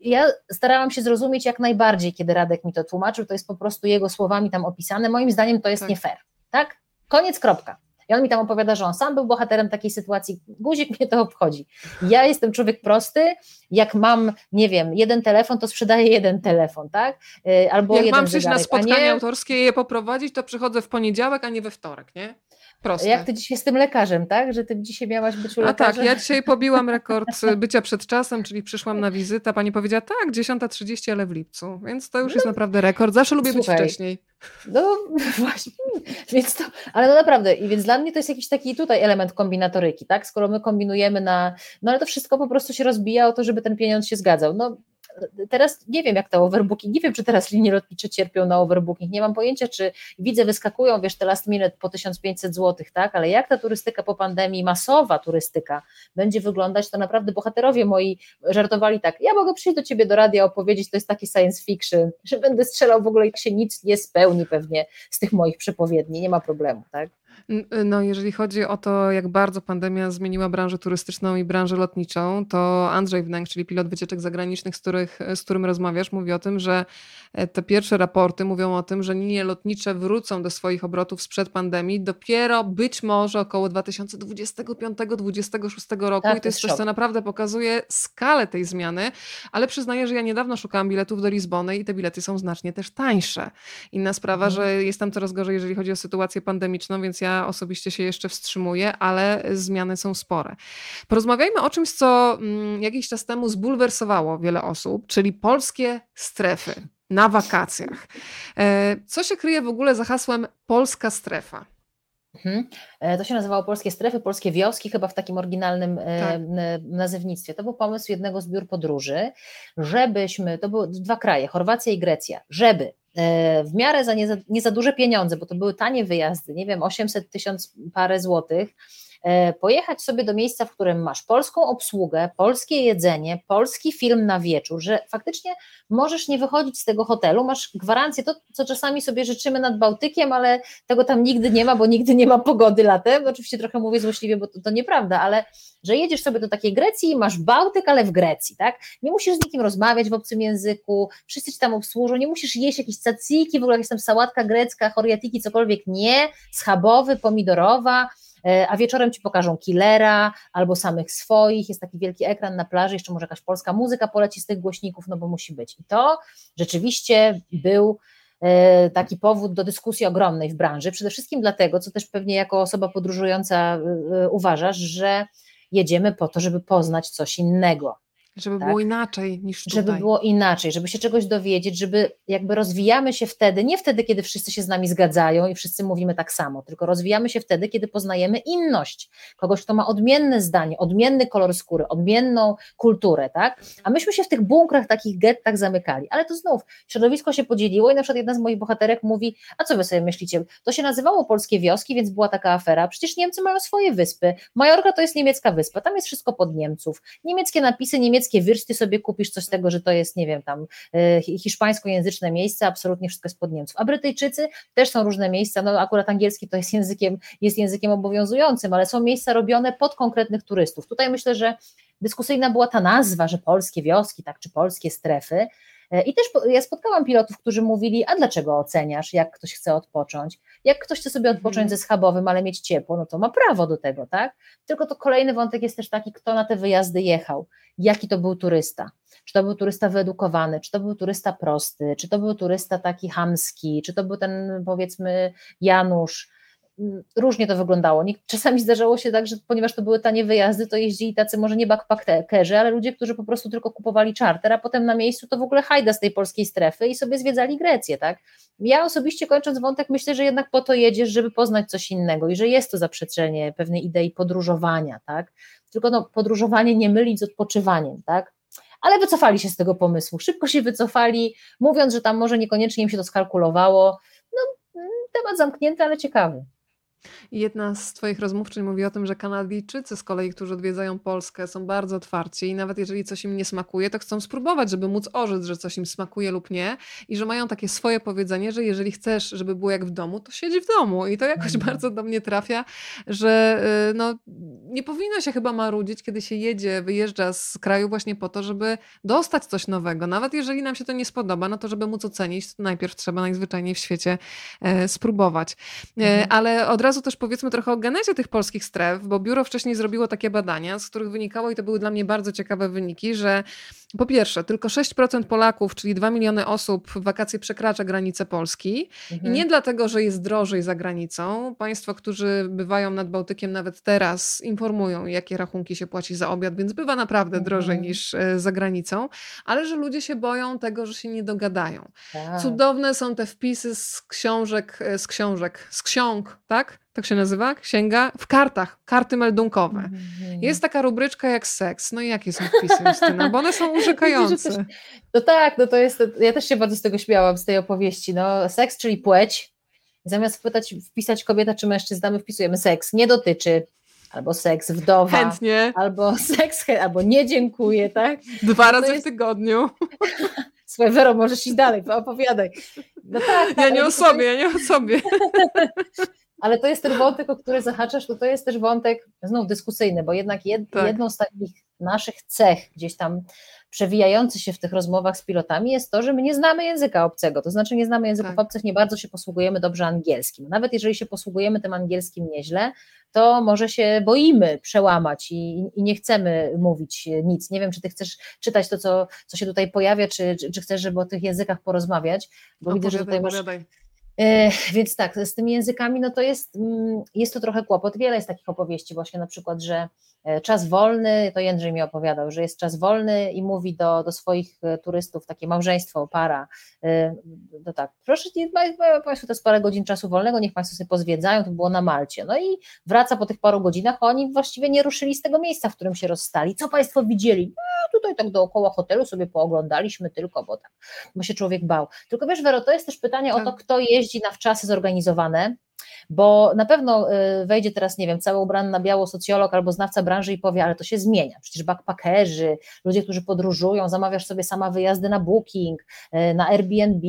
ja starałam się zrozumieć jak najbardziej, kiedy Radek mi to tłumaczył, to jest po prostu jego słowami tam opisane. Moim zdaniem to jest tak. nie fair, tak? Koniec, kropka. I on mi tam opowiada, że on sam był bohaterem takiej sytuacji. Guzik mnie to obchodzi. Ja jestem człowiek prosty. Jak mam, nie wiem, jeden telefon, to sprzedaję jeden telefon, tak? Y, albo jak jeden mam przyjść zegarek, na spotkanie nie... autorskie i je poprowadzić, to przychodzę w poniedziałek, a nie we wtorek, nie? Proste. Jak ty dzisiaj z tym lekarzem, tak? Że ty dzisiaj miałaś być u lekarza? A tak, ja dzisiaj pobiłam rekord bycia przed czasem, czyli przyszłam na wizytę. Pani powiedziała, tak, 10.30, ale w lipcu. Więc to już jest no. naprawdę rekord. Zawsze lubię Słuchaj, być wcześniej. No właśnie, więc to, ale no naprawdę, i więc dla mnie to jest jakiś taki tutaj element kombinatoryki, tak? Skoro my kombinujemy na, no ale to wszystko po prostu się rozbija o to, żeby ten pieniądz się zgadzał. No teraz nie wiem, jak te overbooking, nie wiem, czy teraz linie lotnicze cierpią na overbooking, nie mam pojęcia, czy widzę, wyskakują, wiesz, te last minute po 1500 zł, tak, ale jak ta turystyka po pandemii, masowa turystyka będzie wyglądać, to naprawdę bohaterowie moi żartowali tak, ja mogę przyjść do ciebie do radia opowiedzieć, to jest taki science fiction, że będę strzelał w ogóle, jak się nic nie spełni pewnie z tych moich przepowiedni, nie ma problemu, tak. No, jeżeli chodzi o to, jak bardzo pandemia zmieniła branżę turystyczną i branżę lotniczą, to Andrzej Wnęk, czyli pilot wycieczek zagranicznych, z, których, z którym rozmawiasz, mówi o tym, że e, te pierwsze raporty mówią o tym, że linie lotnicze wrócą do swoich obrotów sprzed pandemii dopiero być może około 2025-2026 roku. Tak, I to jest coś, co naprawdę pokazuje skalę tej zmiany, ale przyznaję, że ja niedawno szukałam biletów do Lizbony i te bilety są znacznie też tańsze. Inna sprawa, mhm. że jest tam coraz gorzej, jeżeli chodzi o sytuację pandemiczną, więc ja osobiście się jeszcze wstrzymuję, ale zmiany są spore. Porozmawiajmy o czymś, co mm, jakiś czas temu zbulwersowało wiele osób, czyli polskie strefy na wakacjach. E, co się kryje w ogóle za hasłem polska strefa? Mhm. E, to się nazywało Polskie Strefy, Polskie Wioski, chyba w takim oryginalnym e, tak. nazewnictwie. To był pomysł jednego z biur podróży, żebyśmy, to były dwa kraje, Chorwacja i Grecja, żeby w miarę za nie, za nie za duże pieniądze, bo to były tanie wyjazdy, nie wiem, 800 tysiąc parę złotych, E, pojechać sobie do miejsca, w którym masz polską obsługę, polskie jedzenie, polski film na wieczór, że faktycznie możesz nie wychodzić z tego hotelu, masz gwarancję, to co czasami sobie życzymy nad Bałtykiem, ale tego tam nigdy nie ma, bo nigdy nie ma pogody latem, oczywiście trochę mówię złośliwie, bo to, to nieprawda, ale że jedziesz sobie do takiej Grecji i masz Bałtyk, ale w Grecji, tak? Nie musisz z nikim rozmawiać w obcym języku, wszyscy ci tam obsłużą, nie musisz jeść jakieś caciki, w ogóle jakieś tam sałatka grecka, choriatiki, cokolwiek, nie, schabowy, pomidorowa, E, a wieczorem ci pokażą killera albo samych swoich, jest taki wielki ekran na plaży, jeszcze może jakaś polska muzyka poleci z tych głośników, no bo musi być. I to rzeczywiście był e, taki powód do dyskusji ogromnej w branży. Przede wszystkim dlatego, co też pewnie jako osoba podróżująca uważasz, że jedziemy po to, żeby poznać coś innego. Żeby tak? było inaczej niż tutaj. Żeby było inaczej, żeby się czegoś dowiedzieć, żeby jakby rozwijamy się wtedy, nie wtedy, kiedy wszyscy się z nami zgadzają i wszyscy mówimy tak samo, tylko rozwijamy się wtedy, kiedy poznajemy inność, kogoś, kto ma odmienne zdanie, odmienny kolor skóry, odmienną kulturę, tak? A myśmy się w tych bunkrach, takich gettach zamykali, ale to znów środowisko się podzieliło i na przykład jedna z moich bohaterek mówi, a co wy sobie myślicie, to się nazywało polskie wioski, więc była taka afera, przecież Niemcy mają swoje wyspy, Majorka to jest niemiecka wyspa, tam jest wszystko pod Niemców, niemieckie napisy, niemieckie niemieckie wyrsty sobie kupisz coś z tego, że to jest, nie wiem, tam e, hiszpańskojęzyczne miejsce, absolutnie wszystko jest pod Niemców. A Brytyjczycy też są różne miejsca, no akurat angielski to jest językiem, jest językiem obowiązującym, ale są miejsca robione pod konkretnych turystów. Tutaj myślę, że dyskusyjna była ta nazwa, że polskie wioski, tak, czy polskie strefy, I też ja spotkałam pilotów, którzy mówili, a dlaczego oceniasz, jak ktoś chce odpocząć? Jak ktoś chce sobie odpocząć mhm. ze schabowym, ale mieć ciepło, no to ma prawo do tego, tak? Tylko to kolejny wątek jest też taki, kto na te wyjazdy jechał, jaki to był turysta. Czy to był turysta wyedukowany, czy to był turysta prosty, czy to był turysta taki hamski, czy to był ten powiedzmy Janusz, różnie to wyglądało. Czasami zdarzało się tak, że ponieważ to były tanie wyjazdy, to jeździli tacy może nie backpackerzy, ale ludzie, którzy po prostu tylko kupowali czarter, a potem na miejscu to w ogóle hajda z tej polskiej strefy i sobie zwiedzali Grecję, tak? Ja osobiście kończąc wątek myślę, że jednak po to jedziesz, żeby poznać coś innego i że jest to zaprzeczenie pewnej idei podróżowania, tak? Tylko no, podróżowanie nie mylić z odpoczywaniem, tak? ale wycofali się z tego pomysłu. Szybko się wycofali, mówiąc, że tam może niekoniecznie im się to skalkulowało. No, temat zamknięty, ale ciekawy. Jedna z Twoich rozmówczyń mówi o tym, że Kanadyjczycy z kolei, którzy odwiedzają Polskę, są bardzo otwarci i nawet jeżeli coś im nie smakuje, to chcą spróbować, żeby móc orzec, że coś im smakuje lub nie i że mają takie swoje powiedzenie, że jeżeli chcesz, żeby było jak w domu, to siedzi w domu i to jakoś mhm. bardzo do mnie trafia, że y, no, nie powinno się chyba marudzić, kiedy się jedzie, wyjeżdża z kraju właśnie po to, żeby dostać coś nowego. Nawet jeżeli nam się to nie spodoba, no to żeby móc ocenić, to najpierw trzeba najzwyczajniej w świecie e, spróbować. E, mhm. Ale od razu razu też powiedzmy trochę o genezie tych polskich stref, bo biuro wcześniej zrobiło takie badania, z których wynikało, i to były dla mnie bardzo ciekawe wyniki, że po pierwsze, tylko 6% Polaków, czyli 2 miliony osób w wakacje przekracza granicę Polski. Mhm. I nie dlatego, że jest drożej za granicą. Państwo, którzy bywają nad Bałtykiem nawet teraz, informują, jakie rachunki się płaci za obiad, więc bywa naprawdę mhm. drożej niż e, za granicą, ale że ludzie się boją tego, że się nie dogadają. Tak. Cudowne są te wpisy z książek, e, z książek, z ksiąg, tak? Tak się nazywa, księga, w kartach, karty meldunkowe. Mhm. Jest taka rubryczka jak seks. No i jakie są wpisy, Justyna? Bo one są urzekające. No tak, no to jest, ja też się bardzo z tego śmiałam, z tej opowieści. No, seks, czyli płeć. Zamiast wpytać, wpisać kobieta czy mężczyzna, my wpisujemy seks. Nie dotyczy. Albo seks wdowa. Chętnie. Albo seks, albo nie dziękuję, tak? Dwa razy jest... w tygodniu. Słuchaj, Wero, możesz iść dalej, opowiadaj. No tak, tak, ja nie o sobie, ja nie o sobie. Ale to jest ten wątek, o który zahaczasz, to to jest też wątek znów dyskusyjny, bo jednak jed, tak. jedną z takich naszych cech gdzieś tam przewijający się w tych rozmowach z pilotami jest to, że my nie znamy języka obcego, to znaczy nie znamy języków tak. obcych, nie bardzo się posługujemy dobrze angielskim. Nawet jeżeli się posługujemy tym angielskim nieźle, to może się boimy przełamać i, i nie chcemy mówić nic. Nie wiem, czy ty chcesz czytać to, co, co się tutaj pojawia, czy, czy, czy chcesz, żeby o tych językach porozmawiać, bo no, widzę, że tutaj masz... więc tak, z tymi językami, no to jest, mm, jest to trochę kłopot. Wiele jest takich opowieści, właśnie na przykład, że e, czas wolny, to Jędrzej mi opowiadał, że jest czas wolny i mówi do, do swoich e, turystów, takie małżeństwo, para, to tak, proszę, mają Państwo to jest parę godzin czasu wolnego, niech Państwo sobie pozwiedzają, to było na Malcie. No i wraca po tych paru godzinach, a oni właściwie nie ruszyli z tego miejsca, w którym się rozstali. Co Państwo widzieli? No tutaj tak dookoła hotelu sobie pooglądaliśmy tylko, bo tak, bo się człowiek bał. Tylko wiesz, Wero, to jest też pytanie tak. o to, kto jest jeździ na wczasy zorganizowane, bo na pewno y, wejdzie teraz, nie wiem, cały ubrany na biało socjolog albo znawca branży i powie, ale to się zmienia, przecież backpackerzy, ludzie, którzy podróżują, zamawiasz sobie sama wyjazdy na Booking, y, na Airbnb,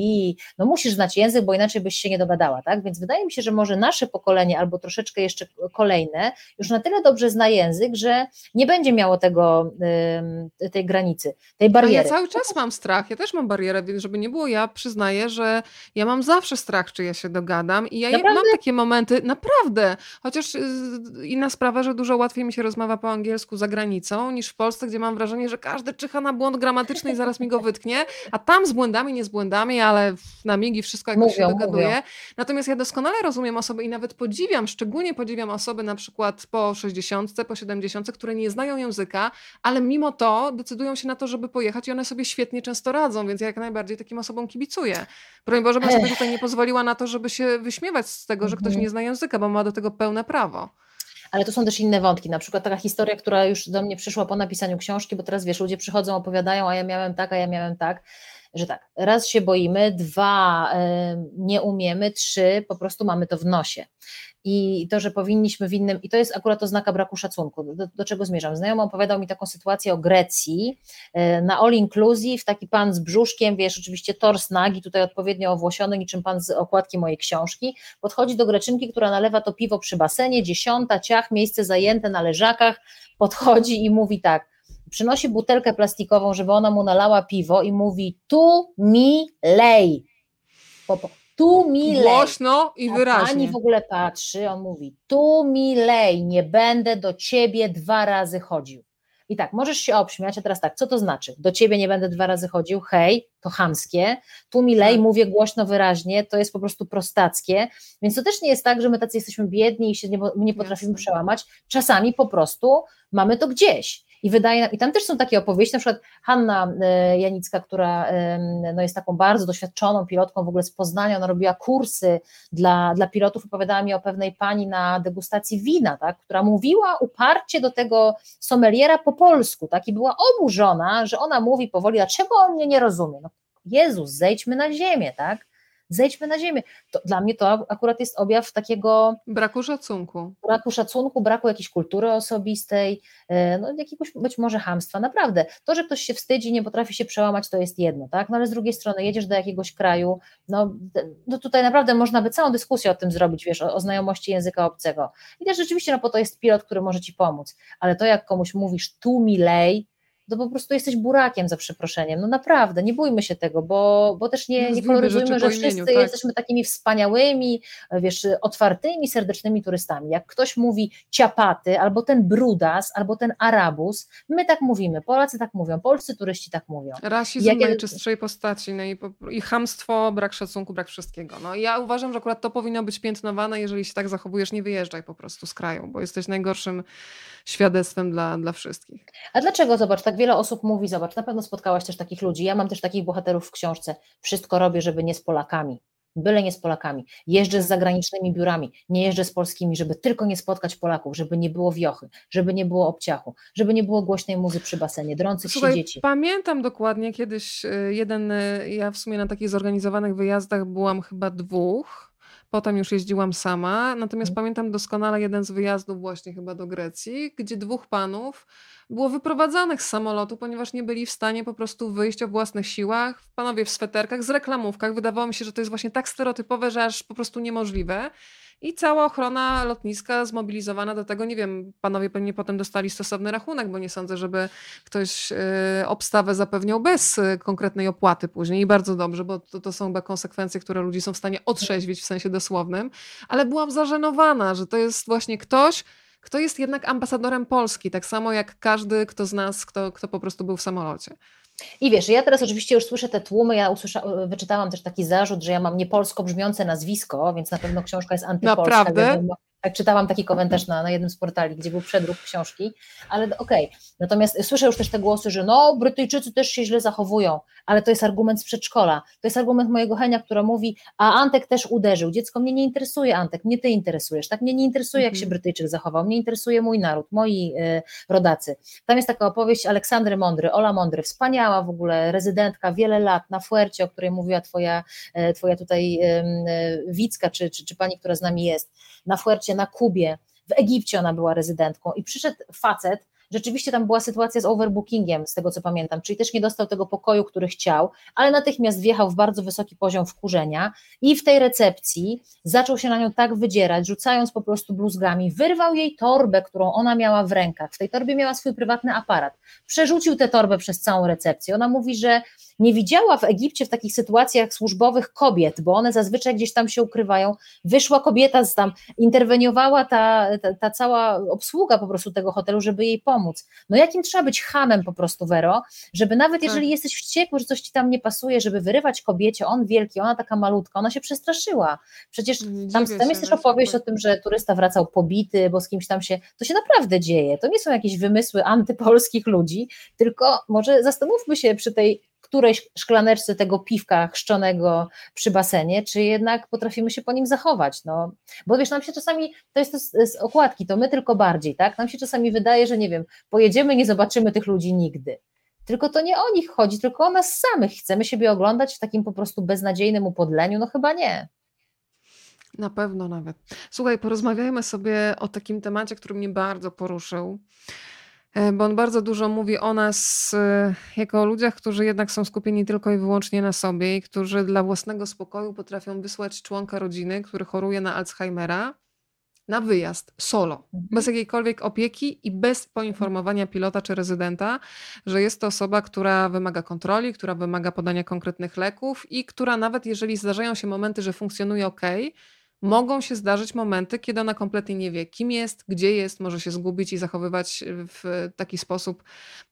no musisz znać język, bo inaczej byś się nie dogadała, tak, więc wydaje mi się, że może nasze pokolenie albo troszeczkę jeszcze kolejne już na tyle dobrze zna język, że nie będzie miało tego, tej granicy, tej bariery. A ja cały czas mam strach, ja też mam barierę, więc żeby nie było, ja przyznaję, że ja mam zawsze strach, czy ja się dogadam i ja Naprawdę? mam takie momenty, momenty, naprawdę, chociaż y, inna sprawa, że dużo łatwiej mi się rozmawia po angielsku za granicą niż w Polsce, gdzie mam wrażenie, że każdy czyha na błąd gramatyczny i zaraz mi go wytknie, a tam z błędami, nie z błędami, ale na migi wszystko jakoś mówią, się dogaduje. Mówią. Natomiast ja doskonale rozumiem osoby i nawet podziwiam, szczególnie podziwiam osoby na przykład po 60, po 70, które nie znają języka, ale mimo to decydują się na to, żeby pojechać i one sobie świetnie często radzą, więc ja jak najbardziej takim osobom kibicuję. Broń Boże, bym sobie tutaj nie pozwoliła na to, żeby się wyśmiewać z tego, że ktoś mhm. nie zna języka, bo ma do tego pełne prawo ale to są też inne wątki, na przykład taka historia, która już do mnie przyszła po napisaniu książki, bo teraz wiesz, ludzie przychodzą, opowiadają, a ja miałem tak, a ja miałem tak, że tak, raz się boimy, dwa nie umiemy, trzy po prostu mamy to w nosie i to, że powinniśmy w innym, i to jest akurat oznaka braku szacunku. Do, do czego zmierzam? Znajomy opowiadał mi taką sytuację o Grecji, e, na all inclusive, taki pan z brzuszkiem, wiesz, oczywiście tors nagi, tutaj odpowiednio owłosiony, niczym pan z okładki mojej książki, podchodzi do Greczynki, która nalewa to piwo przy basenie, dziesiąta, ciach, miejsce zajęte na leżakach, podchodzi i mówi tak, przynosi butelkę plastikową, żeby ona mu nalała piwo i mówi tu mi lej. Po, tu mi lej. Głośno i wyraźnie. Pani w ogóle patrzy, on mówi, tu mi lej, nie będę do ciebie dwa razy chodził. I tak, możesz się obśmiać, a teraz tak, co to znaczy? Do ciebie nie będę dwa razy chodził, hej, to chamskie, tu mi lej, tak. mówię głośno, wyraźnie, to jest po prostu prostackie, więc to też nie jest tak, że my tacy jesteśmy biedni i się nie, nie potrafimy przełamać, czasami po prostu mamy to gdzieś i wydaje, i tam też są takie opowieści, na przykład Hanna e, Janicka, która no jest taką bardzo doświadczoną pilotką w ogóle z Poznania, ona robiła kursy dla, dla pilotów, opowiadała mi o pewnej pani na degustacji wina, tak, która mówiła uparcie do tego sommeliera po polsku, tak, i była oburzona, że ona mówi powoli, dlaczego on mnie nie rozumie, no Jezus, zejdźmy na ziemię, tak, zejdźmy na ziemię. To, dla mnie to akurat jest objaw takiego braku szacunku. Braku szacunku, braku jakiejś kultury osobistej, e, no jakiegoś być może hamstwa. Naprawdę, to, że ktoś się wstydzi, nie potrafi się przełamać, to jest jedno, tak? No ale z drugiej strony jedziesz do jakiegoś kraju, no, no tutaj naprawdę można by całą dyskusję o tym zrobić, wiesz, o, o znajomości języka obcego. I też rzeczywiście, no po to jest pilot, który może ci pomóc, ale to jak komuś mówisz tu mi lej, to po prostu jesteś burakiem za przeproszeniem. No naprawdę, nie bójmy się tego, bo, bo też nie, nie koloryzujmy, że wszyscy imieniu, tak. jesteśmy takimi wspaniałymi, wiesz, otwartymi, serdecznymi turystami. Jak ktoś mówi ciapaty, albo ten brudas, albo ten arabus, my tak mówimy, Polacy tak mówią, polscy turyści tak mówią. Rasizm Jak... najczystszej postaci no i, i hamstwo, brak szacunku, brak wszystkiego. No ja uważam, że akurat to powinno być piętnowane, jeżeli się tak zachowujesz, nie wyjeżdżaj po prostu z kraju, bo jesteś najgorszym świadectwem dla, dla wszystkich. A dlaczego, zobacz, tak wiele osób mówi, zobacz, na pewno spotkałaś też takich ludzi, ja mam też takich bohaterów w książce, wszystko robię, żeby nie z Polakami, byle nie z Polakami. Jeżdżę z zagranicznymi biurami, nie jeżdżę z polskimi, żeby tylko nie spotkać Polaków, żeby nie było wiochy, żeby nie było obciachu, żeby nie było głośnej muzy przy basenie, drących Słuchaj, się dzieci. Pamiętam dokładnie kiedyś y, jeden, y, ja w sumie na takich zorganizowanych wyjazdach byłam chyba dwóch, Potem już jeździłam sama, natomiast mhm. pamiętam doskonale jeden z wyjazdów właśnie chyba do Grecji, gdzie dwóch panów było wyprowadzanych z samolotu, ponieważ nie byli w stanie po prostu wyjść o własnych siłach. Panowie w sweterkach, z reklamówkach. Wydawało mi się, że to jest właśnie tak stereotypowe, że aż po prostu niemożliwe. I cała ochrona lotniska zmobilizowana do tego, nie wiem, panowie pewnie potem dostali stosowny rachunek, bo nie sądzę, żeby ktoś y, obstawę zapewniał bez y, konkretnej opłaty później. I bardzo dobrze, bo to, to są chyba konsekwencje, które ludzi są w stanie otrzeźwić w sensie dosłownym, ale byłam zażenowana, że to jest właśnie ktoś, kto jest jednak ambasadorem Polski, tak samo jak każdy, kto z nas, kto, kto po prostu był w samolocie. I wiesz, ja teraz oczywiście już słyszę te tłumy, ja usłysza, wyczytałam też taki zarzut, że ja mam niepolsko brzmiące nazwisko, więc na pewno książka jest antypolska. Naprawdę? Tak, czytałam taki komentarz na, na jednym z portali, gdzie był przedruk książki, ale okej. Okay. Natomiast słyszę już też te głosy, że no, Brytyjczycy też się źle zachowują, ale to jest argument z przedszkola. To jest argument mojego Henia, która mówi, a Antek też uderzył. Dziecko mnie nie interesuje, Antek, mnie ty interesujesz. Tak mnie nie interesuje, jak się mhm. Brytyjczyk zachował. Mnie interesuje mój naród, moi y, rodacy. Tam jest taka opowieść Aleksandry Mądry, Ola Mądry, wspaniała w ogóle rezydentka, wiele lat na Fuercie, o której mówiła twoja, y, twoja tutaj y, Wicka, czy, czy, czy pani, która z nami jest. Na Fuercie na Kubie, w Egipcie ona była rezydentką i przyszedł facet, rzeczywiście tam była sytuacja z overbookingiem, z tego co pamiętam, czyli też nie dostał tego pokoju, który chciał, ale natychmiast wjechał w bardzo wysoki poziom wkurzenia i w tej recepcji zaczął się na nią tak wydzierać, rzucając po prostu bluzgami, wyrwał jej torbę, którą ona miała w rękach, w tej torbie miała swój prywatny aparat, przerzucił tę torbę przez całą recepcję, ona mówi, że nie widziała w Egipcie w takich sytuacjach służbowych kobiet, bo one zazwyczaj gdzieś tam się ukrywają. Wyszła kobieta z tam, interweniowała ta, ta, ta cała obsługa po prostu tego hotelu, żeby jej pomóc. No jakim trzeba być hamem po prostu, Wero, żeby nawet tak. jeżeli jesteś wściekły, że coś ci tam nie pasuje, żeby wyrywać kobiecie, on wielki, ona taka malutka, ona się przestraszyła. Przecież tam, tam jest też opowieść o tym, że turysta wracał pobity, bo z kimś tam się, to się naprawdę dzieje. To nie są jakieś wymysły antypolskich ludzi, tylko może zastanówmy się przy tej którejś szklaneczce tego piwka chrzczonego przy basenie, czy jednak potrafimy się po nim zachować, no, bo wiesz, nam się czasami, to jest to z, z okładki, to my tylko bardziej, tak, nam się czasami wydaje, że nie wiem, pojedziemy, nie zobaczymy tych ludzi nigdy, tylko to nie o nich chodzi, tylko o nas samych, chcemy siebie oglądać w takim po prostu beznadziejnym upodleniu, no chyba nie. Na pewno nawet. Słuchaj, porozmawiajmy sobie o takim temacie, który mnie bardzo poruszył. E, bo on bardzo dużo mówi o nas e, jako o ludziach, którzy jednak są skupieni tylko i wyłącznie na sobie i którzy dla własnego spokoju potrafią wysłać członka rodziny, który choruje na Alzheimera, na wyjazd solo, mhm. bez jakiejkolwiek opieki i bez poinformowania pilota czy rezydenta, że jest to osoba, która wymaga kontroli, która wymaga podania konkretnych leków i która nawet jeżeli zdarzają się momenty, że funkcjonuje ok, mogą się zdarzyć momenty, kiedy ona kompletnie nie wie, kim jest, gdzie jest, może się zgubić i zachowywać w taki sposób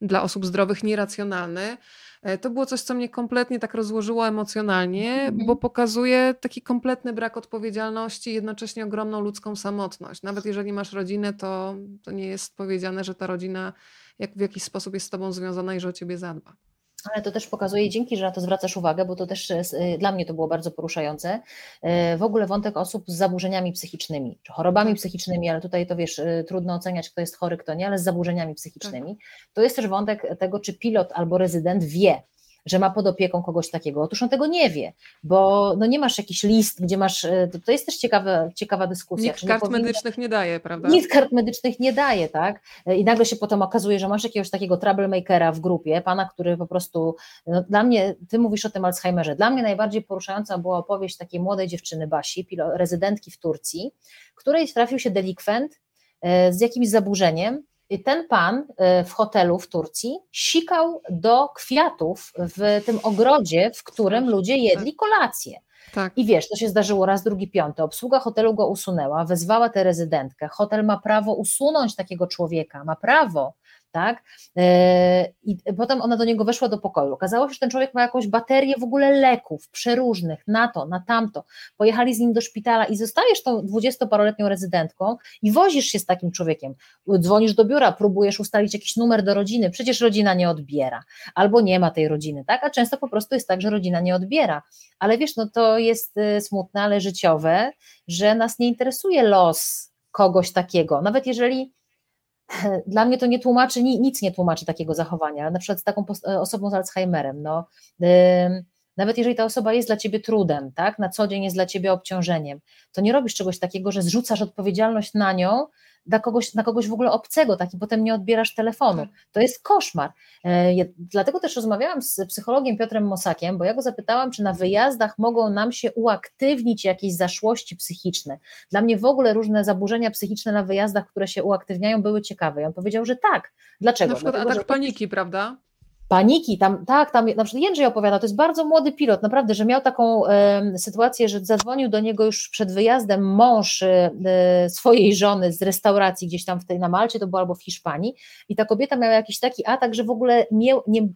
dla osób zdrowych nieracjonalny. E, to było coś, co mnie kompletnie tak rozłożyło emocjonalnie, mhm. bo pokazuje taki kompletny brak odpowiedzialności, jednocześnie ogromną ludzką samotność. Nawet jeżeli masz rodzinę, to, to nie jest powiedziane, że ta rodzina jak, w jakiś sposób jest z tobą związana i że o ciebie zadba. Ale to też pokazuje, dzięki, że na to zwracasz uwagę, bo to też e, dla mnie to było bardzo poruszające. E, w ogóle wątek osób z zaburzeniami psychicznymi, czy chorobami tak. psychicznymi, ale tutaj to wiesz, trudno oceniać, kto jest chory, kto nie, ale z zaburzeniami psychicznymi. Tak. To jest też wątek tego, czy pilot albo rezydent wie, że ma pod opieką kogoś takiego. Otóż on tego nie wie, bo no nie masz jakiś list, gdzie masz, e, to, to jest też ciekawa, ciekawa dyskusja. Nikt kart powinno, medycznych nie daje, prawda? Nikt kart medycznych nie daje, tak? E, I nagle się potem okazuje, że masz jakiegoś takiego troublemakera w grupie, pana, który po prostu, no dla mnie, ty mówisz o tym Alzheimerze, dla mnie najbardziej poruszająca była opowieść takiej młodej dziewczyny Basi, rezydentki w Turcji, której trafił się delikwent e, z jakimś zaburzeniem, ten pan e, w hotelu w Turcji sikał do kwiatów w tym ogrodzie, w którym ludzie jedli kolację. Tak. I wiesz, to się zdarzyło raz, drugi, piąty. Obsługa hotelu go usunęła, wezwała tę rezydentkę. Hotel ma prawo usunąć takiego człowieka, ma prawo tak? E, I potem ona do niego weszła do pokoju. Okazało się, że ten człowiek ma jakąś baterię w ogóle leków przeróżnych, na to, na tamto. Pojechali z nim do szpitala i zostajesz tą dwudziestoparoletnią rezydentką i wozisz się z takim człowiekiem. Dzwonisz do biura, próbujesz ustalić jakiś numer do rodziny, przecież rodzina nie odbiera, albo nie ma tej rodziny, tak? A często po prostu jest tak, że rodzina nie odbiera. Ale wiesz, no to jest y, smutne, ale życiowe, że nas nie interesuje los kogoś takiego. Nawet jeżeli dla mnie to nie tłumaczy, nic nie tłumaczy takiego zachowania, na przykład z taką e, osobą z Alzheimerem, no, nawet jeżeli ta osoba jest dla ciebie trudem, tak, na co dzień jest dla ciebie obciążeniem, to nie robisz czegoś takiego, że zrzucasz odpowiedzialność na nią, dla kogoś, na kogoś w ogóle obcego, tak i potem nie odbierasz telefonu. Tak. To jest koszmar. E, ja, dlatego też rozmawiałam z psychologiem Piotrem Mosakiem, bo ja go zapytałam, czy na wyjazdach mogą nam się uaktywnić jakieś zaszłości psychiczne. Dla mnie w ogóle różne zaburzenia psychiczne na wyjazdach, które się uaktywniają, były ciekawe. I on powiedział, że tak. Dlaczego? Na przykład Dlatego, atak paniki, prawda? Paniki, tam, tak, tam na przykład Jędrzej opowiada, to jest bardzo młody pilot, naprawdę, że miał taką e, sytuację, że zadzwonił do niego już przed wyjazdem mąż e, swojej żony z restauracji gdzieś tam w tej, na Malcie, to było albo w Hiszpanii i ta kobieta miała jakiś taki atak, że w ogóle miał, nie,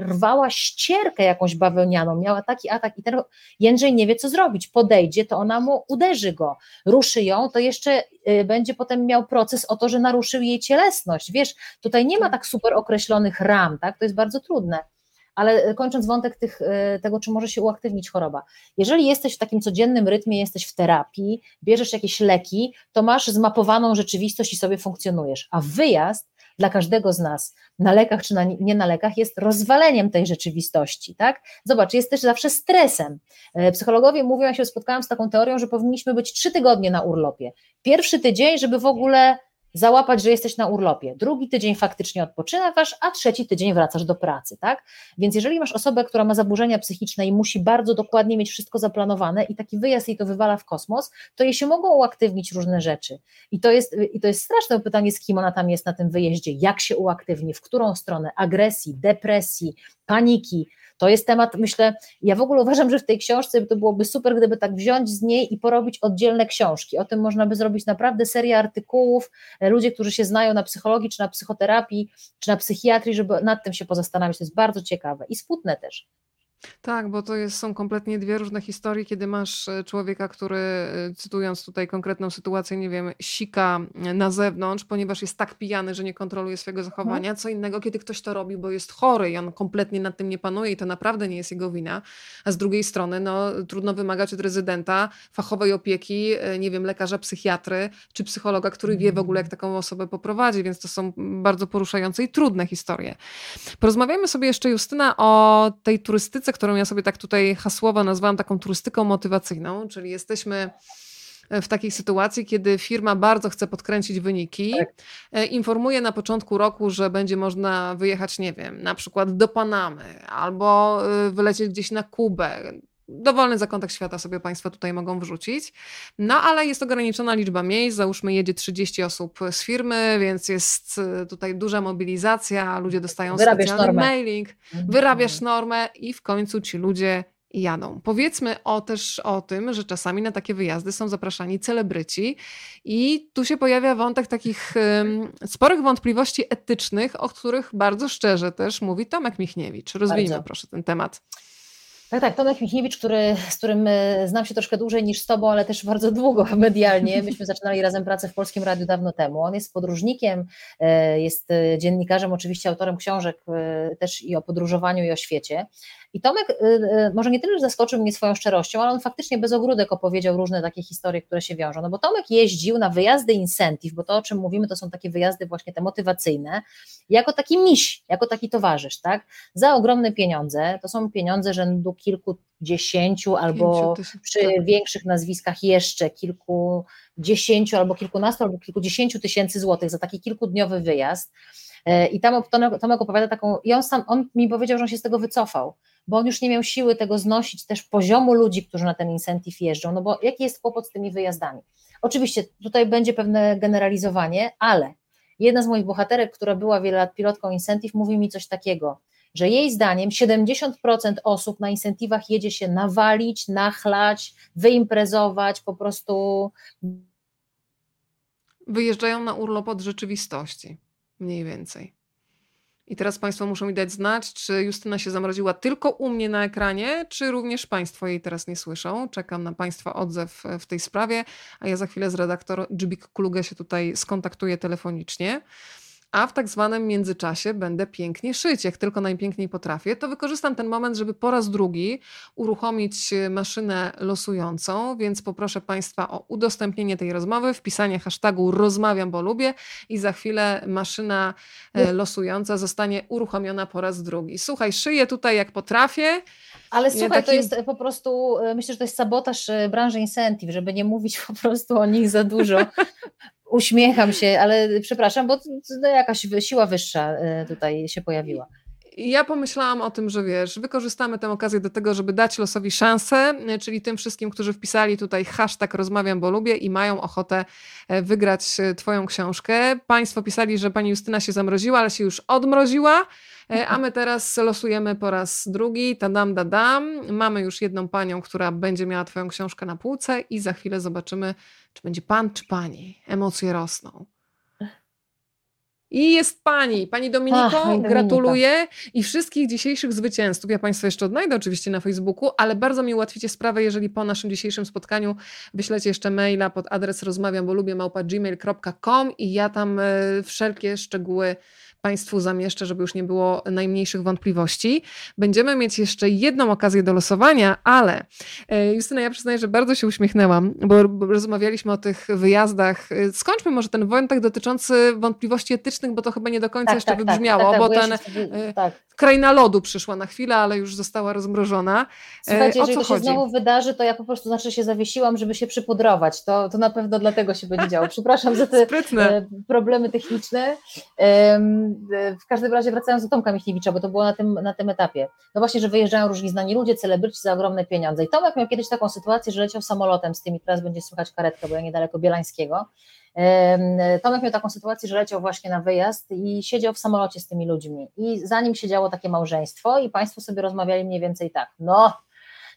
rwała ścierkę jakąś bawełnianą, miała taki atak i ten Jędrzej nie wie co zrobić, podejdzie, to ona mu uderzy go, ruszy ją, to jeszcze e, będzie potem miał proces o to, że naruszył jej cielesność, wiesz, tutaj nie ma tak. tak super określonych ram, tak, to jest bardzo trudne. Ale kończąc wątek tych, e, tego, czy może się uaktywnić choroba. Jeżeli jesteś w takim codziennym rytmie, jesteś w terapii, bierzesz jakieś leki, to masz zmapowaną rzeczywistość i sobie funkcjonujesz. A wyjazd dla każdego z nas na lekach czy na, nie na lekach jest rozwaleniem tej rzeczywistości, tak? Zobacz, jest też zawsze stresem. E, psychologowie mówią, ja się spotkałam z taką teorią, że powinniśmy być trzy tygodnie na urlopie. Pierwszy tydzień, żeby w ogóle załapać, że jesteś na urlopie. Drugi tydzień faktycznie odpoczywasz, a trzeci tydzień wracasz do pracy, tak? Więc jeżeli masz osobę, która ma zaburzenia psychiczne i musi bardzo dokładnie mieć wszystko zaplanowane i taki wyjazd jej to wywala w kosmos, to jej się mogą uaktywnić różne rzeczy. I to jest, i to jest straszne pytanie, z kim ona tam jest na tym wyjeździe, jak się uaktywni, w którą stronę agresji, depresji, paniki. To jest temat, myślę, ja w ogóle uważam, że w tej książce to byłoby super, gdyby tak wziąć z niej i porobić oddzielne książki. O tym można by zrobić naprawdę serię artykułów. Ludzie, którzy się znają na psychologii, czy na psychoterapii, czy na psychiatrii, żeby nad tym się pozastanawiać. To jest bardzo ciekawe i smutne też. Tak, bo to jest, są kompletnie dwie różne historie, kiedy masz e, człowieka, który, e, cytując tutaj konkretną sytuację, nie wiem, sika e, na zewnątrz, ponieważ jest tak pijany, że nie kontroluje swojego mhm. zachowania. Co innego, kiedy ktoś to robi, bo jest chory i on kompletnie nad tym nie panuje i to naprawdę nie jest jego wina. A z drugiej strony, no, trudno wymagać od rezydenta fachowej opieki, nie wiem, lekarza psychiatry czy psychologa, który wie w ogóle, jak taką osobę poprowadzi, więc to są bardzo poruszające i trudne historie. Porozmawiajmy sobie jeszcze, Justyna, o tej turystyce, którą ja sobie tak tutaj hasłowo nazwałam taką turystyką motywacyjną, czyli jesteśmy w takiej sytuacji, kiedy firma bardzo chce podkręcić wyniki, tak. E, informuje na początku roku, że będzie można wyjechać, nie wiem, na przykład do Panamy albo e, wylecieć gdzieś na Kubę, dowolny zakątek świata sobie Państwo tutaj mogą wrzucić. No ale jest ograniczona liczba miejsc, załóżmy jedzie 30 osób z firmy, więc jest y, tutaj duża mobilizacja, ludzie dostają wyrabiasz specjalny normę. mailing, mhm. wyrabiasz normę i w końcu ci ludzie jadą. Powiedzmy o, też o tym, że czasami na takie wyjazdy są zapraszani celebryci i tu się pojawia wątek takich um, sporych wątpliwości etycznych, o których bardzo szczerze też mówi Tomek Michniewicz. Rozwijmy bardzo. proszę ten temat. Tak, tak, Tomek Michniewicz, który, z którym e, znam się troszkę dłużej niż z Tobą, ale też bardzo długo medialnie. Myśmy zaczynali razem pracę w Polskim Radiu dawno temu. On jest podróżnikiem, e, jest e, dziennikarzem, oczywiście autorem książek też i o podróżowaniu i o świecie. I Tomek y, y, może nie tyle, że zaskoczył mnie swoją szczerością, ale on faktycznie bez ogródek opowiedział różne takie historie, które się wiążą. No bo Tomek jeździł na wyjazdy incentive, bo to o czym mówimy to są takie wyjazdy właśnie te motywacyjne, jako taki miś, jako taki towarzysz, tak? Za ogromne pieniądze, to są pieniądze rzędu kilkudziesięciu albo przy tak. większych nazwiskach jeszcze kilkudziesięciu albo kilkunastu albo kilkudziesięciu tysięcy złotych za taki kilkudniowy wyjazd. E, I tam Tomek opowiada taką, i on sam, on mi powiedział, że on się z tego wycofał, bo on już nie miał siły tego znosić, też poziomu ludzi, którzy na ten incentive jeżdżą, no bo jaki jest kłopot z tymi wyjazdami? Oczywiście tutaj będzie pewne generalizowanie, ale jedna z moich bohaterek, która była wiele lat pilotką incentive, mówi mi coś takiego, że jej zdaniem 70% osób na incentive'ach jedzie się nawalić, nachlać, wyimprezować, po prostu. Wyjeżdżają na urlop od rzeczywistości, mniej więcej. I teraz Państwo muszą mi dać znać, czy Justyna się zamroziła tylko u mnie na ekranie, czy również Państwo jej teraz nie słyszą. Czekam na Państwa odzew w tej sprawie, a ja za chwilę z redaktor Dżibik Klugę się tutaj skontaktuję telefonicznie a w tak zwanym międzyczasie będę pięknie szyć. Jak tylko najpiękniej potrafię, to wykorzystam ten moment, żeby po raz drugi uruchomić e, maszynę losującą, więc poproszę Państwa o udostępnienie tej rozmowy, wpisanie hashtagu rozmawiam, bo lubię i za chwilę maszyna e, losująca zostanie uruchomiona po raz drugi. Słuchaj, szyję tutaj jak potrafię. Ale słuchaj, takim... to jest po prostu, e, myślę, że to jest sabotaż branży incentive, żeby nie mówić po prostu o nich za dużo, Uśmiecham się, ale przepraszam, bo jakaś siła wyższa e, tutaj się pojawiła. Ja pomyślałam o tym, że wiesz, wykorzystamy tę okazję do tego, żeby dać losowi szansę, e, czyli tym wszystkim, którzy wpisali tutaj hashtag rozmawiam, bo lubię i mają ochotę e, wygrać Twoją książkę. Państwo pisali, że pani Justyna się zamroziła, ale się już odmroziła. E, a my teraz losujemy po raz drugi. Tadam, dadam. Mamy już jedną panią, która będzie miała Twoją książkę na półce, i za chwilę zobaczymy, czy będzie pan, czy pani. Emocje rosną. I jest pani. Pani Dominiko, Ach, gratuluję i wszystkich dzisiejszych zwycięzców. Ja Państwa jeszcze odnajdę oczywiście na Facebooku, ale bardzo mi ułatwicie sprawę, jeżeli po naszym dzisiejszym spotkaniu wyślecie jeszcze maila pod adres rozmawiam, bo lubię małpa gmail.com i ja tam e, wszelkie szczegóły Państwu zamieszczę, żeby już nie było najmniejszych wątpliwości. Będziemy mieć jeszcze jedną okazję do losowania, ale e, Justyna, ja przyznaję, że bardzo się uśmiechnęłam, bo rozmawialiśmy o tych wyjazdach. E, skończmy może ten wątek dotyczący wątpliwości etycznych, bo to chyba nie do końca tak, jeszcze tak, tak wybrzmiało, tak, tak, bo, ten e, tak. kraina lodu przyszła na chwilę, ale już została rozmrożona. Słuchajcie, jeżeli to się chodzi? znowu wydarzy, to ja po prostu znaczy się zawiesiłam, żeby się przypudrować. To, to na pewno dlatego się będzie działo. Przepraszam za te Sprytne. problemy techniczne. W każdym razie wracając do Tomka Michniewicza, bo to było na tym, na tym etapie. No właśnie, że wyjeżdżają różni znani ludzie, celebryci za ogromne pieniądze. I Tomek miał kiedyś taką sytuację, że leciał samolotem z tymi, teraz będzie słychać karetkę, bo ja niedaleko Bielańskiego. Tomek miał taką sytuację, że leciał właśnie na wyjazd i siedział w samolocie z tymi ludźmi. I za nim siedziało takie małżeństwo i państwo sobie rozmawiali mniej więcej tak, no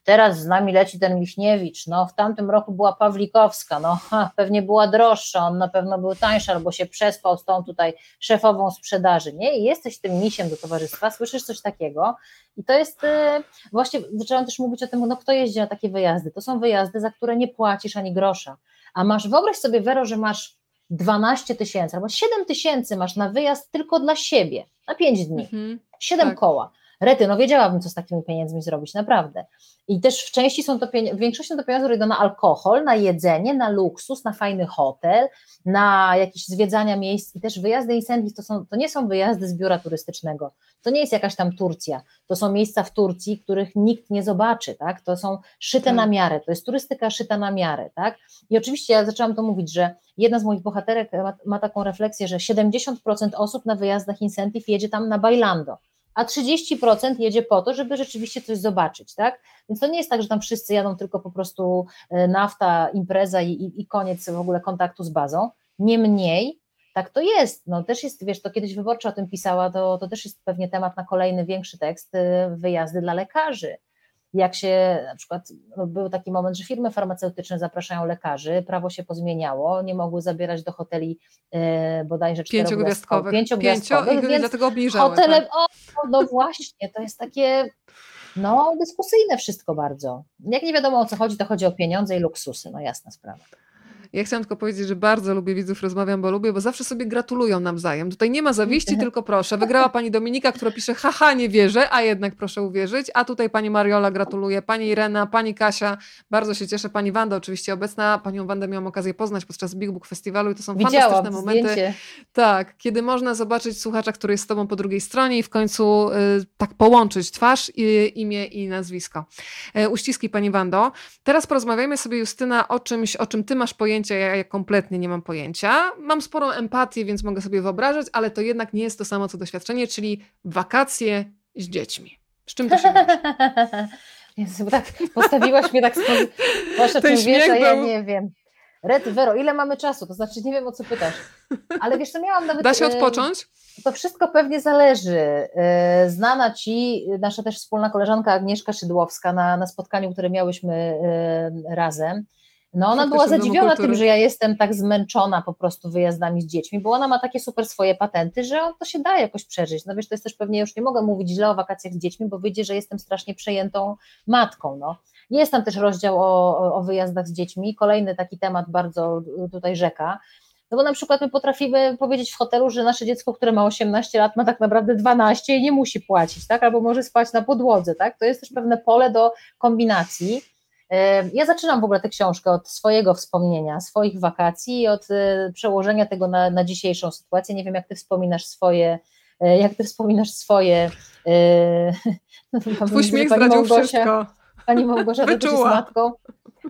Teraz z nami leci ten Michniewicz, no w tamtym roku była Pawlikowska, no pewnie była droższa, on na pewno był tańszy, albo się przespał z tą tutaj szefową sprzedaży, nie? I jesteś tym misiem do towarzystwa, słyszysz coś takiego. I to jest, yy, właśnie zaczęłam też mówić o tym, no kto jeździ na takie wyjazdy, to są wyjazdy, za które nie płacisz ani grosza, a masz, wyobraź sobie Wero, że masz 12 tysięcy albo 7 tysięcy masz na wyjazd tylko dla siebie, na 5 dni, mhm, 7 tak. koła, Rety, no wiedziałabym, co z takimi pieniędzmi zrobić, naprawdę. I też w części są to pieniądze, w większości są to pieniądze, które idą na alkohol, na jedzenie, na luksus, na fajny hotel, na jakieś zwiedzania miejsc i też wyjazdy incentive to, są, to nie są wyjazdy z biura turystycznego, to nie jest jakaś tam Turcja, to są miejsca w Turcji, których nikt nie zobaczy, tak? To są szyte tak. na miarę, to jest turystyka szyta na miarę, tak? I oczywiście ja zaczęłam to mówić, że jedna z moich bohaterek ma, ma taką refleksję, że 70% osób na wyjazdach incentive jedzie tam na bailando a 30% jedzie po to, żeby rzeczywiście coś zobaczyć, tak? Więc to nie jest tak, że tam wszyscy jadą tylko po prostu e, nafta, impreza i, i, i koniec w ogóle kontaktu z bazą. Niemniej, tak to jest. No też jest, wiesz, to kiedyś wyborcza o tym pisała, to, to też jest pewnie temat na kolejny większy tekst, e, wyjazdy dla lekarzy jak się na przykład no był taki moment, że firmy farmaceutyczne zapraszają lekarzy, prawo się pozmieniało, nie mogły zabierać do hoteli e, bodajże pięciogwiazdkowych, pięciogwiazdkowych Pięcio, więc dlatego obniżały. Hotele, tak. o, no właśnie, to jest takie no dyskusyjne wszystko bardzo. Jak nie wiadomo o co chodzi, to chodzi o pieniądze i luksusy, no jasna sprawa. Ja chciałam tylko powiedzieć, że bardzo lubię widzów, rozmawiam, bo lubię, bo zawsze sobie gratulują nawzajem. Tutaj nie ma zawiści, tylko proszę. Wygrała pani Dominika, która pisze, haha, nie wierzę, a jednak proszę uwierzyć. A tutaj pani Mariola gratuluje, pani Irena, pani Kasia, bardzo się cieszę, pani Wanda oczywiście obecna. Panią Wandę miałam okazję poznać podczas Big Book Festiwalu i to są Widziałam, fantastyczne momenty. Zdjęcie. Tak, kiedy można zobaczyć słuchacza, który jest z tobą po drugiej stronie i w końcu y, tak połączyć twarz, y, imię i nazwisko. Y, uściski pani Wando. Teraz porozmawiajmy sobie Justyna o czymś, o czym ty masz pojęcie pojęcia, ja kompletnie nie mam pojęcia. Mam sporą empatię, więc mogę sobie wyobrażać, ale to jednak nie jest to samo co doświadczenie, czyli wakacje z dziećmi. Z czym to się Jezu, tak postawiłaś mnie tak sposób. Wasza czym wiesz, a ja nie wiem. Red Vero, ile mamy czasu? To znaczy nie wiem o co pytasz. Ale wiesz, co miałam nawet. Da się odpocząć? To wszystko pewnie zależy. E, znana ci nasza też wspólna koleżanka Agnieszka Szydłowska na, na spotkaniu, które miałyśmy razem no ona była zadziwiona tym, że ja jestem tak zmęczona po prostu wyjazdami z dziećmi, bo ona ma takie super swoje patenty, że to się da jakoś przeżyć. No wiesz, to jest też pewnie, już nie mogę mówić źle o wakacjach z dziećmi, bo wyjdzie, że jestem strasznie przejętą matką, no. Jest tam też rozdział o, o wyjazdach z dziećmi, kolejny taki temat bardzo tutaj rzeka, no bo na przykład my potrafimy powiedzieć w hotelu, że nasze dziecko, które ma 18 lat, ma tak naprawdę 12 i nie musi płacić, tak? Albo może spać na podłodze, tak? To jest też pewne pole do kombinacji. Ja zaczynam w ogóle tę książkę od swojego wspomnienia, swoich wakacji i od e, przełożenia tego na, na dzisiejszą sytuację. Nie wiem, jak ty wspominasz swoje, e, jak ty wspominasz swoje. E, Twój śmiech zdradził Małgosia, wszystko. Pani Małgorzata też jest matką.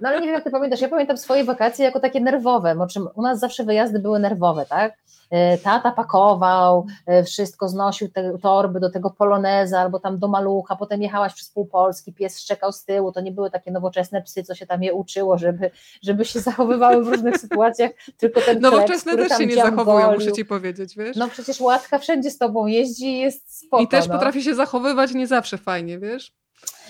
No ale nie wiem, jak ty pamiętasz, ja pamiętam swoje wakacje jako takie nerwowe, bo czym u nas zawsze wyjazdy były nerwowe, tak? E, tata pakował, e, wszystko znosił te torby do tego poloneza albo tam do malucha, potem jechałaś przez pół Polski, pies szczekał z tyłu, to nie były takie nowoczesne psy, co się tam je uczyło, żeby, żeby się zachowywały w różnych sytuacjach, tylko ten Nowoczesne też się nie zachowują, muszę ci powiedzieć, wiesz? No przecież łatka wszędzie z tobą jeździ i jest spoko. I też no. potrafi się zachowywać nie zawsze fajnie, wiesz?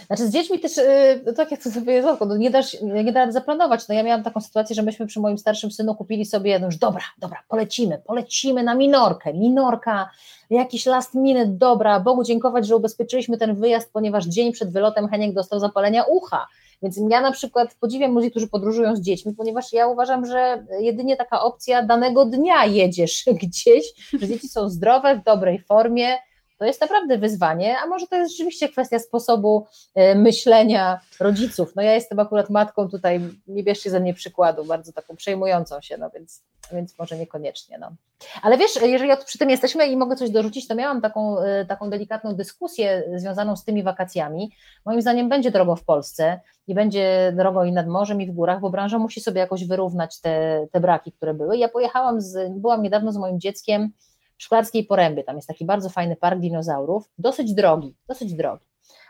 Znaczy z dziećmi też, yy, tak jak to sobie rzadko, no nie, da, nie da zaplanować. No ja miałam taką sytuację, że myśmy przy moim starszym synu kupili sobie, no już dobra, dobra, polecimy, polecimy na minorkę, minorka, jakiś last minute, dobra, Bogu dziękować, że ubezpieczyliśmy ten wyjazd, ponieważ dzień przed wylotem Heniek dostał zapalenia ucha. Więc ja na przykład podziwiam ludzi, którzy podróżują z dziećmi, ponieważ ja uważam, że jedynie taka opcja danego dnia jedziesz gdzieś, że dzieci są zdrowe, w dobrej formie, to jest naprawdę wyzwanie, a może to jest rzeczywiście kwestia sposobu e, myślenia rodziców. No ja jestem akurat matką tutaj, nie bierzcie ze mnie przykładu, bardzo taką przejmującą się, no więc, więc może niekoniecznie. No. Ale wiesz, jeżeli przy tym jesteśmy i mogę coś dorzucić, to miałam taką, e, taką delikatną dyskusję związaną z tymi wakacjami. Moim zdaniem będzie drogo w Polsce i będzie drogo i nad morzem i w górach, bo branża musi sobie jakoś wyrównać te, te braki, które były. Ja pojechałam, z, byłam niedawno z moim dzieckiem Szklarskiej Porębie, tam jest taki bardzo fajny park dinozaurów, dosyć drogi, dosyć drogi.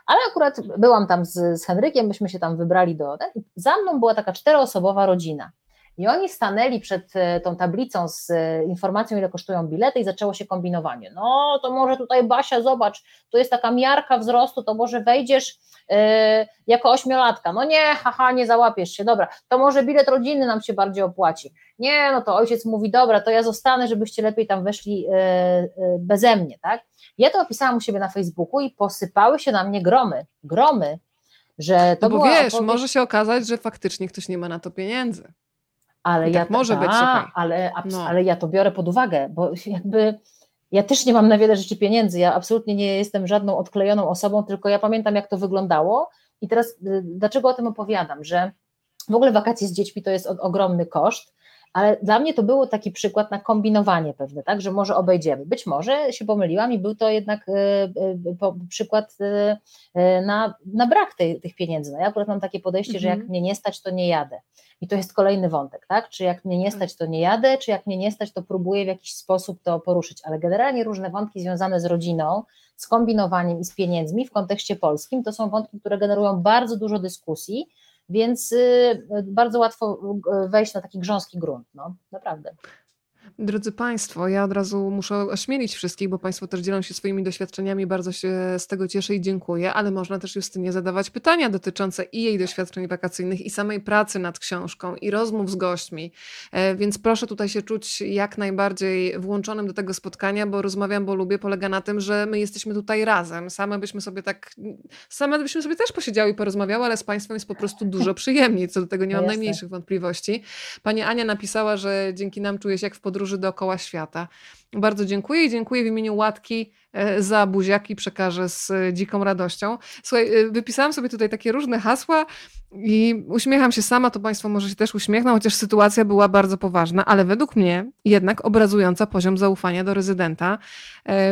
Ale akurat byłam tam z, z Henrykiem, myśmy się tam wybrali do. Za mną była taka czteroosobowa rodzina. I oni stanęli przed e, tą tablicą z e, informacją, ile kosztują bilety, i zaczęło się kombinowanie. No, to może tutaj Basia, zobacz, tu jest taka miarka wzrostu, to może wejdziesz yy, jako ośmiolatka. No nie, haha, nie załapiesz się, dobra, to może bilet rodzinny nam się bardziej opłaci. Nie, no to ojciec mówi, dobra, to ja zostanę, żebyście lepiej tam weszli yy, yy, beze mnie, tak? Ja to opisałam u siebie na Facebooku i posypały się na mnie gromy, gromy, że to no bo wiesz, może się okazać, że faktycznie ktoś nie ma na to pieniędzy. Ale ja, może ta, być, słuchaj. Ale, no. ale ja to biorę pod uwagę, bo jakby ja też nie mam na wiele rzeczy pieniędzy, ja absolutnie nie jestem żadną odklejoną osobą, tylko ja pamiętam jak to wyglądało i teraz y, dlaczego o tym opowiadam, że w ogóle wakacje z dziećmi to jest ogromny koszt, ale dla mnie to był taki przykład na kombinowanie pewne, tak, że może obejdziemy. Być może się pomyliłam i był to jednak y, y, przykład na, na brak tej, tych pieniędzy. No ja akurat mam takie podejście, że jak mhm. mnie nie stać, to nie jadę. I to jest kolejny wątek, tak? Czy jak mnie nie stać, to nie jadę, czy jak mnie nie stać, to próbuję w jakiś sposób to poruszyć. Ale generalnie różne wątki związane z rodziną, z kombinowaniem i z pieniędzmi w kontekście polskim to są wątki, które generują bardzo dużo dyskusji, więc y, bardzo łatwo y, wejść na taki grząski grunt, no naprawdę. Drodzy Państwo, ja od razu muszę ośmielić wszystkich, bo Państwo też dzielą się swoimi doświadczeniami, bardzo się z tego cieszę i dziękuję, ale można też Justynie zadawać pytania dotyczące i jej doświadczeń wakacyjnych, i samej pracy nad książką, i rozmów z gośćmi, e, więc proszę tutaj się czuć jak najbardziej włączonym do tego spotkania, bo rozmawiam, bo lubię, polega na tym, że my jesteśmy tutaj razem, same byśmy sobie tak, same byśmy sobie też posiedziały i porozmawiały, ale z Państwem jest po prostu dużo przyjemniej, co do tego nie mam no najmniejszych wątpliwości. Pani Ania napisała, że dzięki nam czuje się jak w podróży podróży dookoła świata. Bardzo dziękuję i dziękuję w imieniu Łatki e, za buziaki, przekażę z e, dziką radością. Słuchaj, e, wypisałam sobie tutaj takie różne hasła i uśmiecham się sama, to Państwo może się też uśmiechną, chociaż sytuacja była bardzo poważna, ale według mnie jednak obrazująca poziom zaufania do rezydenta.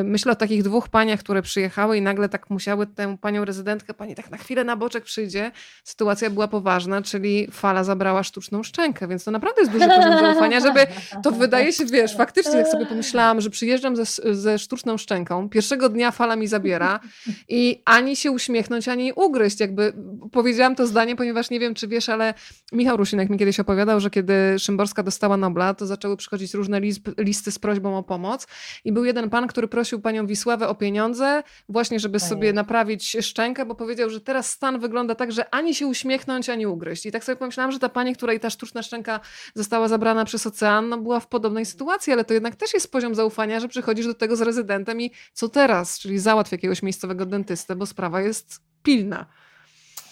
Myślę o takich dwóch paniach, które przyjechały i nagle tak musiały tę panią rezydentkę, pani tak na chwilę na boczek przyjdzie. Sytuacja była poważna, czyli fala zabrała sztuczną szczękę, więc to naprawdę jest duży poziom zaufania, żeby to wydaje się, wiesz, faktycznie jak sobie pomyślałam, że przyjeżdżam ze, ze sztuczną szczęką, pierwszego dnia fala mi zabiera i ani się uśmiechnąć, ani ugryźć. Jakby powiedziałam to zdanie, ponieważ nie wiem, czy wiesz, ale Michał Rusinek mi kiedyś opowiadał, że kiedy Szymborska dostała Nobla, to zaczęły przychodzić różne listy z prośbą o pomoc i był jeden pan, który prosił panią Wisławę o pieniądze, właśnie żeby sobie naprawić szczękę, bo powiedział, że teraz stan wygląda tak, że ani się uśmiechnąć, ani ugryźć. I tak sobie pomyślałam, że ta pani, której ta sztuczna szczęka została zabrana przez ocean, no była w podobnej sytuacji, ale to jednak też jest poziom zaufania, że przychodzisz do tego z rezydentem i co teraz? Czyli załatw jakiegoś miejscowego dentystę, bo sprawa jest pilna.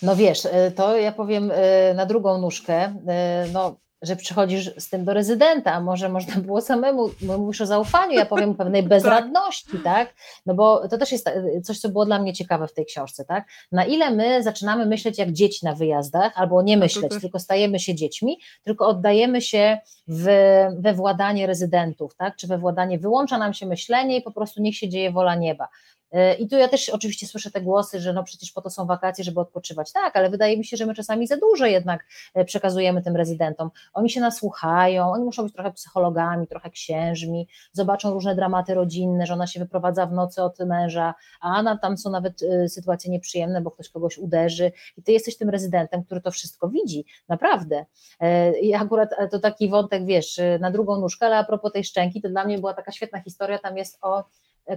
No wiesz, y, to ja powiem y, na drugą nóżkę, y, no że przychodzisz z tym do rezydenta, a może można było samemu, mówisz o zaufaniu, ja powiem pewnej tak. bezradności, tak? No bo to też jest coś, co było dla mnie ciekawe w tej książce, tak? Na ile my zaczynamy myśleć jak dzieci na wyjazdach, albo nie myśleć, tylko stajemy się dziećmi, tylko oddajemy się w, we władanie rezydentów, tak? Czy we władanie, wyłącza nam się myślenie i po prostu niech się dzieje wola nieba. E, I tu ja też oczywiście słyszę te głosy, że no przecież po to są wakacje, żeby odpoczywać. Tak, ale wydaje mi się, że my czasami za dużo jednak e, przekazujemy tym rezydentom. Oni się nasłuchają, oni muszą być trochę psychologami, trochę księżmi, zobaczą różne dramaty rodzinne, że ona się wyprowadza w nocy od męża, a tam są nawet e, sytuacje nieprzyjemne, bo ktoś kogoś uderzy i ty jesteś tym rezydentem, który to wszystko widzi, naprawdę. I akurat to taki wątek, wiesz, na drugą nóżkę, ale a propos tej szczęki, to dla mnie była taka świetna historia, tam jest o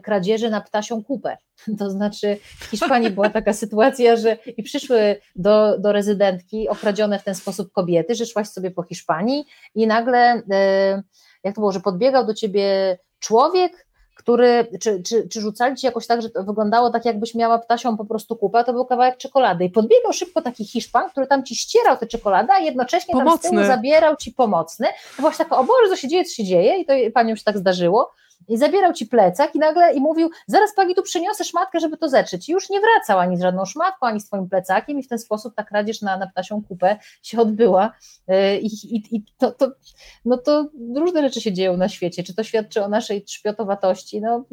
kradzieży na ptasią kupę. To znaczy w Hiszpanii była taka sytuacja, że i przyszły do, do rezydentki okradzione w ten sposób kobiety, że szłaś sobie po Hiszpanii i nagle, e, jak to było, że podbiegał do ciebie człowiek, który, czy, czy, czy rzucali ci jakoś tak, że to wyglądało tak, jakbyś miała ptasią po prostu kupę, to był kawałek czekolady. I podbiegał szybko taki Hiszpan, który tam ci ścierał tę czekoladę, a jednocześnie pomocny. tam z tyłu zabierał ci pomocny. To właśnie taka, o Boże, co się dzieje, co się dzieje? I to panią się tak zdarzyło i zabierał ci plecak i nagle i mówił, zaraz pani tu przyniosę szmatkę, żeby to zetrzeć. I już nie wracał ani z żadną szmatką, ani z twoim plecakiem i w ten sposób ta kradzież na, na ptasią kupę się odbyła. Y, i, i, i to, to, no to różne rzeczy się dzieją na świecie, czy to świadczy o naszej trzpiotowatości, no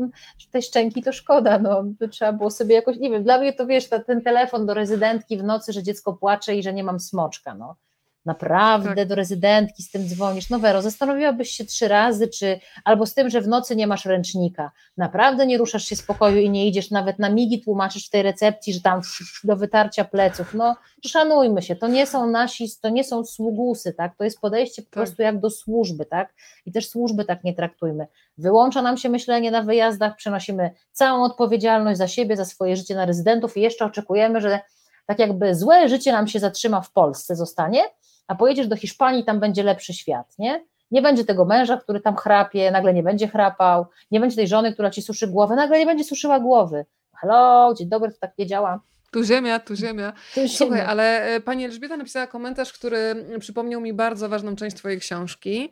tej szczęki to szkoda, no. Trzeba było sobie jakoś, nie wiem, dla mnie to wiesz, ta, ten telefon do rezydentki w nocy, że dziecko płacze i że nie mam smoczka, no Naprawdę tak. do rezydentki z tym dzwonisz. No Wero, zastanowiłabyś się trzy razy, czy albo z tym, że w nocy nie masz ręcznika. Naprawdę nie ruszasz się z pokoju i nie idziesz nawet na migi, tłumaczysz w tej recepcji, że tam do wytarcia pleców. No szanujmy się, to nie są nasi, to nie są sługusy, tak? To jest podejście po tak. prostu jak do służby, tak? I też służby tak nie traktujmy. Wyłącza nam się myślenie na wyjazdach, przenosimy całą odpowiedzialność za siebie, za swoje życie na rezydentów i jeszcze oczekujemy, że tak jakby złe życie nam się zatrzyma w Polsce, zostanie, a pojedziesz do Hiszpanii, tam będzie lepszy świat, nie? Nie będzie tego męża, który tam chrapie, nagle nie będzie chrapał, nie będzie tej żony, która ci suszy głowę, nagle nie będzie suszyła głowy. Hello, dzień dobry, to tak nie działa. Tu ziemia, tu ziemia. Tu Słuchaj, ziemia. ale e, pani Elżbieta napisała komentarz, który przypomniał mi bardzo ważną część twojej książki,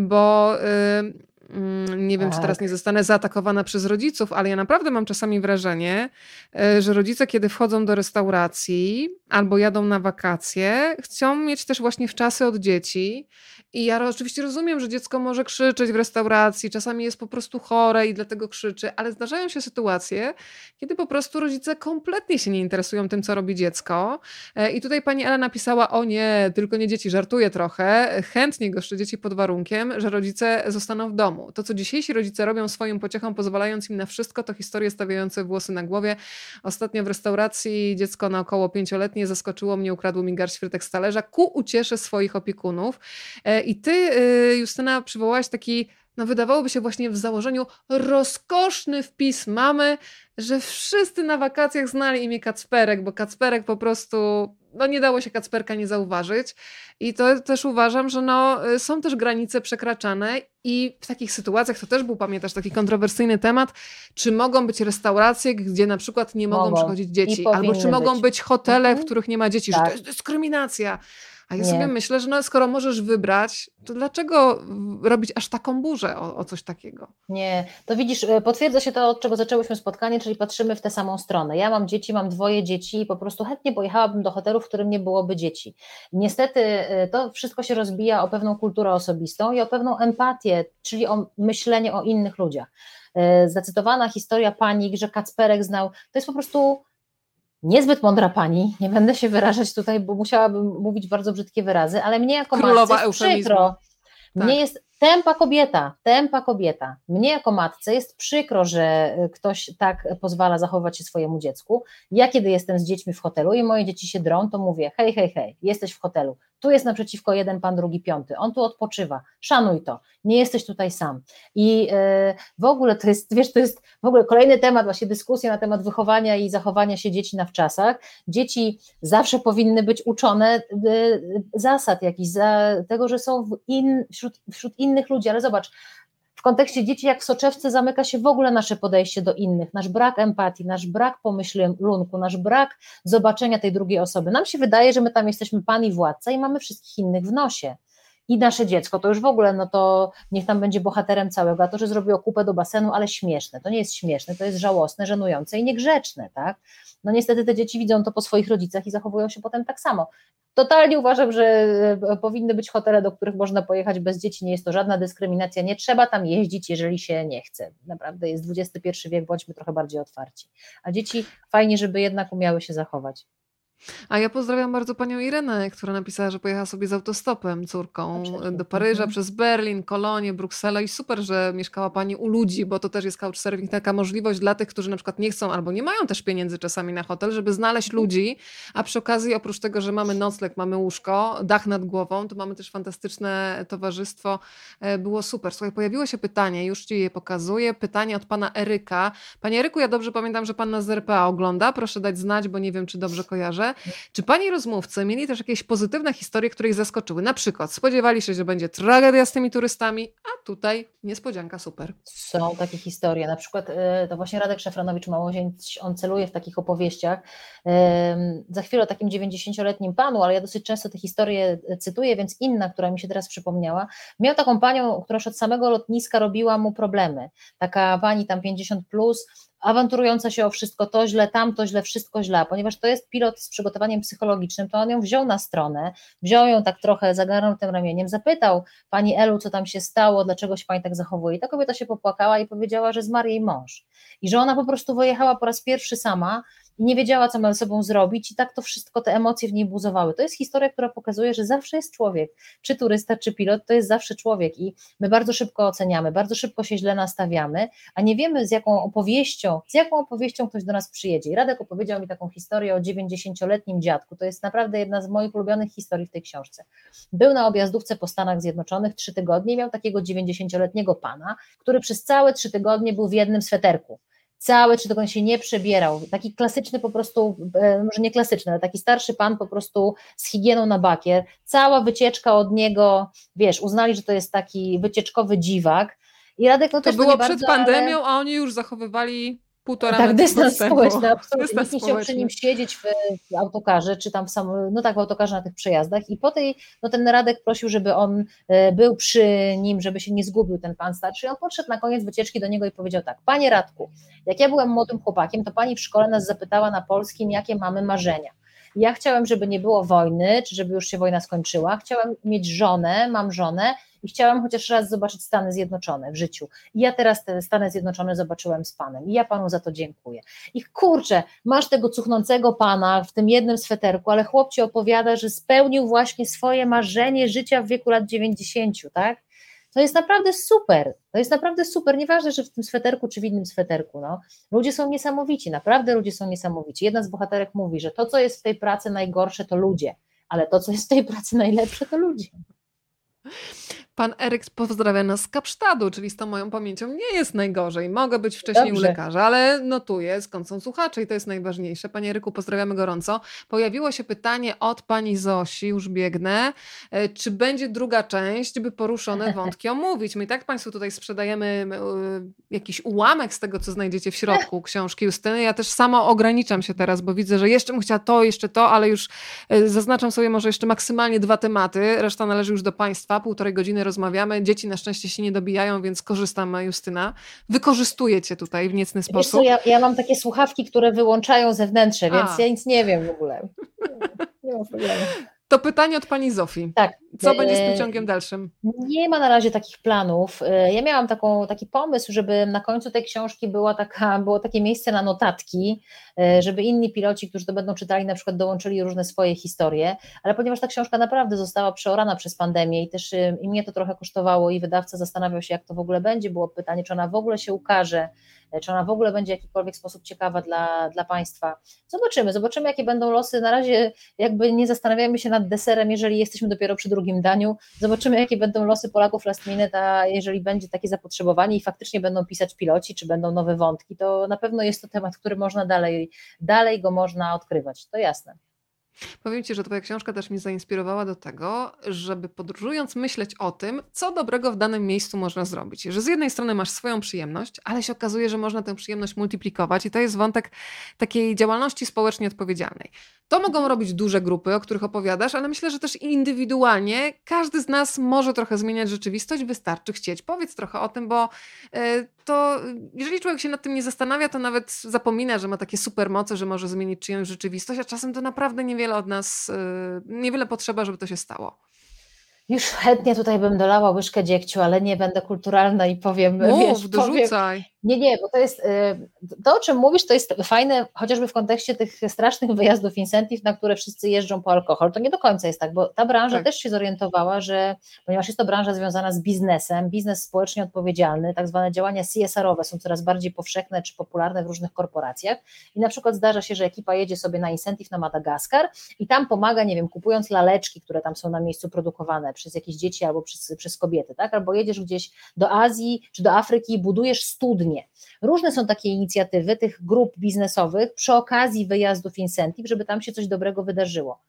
bo... Mm, nie wiem, tak. czy teraz nie zostanę zaatakowana przez rodziców, ale ja naprawdę mam czasami wrażenie, e, że rodzice, kiedy wchodzą do restauracji albo jadą na wakacje, chcą mieć też właśnie w czasy od dzieci i ja oczywiście rozumiem, że dziecko może krzyczeć w restauracji, czasami jest po prostu chore i dlatego krzyczy, ale zdarzają się sytuacje, kiedy po prostu rodzice kompletnie się nie interesują tym, co robi dziecko. E, I tutaj pani Ela napisała: O nie, tylko nie dzieci, żartuję trochę. Chętnie goszczę dzieci pod warunkiem, że rodzice zostaną w domu. To, co dzisiejsi rodzice robią swoją pociechą, pozwalając im na wszystko, to historie stawiające włosy na głowie. Ostatnio w restauracji dziecko na około pięcioletnie zaskoczyło mnie, ukradło mi garść frytek z talerza ku uciesze swoich opiekunów. E, i ty, y, Justyna, przywołałaś taki, no wydawałoby się właśnie w założeniu, rozkoszny wpis mamy, że wszyscy na wakacjach znali imię Kacperek, bo Kacperek po prostu, no nie dało się Kacperka nie zauważyć. I to też uważam, że no, y, są też granice przekraczane i w takich sytuacjach, to też był, pamiętasz, taki kontrowersyjny temat, czy mogą być restauracje, gdzie na przykład nie mogą, mogą. przychodzić dzieci, albo czy mogą być, być hotele, w mhm. których nie ma dzieci, tak. że to jest dyskryminacja. A ja nie. sobie myślę, że no, skoro możesz wybrać, to dlaczego robić aż taką burzę o, o, coś takiego? Nie, to widzisz, e, potwierdza się to, od czego zaczęłyśmy spotkanie, czyli patrzymy w tę samą stronę. Ja mam dzieci, mam dwoje dzieci i po prostu chętnie pojechałabym do hotelu, w którym nie byłoby dzieci. Niestety e, to wszystko się rozbija o pewną kulturę osobistą i o pewną empatię, czyli o myślenie o innych ludziach. E, zacytowana historia pani, że Kacperek znał, to jest po prostu niezbyt mądra pani, nie będę się wyrażać tutaj, bo musiałabym mówić bardzo brzydkie wyrazy, ale mnie jako Królowa przykro, tak. mnie jest Tempa kobieta, tempa kobieta. Mnie jako matce jest przykro, że y, ktoś tak pozwala zachować się swojemu dziecku. Ja kiedy jestem z dziećmi w hotelu i moje dzieci się drą, to mówię hej, hej, hej, jesteś w hotelu, tu jest naprzeciwko jeden pan, drugi, piąty, on tu odpoczywa, szanuj to, nie jesteś tutaj sam. I yy, w ogóle to jest, wiesz, to jest w ogóle kolejny temat, właśnie dyskusja na temat wychowania i zachowania się dzieci na wczasach. Dzieci zawsze powinny być uczone yy, zasad jakichś, za tego, że są in, wśród, wśród innych innych ludzi, ale zobacz, w kontekście dzieci, jak w soczewce, zamyka się w ogóle nasze podejście do innych, nasz brak empatii, nasz brak pomyślunku, nasz brak zobaczenia tej drugiej osoby. Nam się wydaje, że my tam jesteśmy pan i władca i mamy wszystkich innych w nosie. I nasze dziecko to już w ogóle, no to niech tam będzie bohaterem całego, a to, że zrobiło kupę do basenu, ale śmieszne, to nie jest śmieszne, to jest żałosne, żenujące i niegrzeczne, tak? No niestety te dzieci widzą to po swoich rodzicach i zachowują się potem tak samo. Totalnie uważam, że e, powinny być hotele, do których można pojechać bez dzieci, nie jest to żadna dyskryminacja, nie trzeba tam jeździć, jeżeli się nie chce. Naprawdę jest XXI wiek, bądźmy trochę bardziej otwarci. A dzieci fajnie, żeby jednak umiały się zachować. A ja pozdrawiam bardzo panią Irenę, która napisała, że pojechała sobie z autostopem córką do Paryża mhm. przez Berlin, Kolonię, Brukselę i super, że mieszkała pani u ludzi, bo to też jest couchsurfing, taka możliwość dla tych, którzy na przykład nie chcą albo nie mają też pieniędzy czasami na hotel, żeby znaleźć mhm. ludzi, a przy okazji oprócz tego, że mamy nocleg, mamy łóżko, dach nad głową, to mamy też fantastyczne towarzystwo. E, było super. Słuchaj, pojawiło się pytanie, już ci je pokazuję, pytanie od pana Eryka. Panie Eryku, ja dobrze pamiętam, że pan nas z RPA ogląda, proszę dać znać, bo nie wiem, czy dobrze kojarzę. Czy pani rozmówcy mieli też jakieś pozytywne historie, które ich zaskoczyły? Na przykład spodziewali się, że będzie tragedia z tymi turystami, a tutaj niespodzianka super. Są takie historie. Na przykład y, to właśnie Radek Szafranowicz Małozień, on celuje w takich opowieściach. Za chwilę o takim 90-letnim panu, ale ja dosyć często te historie cytuję, więc inna, która mi się teraz przypomniała, miał taką panią, która już od samego lotniska robiła mu problemy. Taka pani tam 50 plus, awanturująca się o wszystko to źle, tamto źle, wszystko źle, ponieważ to jest pilot z przygotowaniem psychologicznym, to on ją wziął na stronę, wziął ją tak trochę, zagarnął tym ramieniem, zapytał pani Elu, co tam się stało, dlaczego się pani tak zachowuje. I ta kobieta się popłakała i powiedziała, że zmarł jej mąż i że ona po prostu wyjechała po raz pierwszy sama i nie wiedziała, co ma ze sobą zrobić, i tak to wszystko, te emocje w niej buzowały. To jest historia, która pokazuje, że zawsze jest człowiek, czy turysta, czy pilot, to jest zawsze człowiek i my bardzo szybko oceniamy, bardzo szybko się źle nastawiamy, a nie wiemy, z jaką opowieścią, z jaką opowieścią ktoś do nas przyjedzie. I Radek opowiedział mi taką historię o 90-letnim dziadku. To jest naprawdę jedna z moich ulubionych historii w tej książce. Był na objazdówce po Stanach Zjednoczonych trzy tygodnie i miał takiego 90-letniego pana, który przez całe trzy tygodnie był w jednym sweterku całe czy on się nie przebierał. Taki klasyczny po prostu, e, może nie klasyczny, ale taki starszy pan po prostu z higieną na bakier. Cała wycieczka od niego, wiesz, uznali, że to jest taki wycieczkowy dziwak. I Radek no to było przed bardzo, pandemią, ale... a oni już zachowywali półtora Tak, dystans społeczny, absolutnie. Dystans Nikt nie chciał przy nim siedzieć w, w autokarze, czy tam w sam, no tak, w autokarze na tych przejazdach i po tej, no ten Radek prosił, żeby on e, był przy nim, żeby się nie zgubił ten pan starszy i on podszedł na koniec wycieczki do niego i powiedział tak, panie Radku, jak ja byłem młodym chłopakiem, to pani w szkole nas zapytała na polskim, jakie mamy marzenia. Ja chciałem, żeby nie było wojny, czy żeby już się wojna skończyła. Chciałem mieć żonę, mam żonę i chciałam chociaż raz zobaczyć Stany Zjednoczone w życiu. I ja teraz te Stany Zjednoczone zobaczyłem z panem i ja panu za to dziękuję. I kurczę, masz tego cuchnącego pana w tym jednym sweterku, ale chłop ci opowiada, że spełnił właśnie swoje marzenie życia w wieku lat 90, tak? To jest naprawdę super. To jest naprawdę super. Nieważne, że w tym sweterku czy w innym sweterku. No. Ludzie są niesamowici, naprawdę ludzie są niesamowici. Jedna z bohaterek mówi, że to, co jest w tej pracy najgorsze, to ludzie, ale to, co jest w tej pracy najlepsze, to ludzie. Pan Eryk pozdrawia nas z Kapsztadu, czyli z tą moją pamięcią nie jest najgorzej. Mogę być wcześniej Dobrze. u lekarza, ale notuję skąd są słuchacze i to jest najważniejsze. Panie Eryku, pozdrawiamy gorąco. Pojawiło się pytanie od pani Zosi, już biegnę, e, czy będzie druga część, by poruszone wątki omówić. My i tak Państwu tutaj sprzedajemy e, jakiś ułamek z tego, co znajdziecie w środku książki Justyny. Ja też sama ograniczam się teraz, bo widzę, że jeszcze bym chciała to, jeszcze to, ale już e, zaznaczam sobie może jeszcze maksymalnie dwa tematy. Reszta należy już do Państwa. Półtorej godziny rozmawiamy. Dzieci na szczęście się nie dobijają, więc korzystam, Justyna. Wykorzystuję cię tutaj w niecny sposób. Co, ja, ja mam takie słuchawki, które wyłączają zewnętrzne, więc A. ja nic nie wiem w ogóle. Nie, nie ma problemu. To pytanie od pani Zofii. Tak. Co będzie z tym e, ciągiem dalszym? Nie ma na razie takich planów. E, ja miałam taką, taki pomysł, żeby na końcu tej książki była taka, było takie miejsce na notatki, e, żeby inni piloci, którzy to będą czytali, na przykład dołączyli różne swoje historie, ale ponieważ ta książka naprawdę została przeorana przez pandemię i też i mnie to trochę kosztowało i wydawca zastanawiał się, jak to w ogóle będzie, było pytanie, czy ona w ogóle się ukaże, czy ona w ogóle będzie w jakikolwiek sposób ciekawa dla, dla Państwa. Zobaczymy, zobaczymy, jakie będą losy. Na razie jakby nie zastanawiamy się nad deserem, jeżeli jesteśmy dopiero przy drugim daniu. Zobaczymy, jakie będą losy Polaków last minute, a jeżeli będzie takie zapotrzebowanie i faktycznie będą pisać piloci, czy będą nowe wątki, to na pewno jest to temat, który można dalej, dalej go można odkrywać, to jasne. Powiem Ci, że Twoja książka też mnie zainspirowała do tego, żeby podróżując myśleć o tym, co dobrego w danym miejscu można zrobić. Że z jednej strony masz swoją przyjemność, ale się okazuje, że można tę przyjemność multiplikować i to jest wątek takiej działalności społecznie odpowiedzialnej. To mogą robić duże grupy, o których opowiadasz, ale myślę, że też indywidualnie każdy z nas może trochę zmieniać rzeczywistość, wystarczy chcieć. Powiedz trochę o tym, bo e, to jeżeli człowiek się nad tym nie zastanawia, to nawet zapomina, że ma takie supermoce, że może zmienić czyjąś rzeczywistość, a czasem to naprawdę niewiele od nas, e, niewiele potrzeba, żeby to się stało. Już chętnie tutaj bym dolała łyżkę dziegciu, ale nie będę kulturalna i powiem. Mów, wiesz, dorzucaj. Powiem, nie, nie, bo to jest, y, to o czym mówisz, to jest fajne, chociażby w kontekście tych strasznych wyjazdów incentive, na które wszyscy jeżdżą po alkohol. To nie do końca jest tak, bo ta branża tak. też się zorientowała, że ponieważ jest to branża związana z biznesem, biznes społecznie odpowiedzialny, tak zwane działania CSR-owe są coraz bardziej powszechne czy popularne w różnych korporacjach i na przykład zdarza się, że ekipa jedzie sobie na incentive na Madagaskar i tam pomaga, nie wiem, kupując laleczki, które tam są na miejscu produkowane przez jakieś dzieci albo przez, przez kobiety, tak? Albo jedziesz gdzieś do Azji czy do Afryki i budujesz studnie Różne są takie inicjatywy tych grup biznesowych przy okazji wyjazdów incentive, żeby tam się coś dobrego wydarzyło.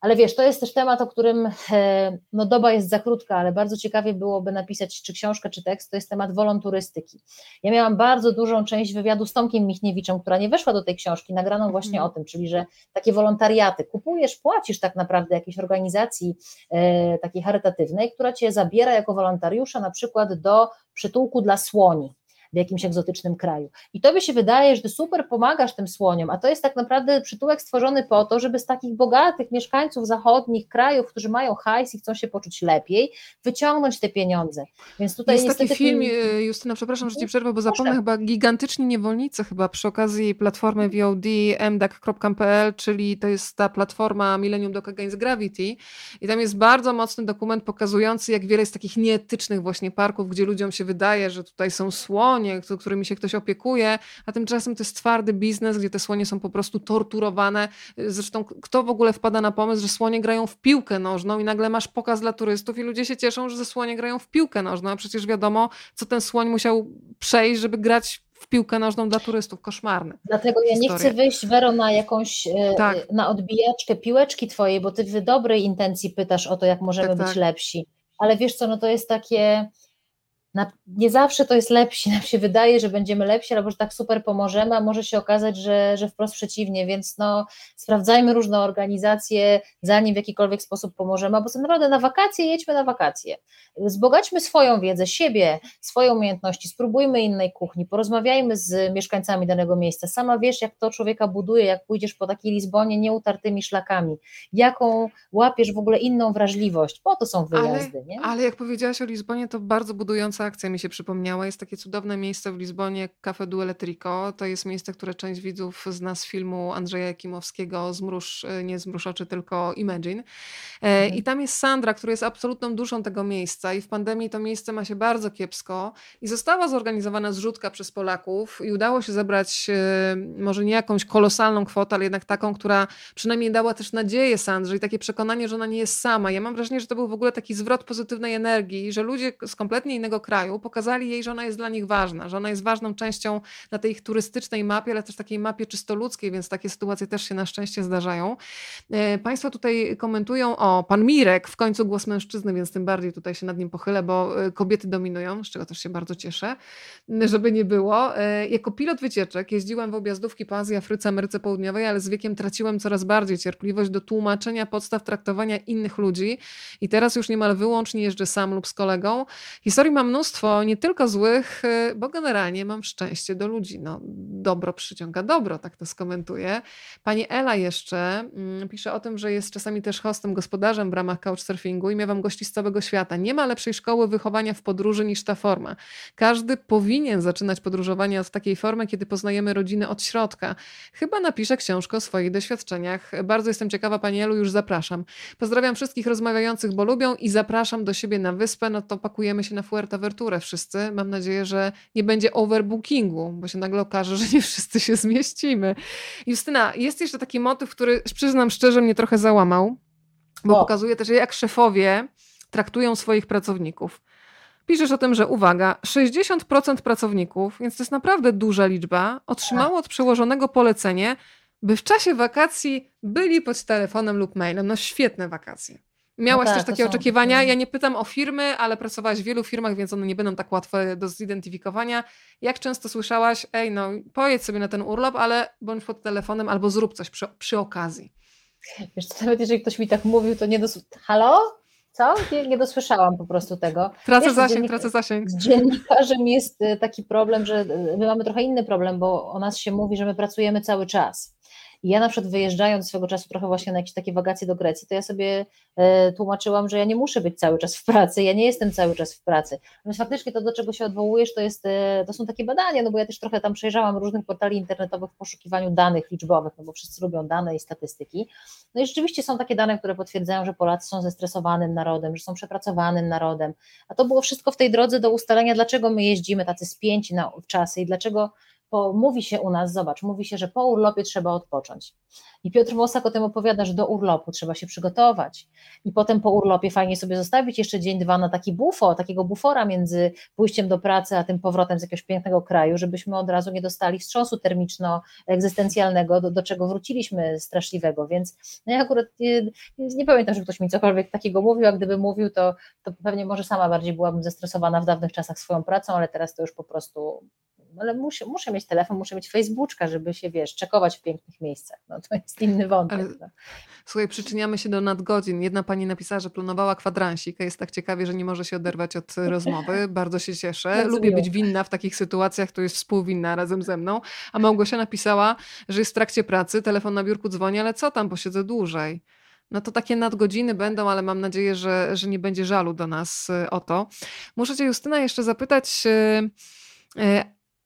Ale wiesz, to jest też temat, o którym e, no doba jest za krótka, ale bardzo ciekawie byłoby napisać czy książkę, czy tekst, to jest temat wolonturystyki. Ja miałam bardzo dużą część wywiadu z Tomkiem Michniewiczem, która nie weszła do tej książki, nagraną właśnie mm. o tym, czyli że takie wolontariaty, kupujesz, płacisz tak naprawdę jakiejś organizacji e, takiej charytatywnej, która cię zabiera jako wolontariusza na przykład do przytułku dla słoni w jakimś egzotycznym kraju. I tobie się wydaje, że ty super pomagasz tym słoniom, a to jest tak naprawdę przytułek stworzony po to, żeby z takich bogatych mieszkańców zachodnich krajów, którzy mają hajs i chcą się poczuć lepiej, wyciągnąć te pieniądze. Więc tutaj jest niestety... taki film, e, Justyna, przepraszam, że ci przerwę, bo zapomnę chyba Gigantyczni Niewolnicy chyba przy okazji platformy VOD mdac.pl, czyli to jest ta platforma Millennium Dock Against Gravity i tam jest bardzo mocny dokument pokazujący, jak wiele jest takich nieetycznych właśnie parków, gdzie ludziom się wydaje, że tutaj są słonie, którymi się ktoś opiekuje, a tymczasem to jest twardy biznes, gdzie te słonie są po prostu torturowane. Zresztą kto w ogóle wpada na pomysł, że słonie grają w piłkę nożną i nagle masz pokaz dla turystów i ludzie się cieszą, że ze słonie grają w piłkę nożną, a przecież wiadomo, co ten słoń musiał przejść, żeby grać w piłkę nożną dla turystów. Koszmarne. Dlatego ja nie chcę wyjść, Wero, na jakąś, e, tak. na odbijaczkę piłeczki twojej, bo ty w dobrej intencji pytasz o to, jak możemy tak, być tak. lepsi. Ale wiesz co, no to jest takie nie zawsze to jest lepsi, nam się wydaje, że będziemy lepsi, albo że tak super pomożemy, a może się okazać, że, że wprost przeciwnie, więc no, sprawdzajmy różne organizacje, zanim w jakikolwiek sposób pomożemy, bo co naprawdę na wakacje jedźmy na wakacje, wzbogaćmy swoją wiedzę, siebie, swoje umiejętności, spróbujmy innej kuchni, porozmawiajmy z mieszkańcami danego miejsca, sama wiesz, jak to człowieka buduje, jak pójdziesz po takiej Lizbonie nieutartymi szlakami, jaką łapiesz w ogóle inną wrażliwość, po to są wyjazdy, ale, nie? Ale jak powiedziałaś o Lizbonie, to bardzo budująca akcja mi się przypomniała. Jest takie cudowne miejsce w Lizbonie, Cafe du Elettrico. To jest miejsce, które część widzów zna z filmu Andrzeja Jakimowskiego Zmruż, e, nie Zmruż oczy, tylko Imagine. E, mhm. I tam jest Sandra, która jest absolutną duszą tego miejsca i w pandemii to miejsce ma się bardzo kiepsko i została zorganizowana zrzutka przez Polaków i udało się zebrać e, może nie jakąś kolosalną kwotę, ale jednak taką, która przynajmniej dała też nadzieję Sandrze i takie przekonanie, że ona nie jest sama. Ja mam wrażenie, że to był w ogóle taki zwrot pozytywnej energii, że ludzie z kompletnie innego kraju pokazali jej, że ona jest dla nich ważna, że ona jest ważną częścią na tej ich turystycznej mapie, ale też takiej mapie czysto ludzkiej, więc takie sytuacje też się na szczęście zdarzają. E, państwo tutaj komentują, o, pan Mirek, w końcu głos mężczyzny, więc tym bardziej tutaj się nad nim pochylę, bo e, kobiety dominują, z czego też się bardzo cieszę, żeby nie było. E, jako pilot wycieczek jeździłam w objazdówki po Azji, Afryce, Ameryce Południowej, ale z wiekiem traciłem coraz bardziej cierpliwość do tłumaczenia podstaw traktowania innych ludzi i teraz już niemal wyłącznie jeżdżę sam lub z kolegą. Historii mam mnóstwo, nie tylko złych, y, bo generalnie mam szczęście do ludzi. No, dobro przyciąga dobro, tak to skomentuję. Pani Ela jeszcze mm, pisze o tym, że jest czasami też hostem, gospodarzem w ramach couchsurfingu i miewam gości z całego świata. Nie ma lepszej szkoły wychowania w podróży niż ta forma. Każdy powinien zaczynać podróżowanie od takiej formy, kiedy poznajemy rodziny od środka. Chyba napiszę książkę o swoich doświadczeniach. Bardzo jestem ciekawa, Pani Elu, już zapraszam. Pozdrawiam wszystkich rozmawiających, bo lubią i zapraszam do siebie na wyspę. No to pakujemy się na Fuerteventurę wszyscy. Mam nadzieję, że nie będzie overbookingu, bo się nagle okaże, że nie wszyscy się zmieścimy. Justyna, jest jeszcze taki motyw, który przyznam szczerze mnie trochę załamał, bo o. pokazuje też, jak szefowie traktują swoich pracowników. Piszesz o tym, że uwaga, 60% pracowników, więc to jest naprawdę duża liczba, otrzymało od przełożonego polecenie, by w czasie wakacji byli pod telefonem lub mailem. No świetne wakacje. Miałaś no tak, też takie oczekiwania. Ja nie pytam o firmy, ale pracowałaś w wielu firmach, więc one nie będą tak łatwe do zidentyfikowania. Jak często słyszałaś, ej, no pojedź sobie na ten urlop, ale bądź pod telefonem albo zrób coś przy, przy okazji. Wiesz, to nawet jeżeli ktoś mi tak mówił, to nie dos... Halo? Co? Nie, nie dosłyszałam po prostu tego. Tracę Wiesz, zasięg, dziennik... tracę zasięg. Z dziennikarzem jest y, taki problem, że y, my mamy trochę inny problem, bo o nas się mówi, że my pracujemy cały czas. Ja na przykład wyjeżdżając swego czasu trochę właśnie na jakieś takie wakacje do Grecji, to ja sobie e, tłumaczyłam, że ja nie muszę być cały czas w pracy, ja nie jestem cały czas w pracy. Więc faktycznie to, do czego się odwołujesz, to, jest, e, to są takie badania, no bo ja też trochę tam przejrzałam różnych portali internetowych w poszukiwaniu danych liczbowych, no bo wszyscy lubią dane i statystyki. No i rzeczywiście są takie dane, które potwierdzają, że Polacy są zestresowanym narodem, że są przepracowanym narodem, a to było wszystko w tej drodze do ustalenia, dlaczego my jeździmy tacy spięci na czasy i dlaczego bo mówi się u nas, zobacz, mówi się, że po urlopie trzeba odpocząć. I Piotr Mosak o tym opowiada, że do urlopu trzeba się przygotować. I potem po urlopie fajnie sobie zostawić jeszcze dzień, dwa na taki bufo, takiego bufora między pójściem do pracy, a tym powrotem z jakiegoś pięknego kraju, żebyśmy od razu nie dostali wstrząsu termiczno-egzystencjalnego, do, do czego wróciliśmy straszliwego. Więc no ja akurat nie, nie pamiętam, że ktoś mi cokolwiek takiego mówił, a gdyby mówił, to, to pewnie może sama bardziej byłabym zestresowana w dawnych czasach swoją pracą, ale teraz to już po prostu ale muszę, muszę mieć telefon, muszę mieć Facebooka, żeby się, wiesz, czekować w pięknych miejscach. No to jest inny wątek. Ale, no. Słuchaj, przyczyniamy się do nadgodzin. Jedna pani napisała, że planowała kwadransik, a jest tak ciekawie, że nie może się oderwać od rozmowy. Bardzo się cieszę. Lubię być winna w takich sytuacjach, to jest współwinna razem ze mną. A Małgosia napisała, że jest w trakcie pracy, telefon na biurku dzwoni, ale co tam, posiedzę dłużej. No to takie nadgodziny będą, ale mam nadzieję, że, że nie będzie żalu do nas y, o to. Muszę Cię, Justyna, jeszcze zapytać.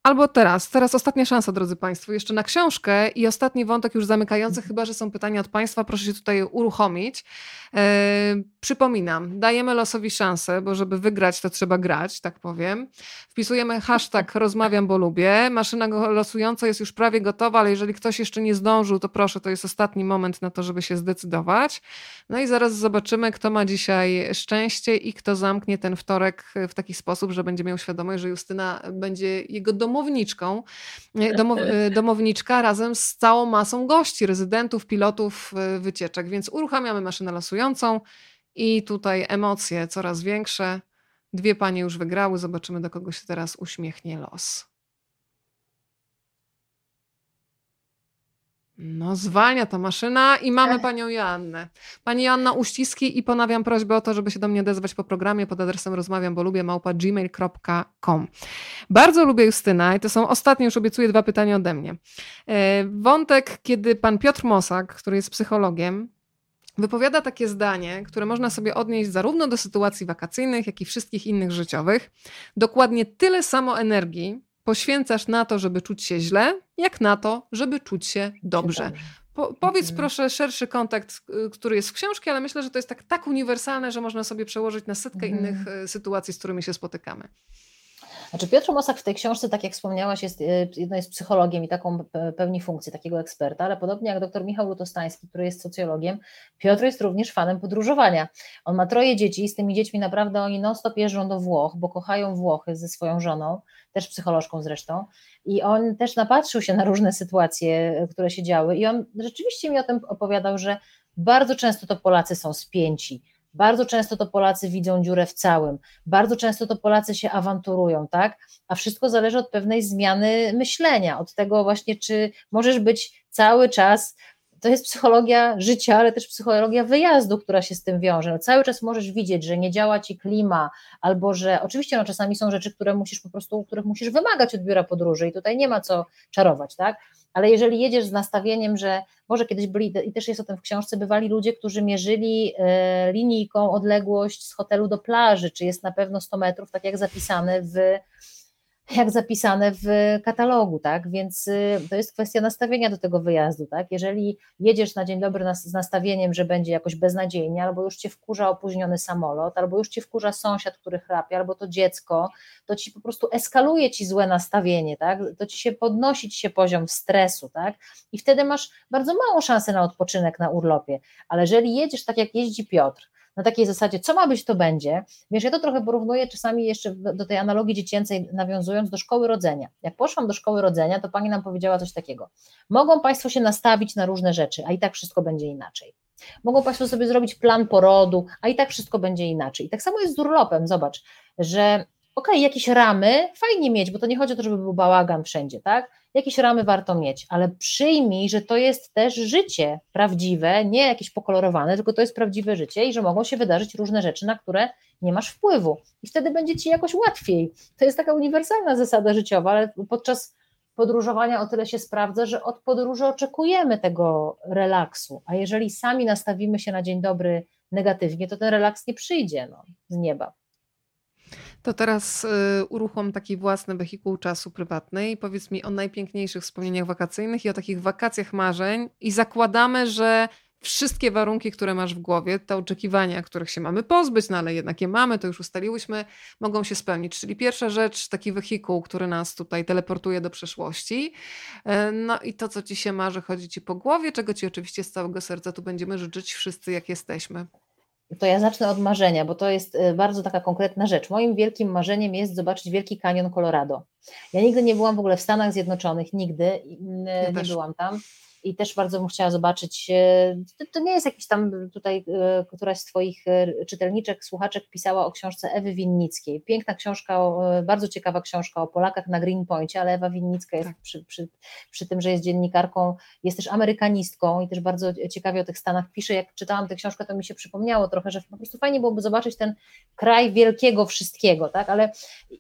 Albo teraz, teraz ostatnia szansa, drodzy Państwo, jeszcze na książkę i ostatni wątek już zamykający, mhm. chyba że są pytania od Państwa, proszę się tutaj uruchomić. Yy, przypominam, dajemy losowi szansę, bo żeby wygrać, to trzeba grać, tak powiem. Wpisujemy hashtag rozmawiam, bo lubię. Maszyna losująca jest już prawie gotowa, ale jeżeli ktoś jeszcze nie zdążył, to proszę, to jest ostatni moment na to, żeby się zdecydować. No i zaraz zobaczymy, kto ma dzisiaj szczęście i kto zamknie ten wtorek w taki sposób, że będzie miał świadomość, że Justyna będzie jego domowniczką. Domow, domowniczka razem z całą masą gości, rezydentów, pilotów wycieczek, więc uruchamiamy maszynę losującą i tutaj emocje coraz większe. Dwie panie już wygrały, zobaczymy do kogo się teraz uśmiechnie los. No, zwalnia ta maszyna i mamy panią Joannę. Pani Joanna uściski i ponawiam prośbę o to, żeby się do mnie odezwać po programie pod adresem rozmawiam, bo lubię małpa gmail.com. Bardzo lubię Justyna i to są ostatnie, już obiecuję, dwa pytania ode mnie. E, wątek, kiedy pan Piotr Mosak, który jest psychologiem, wypowiada takie zdanie, które można sobie odnieść zarówno do sytuacji wakacyjnych, jak i wszystkich innych życiowych. Dokładnie tyle samo energii poświęcasz na to, żeby czuć się źle, jak na to, żeby czuć się dobrze. Po, powiedz mhm. proszę szerszy kontekst, y, który jest w książce, ale myślę, że to jest tak, tak uniwersalne, że można sobie przełożyć na setkę mhm. innych y, sytuacji, z którymi się spotykamy. Znaczy Piotr Mosak w tej książce, tak jak wspomniałaś, jest, y, no jest psychologiem i taką pełni funkcję takiego eksperta, ale podobnie jak dr Michał Lutostański, który jest socjologiem, Piotr jest również fanem podróżowania. On ma troje dzieci i z tymi dziećmi naprawdę oni non-stop jeżdżą do Włoch, bo kochają Włochy ze swoją żoną, też psycholożką zresztą. I on też napatrzył się na różne sytuacje, które się działy. I on rzeczywiście mi o tym opowiadał, że bardzo często to Polacy są spięci, bardzo często to Polacy widzą dziurę w całym, bardzo często to Polacy się awanturują, tak? A wszystko zależy od pewnej zmiany myślenia, od tego właśnie, czy możesz być cały czas to jest psychologia życia, ale też psychologia wyjazdu, która się z tym wiąże. No, cały czas możesz widzieć, że nie działa ci klima, albo że oczywiście no, czasami są rzeczy, które musisz po prostu, których musisz wymagać od biura podróży i tutaj nie ma co czarować, tak? Ale jeżeli jedziesz z nastawieniem, że może kiedyś byli, i też jest o tym w książce, bywali ludzie, którzy mierzyli e, linijką odległość z hotelu do plaży, czy jest na pewno 100 metrów, tak jak zapisane w jak zapisane w katalogu, tak? Więc y, to jest kwestia nastawienia do tego wyjazdu, tak? Jeżeli jedziesz na dzień dobry z nastawieniem, że będzie jakoś beznadziejnie, albo już cię wkurza opóźniony samolot, albo już cię wkurza sąsiad, który chrapie, albo to dziecko, to ci po prostu eskaluje ci złe nastawienie, tak? To ci się podnosi ci się poziom stresu, tak? I wtedy masz bardzo małą szansę na odpoczynek na urlopie. Ale jeżeli jedziesz tak jak jeździ Piotr, na takiej zasadzie, co ma być, to będzie. Wiesz, ja to trochę porównuję czasami jeszcze do tej analogii dziecięcej, nawiązując do szkoły rodzenia. Jak poszłam do szkoły rodzenia, to pani nam powiedziała coś takiego. Mogą Państwo się nastawić na różne rzeczy, a i tak wszystko będzie inaczej. Mogą Państwo sobie zrobić plan porodu, a i tak wszystko będzie inaczej. I tak samo jest z urlopem, zobacz, że okej, okay, jakieś ramy fajnie mieć, bo to nie chodzi o to, żeby był bałagan wszędzie, tak? Jakieś ramy warto mieć, ale przyjmij, że to jest też życie prawdziwe, nie jakieś pokolorowane, tylko to jest prawdziwe życie i że mogą się wydarzyć różne rzeczy, na które nie masz wpływu. I wtedy będzie ci jakoś łatwiej. To jest taka uniwersalna zasada życiowa, ale podczas podróżowania o tyle się sprawdza, że od podróży oczekujemy tego relaksu, a jeżeli sami nastawimy się na dzień dobry negatywnie, to ten relaks nie przyjdzie no, z nieba. To teraz y, uruchom taki własny wehikuł czasu prywatny i powiedz mi o najpiękniejszych wspomnieniach wakacyjnych i o takich wakacjach marzeń i zakładamy, że wszystkie warunki, które masz w głowie, te oczekiwania, których się mamy pozbyć, no ale jednak je mamy, to już ustaliłyśmy, mogą się spełnić. Czyli pierwsza rzecz, taki wehikuł, który nas tutaj teleportuje do przeszłości. E, no i to, co ci się marzy, chodzi ci po głowie, czego ci oczywiście z całego serca tu będziemy życzyć wszyscy, jak jesteśmy. To ja zacznę od marzenia, bo to jest y, bardzo taka konkretna rzecz. Moim wielkim marzeniem jest zobaczyć Wielki Kanion Colorado. Ja nigdy nie byłam w ogóle w Stanach Zjednoczonych, nigdy ja nie też. byłam tam. I też bardzo bym chciała zobaczyć. E, to, to, nie jest jakiś tam tutaj e, któraś z Twoich e, czytelniczek, słuchaczek pisała o książce Ewy Winnickiej. Piękna książka, bardzo ciekawa książka o Polakach na Greenpointie, ale Ewa Winnicka jest tak. przy, przy, przy tym, że jest dziennikarką, jest też amerykanistką i też bardzo ciekawie o tych Stanach pisze. Jak czytałam tę książkę, to mi się przypomniało trochę, że po prostu fajnie byłoby zobaczyć ten kraj wielkiego wszystkiego, tak? Ale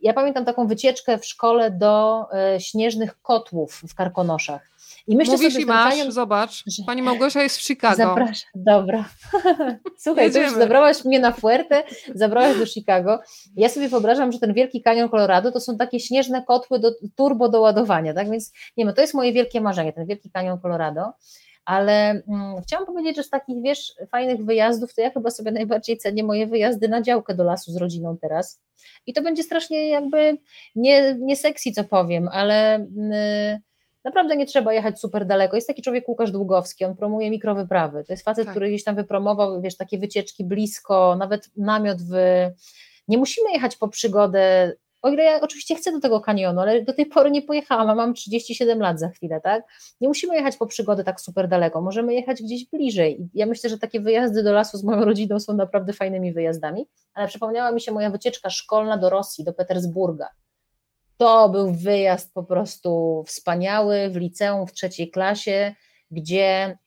ja pamiętam taką wycieczkę w szkole do śnieżnych kotłów w Karkonoszach. I myślę Mówisz sobie, i masz, panią, zobacz, że... pani Małgosia jest w Chicago. Zapraszam, dobra. Słuchaj, to już zabrałaś mnie na Fuerte, zabrałaś do Chicago. Ja sobie wyobrażam, że ten Wielki Kanion Colorado to są takie śnieżne kotły do turbo do ładowania, tak więc nie wiem, to jest moje wielkie marzenie, ten Wielki Kanion Colorado ale mm, chciałam powiedzieć, że z takich, wiesz, fajnych wyjazdów, to ja chyba sobie najbardziej cenię moje wyjazdy na działkę do lasu z rodziną teraz. I to będzie strasznie jakby nie, nie sexy, co powiem, ale. Yy, Naprawdę nie trzeba jechać super daleko. Jest taki człowiek Łukasz Długowski, on promuje mikrowyprawy. To jest facet, tak. który gdzieś tam wypromował, wiesz, takie wycieczki blisko, nawet namiot w... Nie musimy jechać po przygodę, o ile ja oczywiście chcę do tego kanionu, ale do tej pory nie pojechałam, a mam 37 lat za chwilę, tak? Nie musimy jechać po przygodę tak super daleko, możemy jechać gdzieś bliżej. I ja myślę, że takie wyjazdy do lasu z moją rodziną są naprawdę fajnymi wyjazdami, ale przypomniała mi się moja wycieczka szkolna do Rosji, do Petersburga. To był wyjazd po prostu wspaniały w liceum w trzeciej klasie, gdzie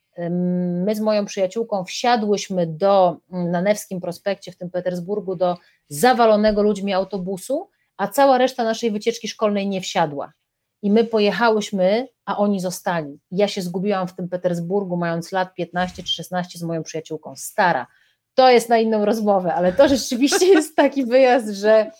my z moją przyjaciółką wsiadłyśmy do, na Newskim Prospekcie w tym Petersburgu do zawalonego ludźmi autobusu, a cała reszta naszej wycieczki szkolnej nie wsiadła. I my pojechałyśmy, a oni zostali. Ja się zgubiłam w tym Petersburgu, mając lat 15 czy 16 z moją przyjaciółką, stara, to jest na inną rozmowę, ale to rzeczywiście jest taki wyjazd, że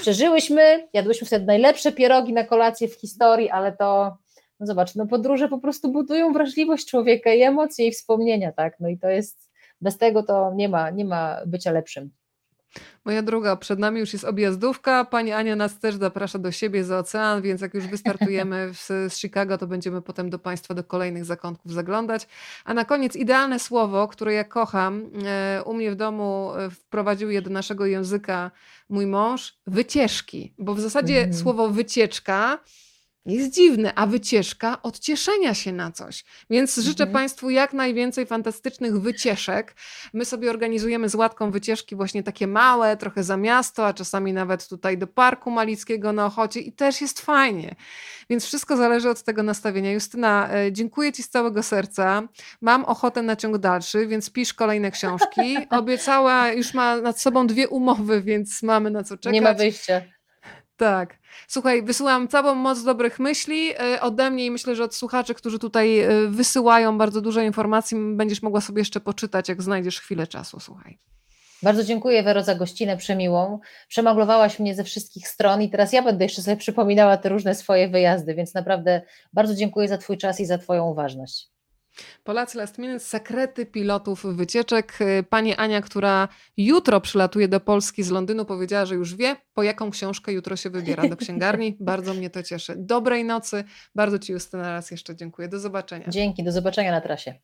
przeżyłyśmy, jadłyśmy wtedy najlepsze pierogi na kolację w historii, ale to, no zobacz, no podróże po prostu budują wrażliwość człowieka i emocje i wspomnienia, tak, no i to jest, bez tego to nie ma, nie ma bycia lepszym. Moja druga, przed nami już jest objazdówka. Pani Ania nas też zaprasza do siebie za ocean, więc jak już wystartujemy z, z Chicago, to będziemy potem do Państwa do kolejnych zakątków zaglądać. A na koniec idealne słowo, które ja kocham. E, u mnie w domu e, wprowadził je do naszego języka mój mąż. Wycieczki, bo w zasadzie mm. słowo wycieczka jest dziwne, a wycieczka od cieszenia się na coś. Więc życzę mhm. Państwu jak najwięcej fantastycznych wycieczek. My sobie organizujemy z Łatką wycieczki właśnie takie małe, trochę za miasto, a czasami nawet tutaj do Parku Malickiego na Ochocie i też jest fajnie. Więc wszystko zależy od tego nastawienia. Justyna, e, dziękuję Ci z całego serca. Mam ochotę na ciąg dalszy, więc pisz kolejne książki. Obiecała, już ma nad sobą dwie umowy, więc mamy na co czekać. Nie ma wyjścia. Tak. Słuchaj, wysyłam całą moc dobrych myśli e, ode mnie i myślę, że od słuchaczy, którzy tutaj e, wysyłają bardzo dużo informacji, będziesz mogła sobie jeszcze poczytać, jak znajdziesz chwilę czasu. Słuchaj. Bardzo dziękuję Wero za gościnę przemiłą. Przemaglowałaś mnie ze wszystkich stron i teraz ja będę jeszcze sobie przypominała te różne swoje wyjazdy, więc naprawdę bardzo dziękuję za Twój czas i za Twoją uważność. Polacy Last Minute, sekrety pilotów wycieczek. Pani Ania, która jutro przylatuje do Polski z Londynu, powiedziała, że już wie, po jaką książkę jutro się wybiera do księgarni. Bardzo mnie to cieszy. Dobrej nocy. Bardzo Ci Justyna raz jeszcze dziękuję. Do zobaczenia. Dzięki, do zobaczenia na trasie.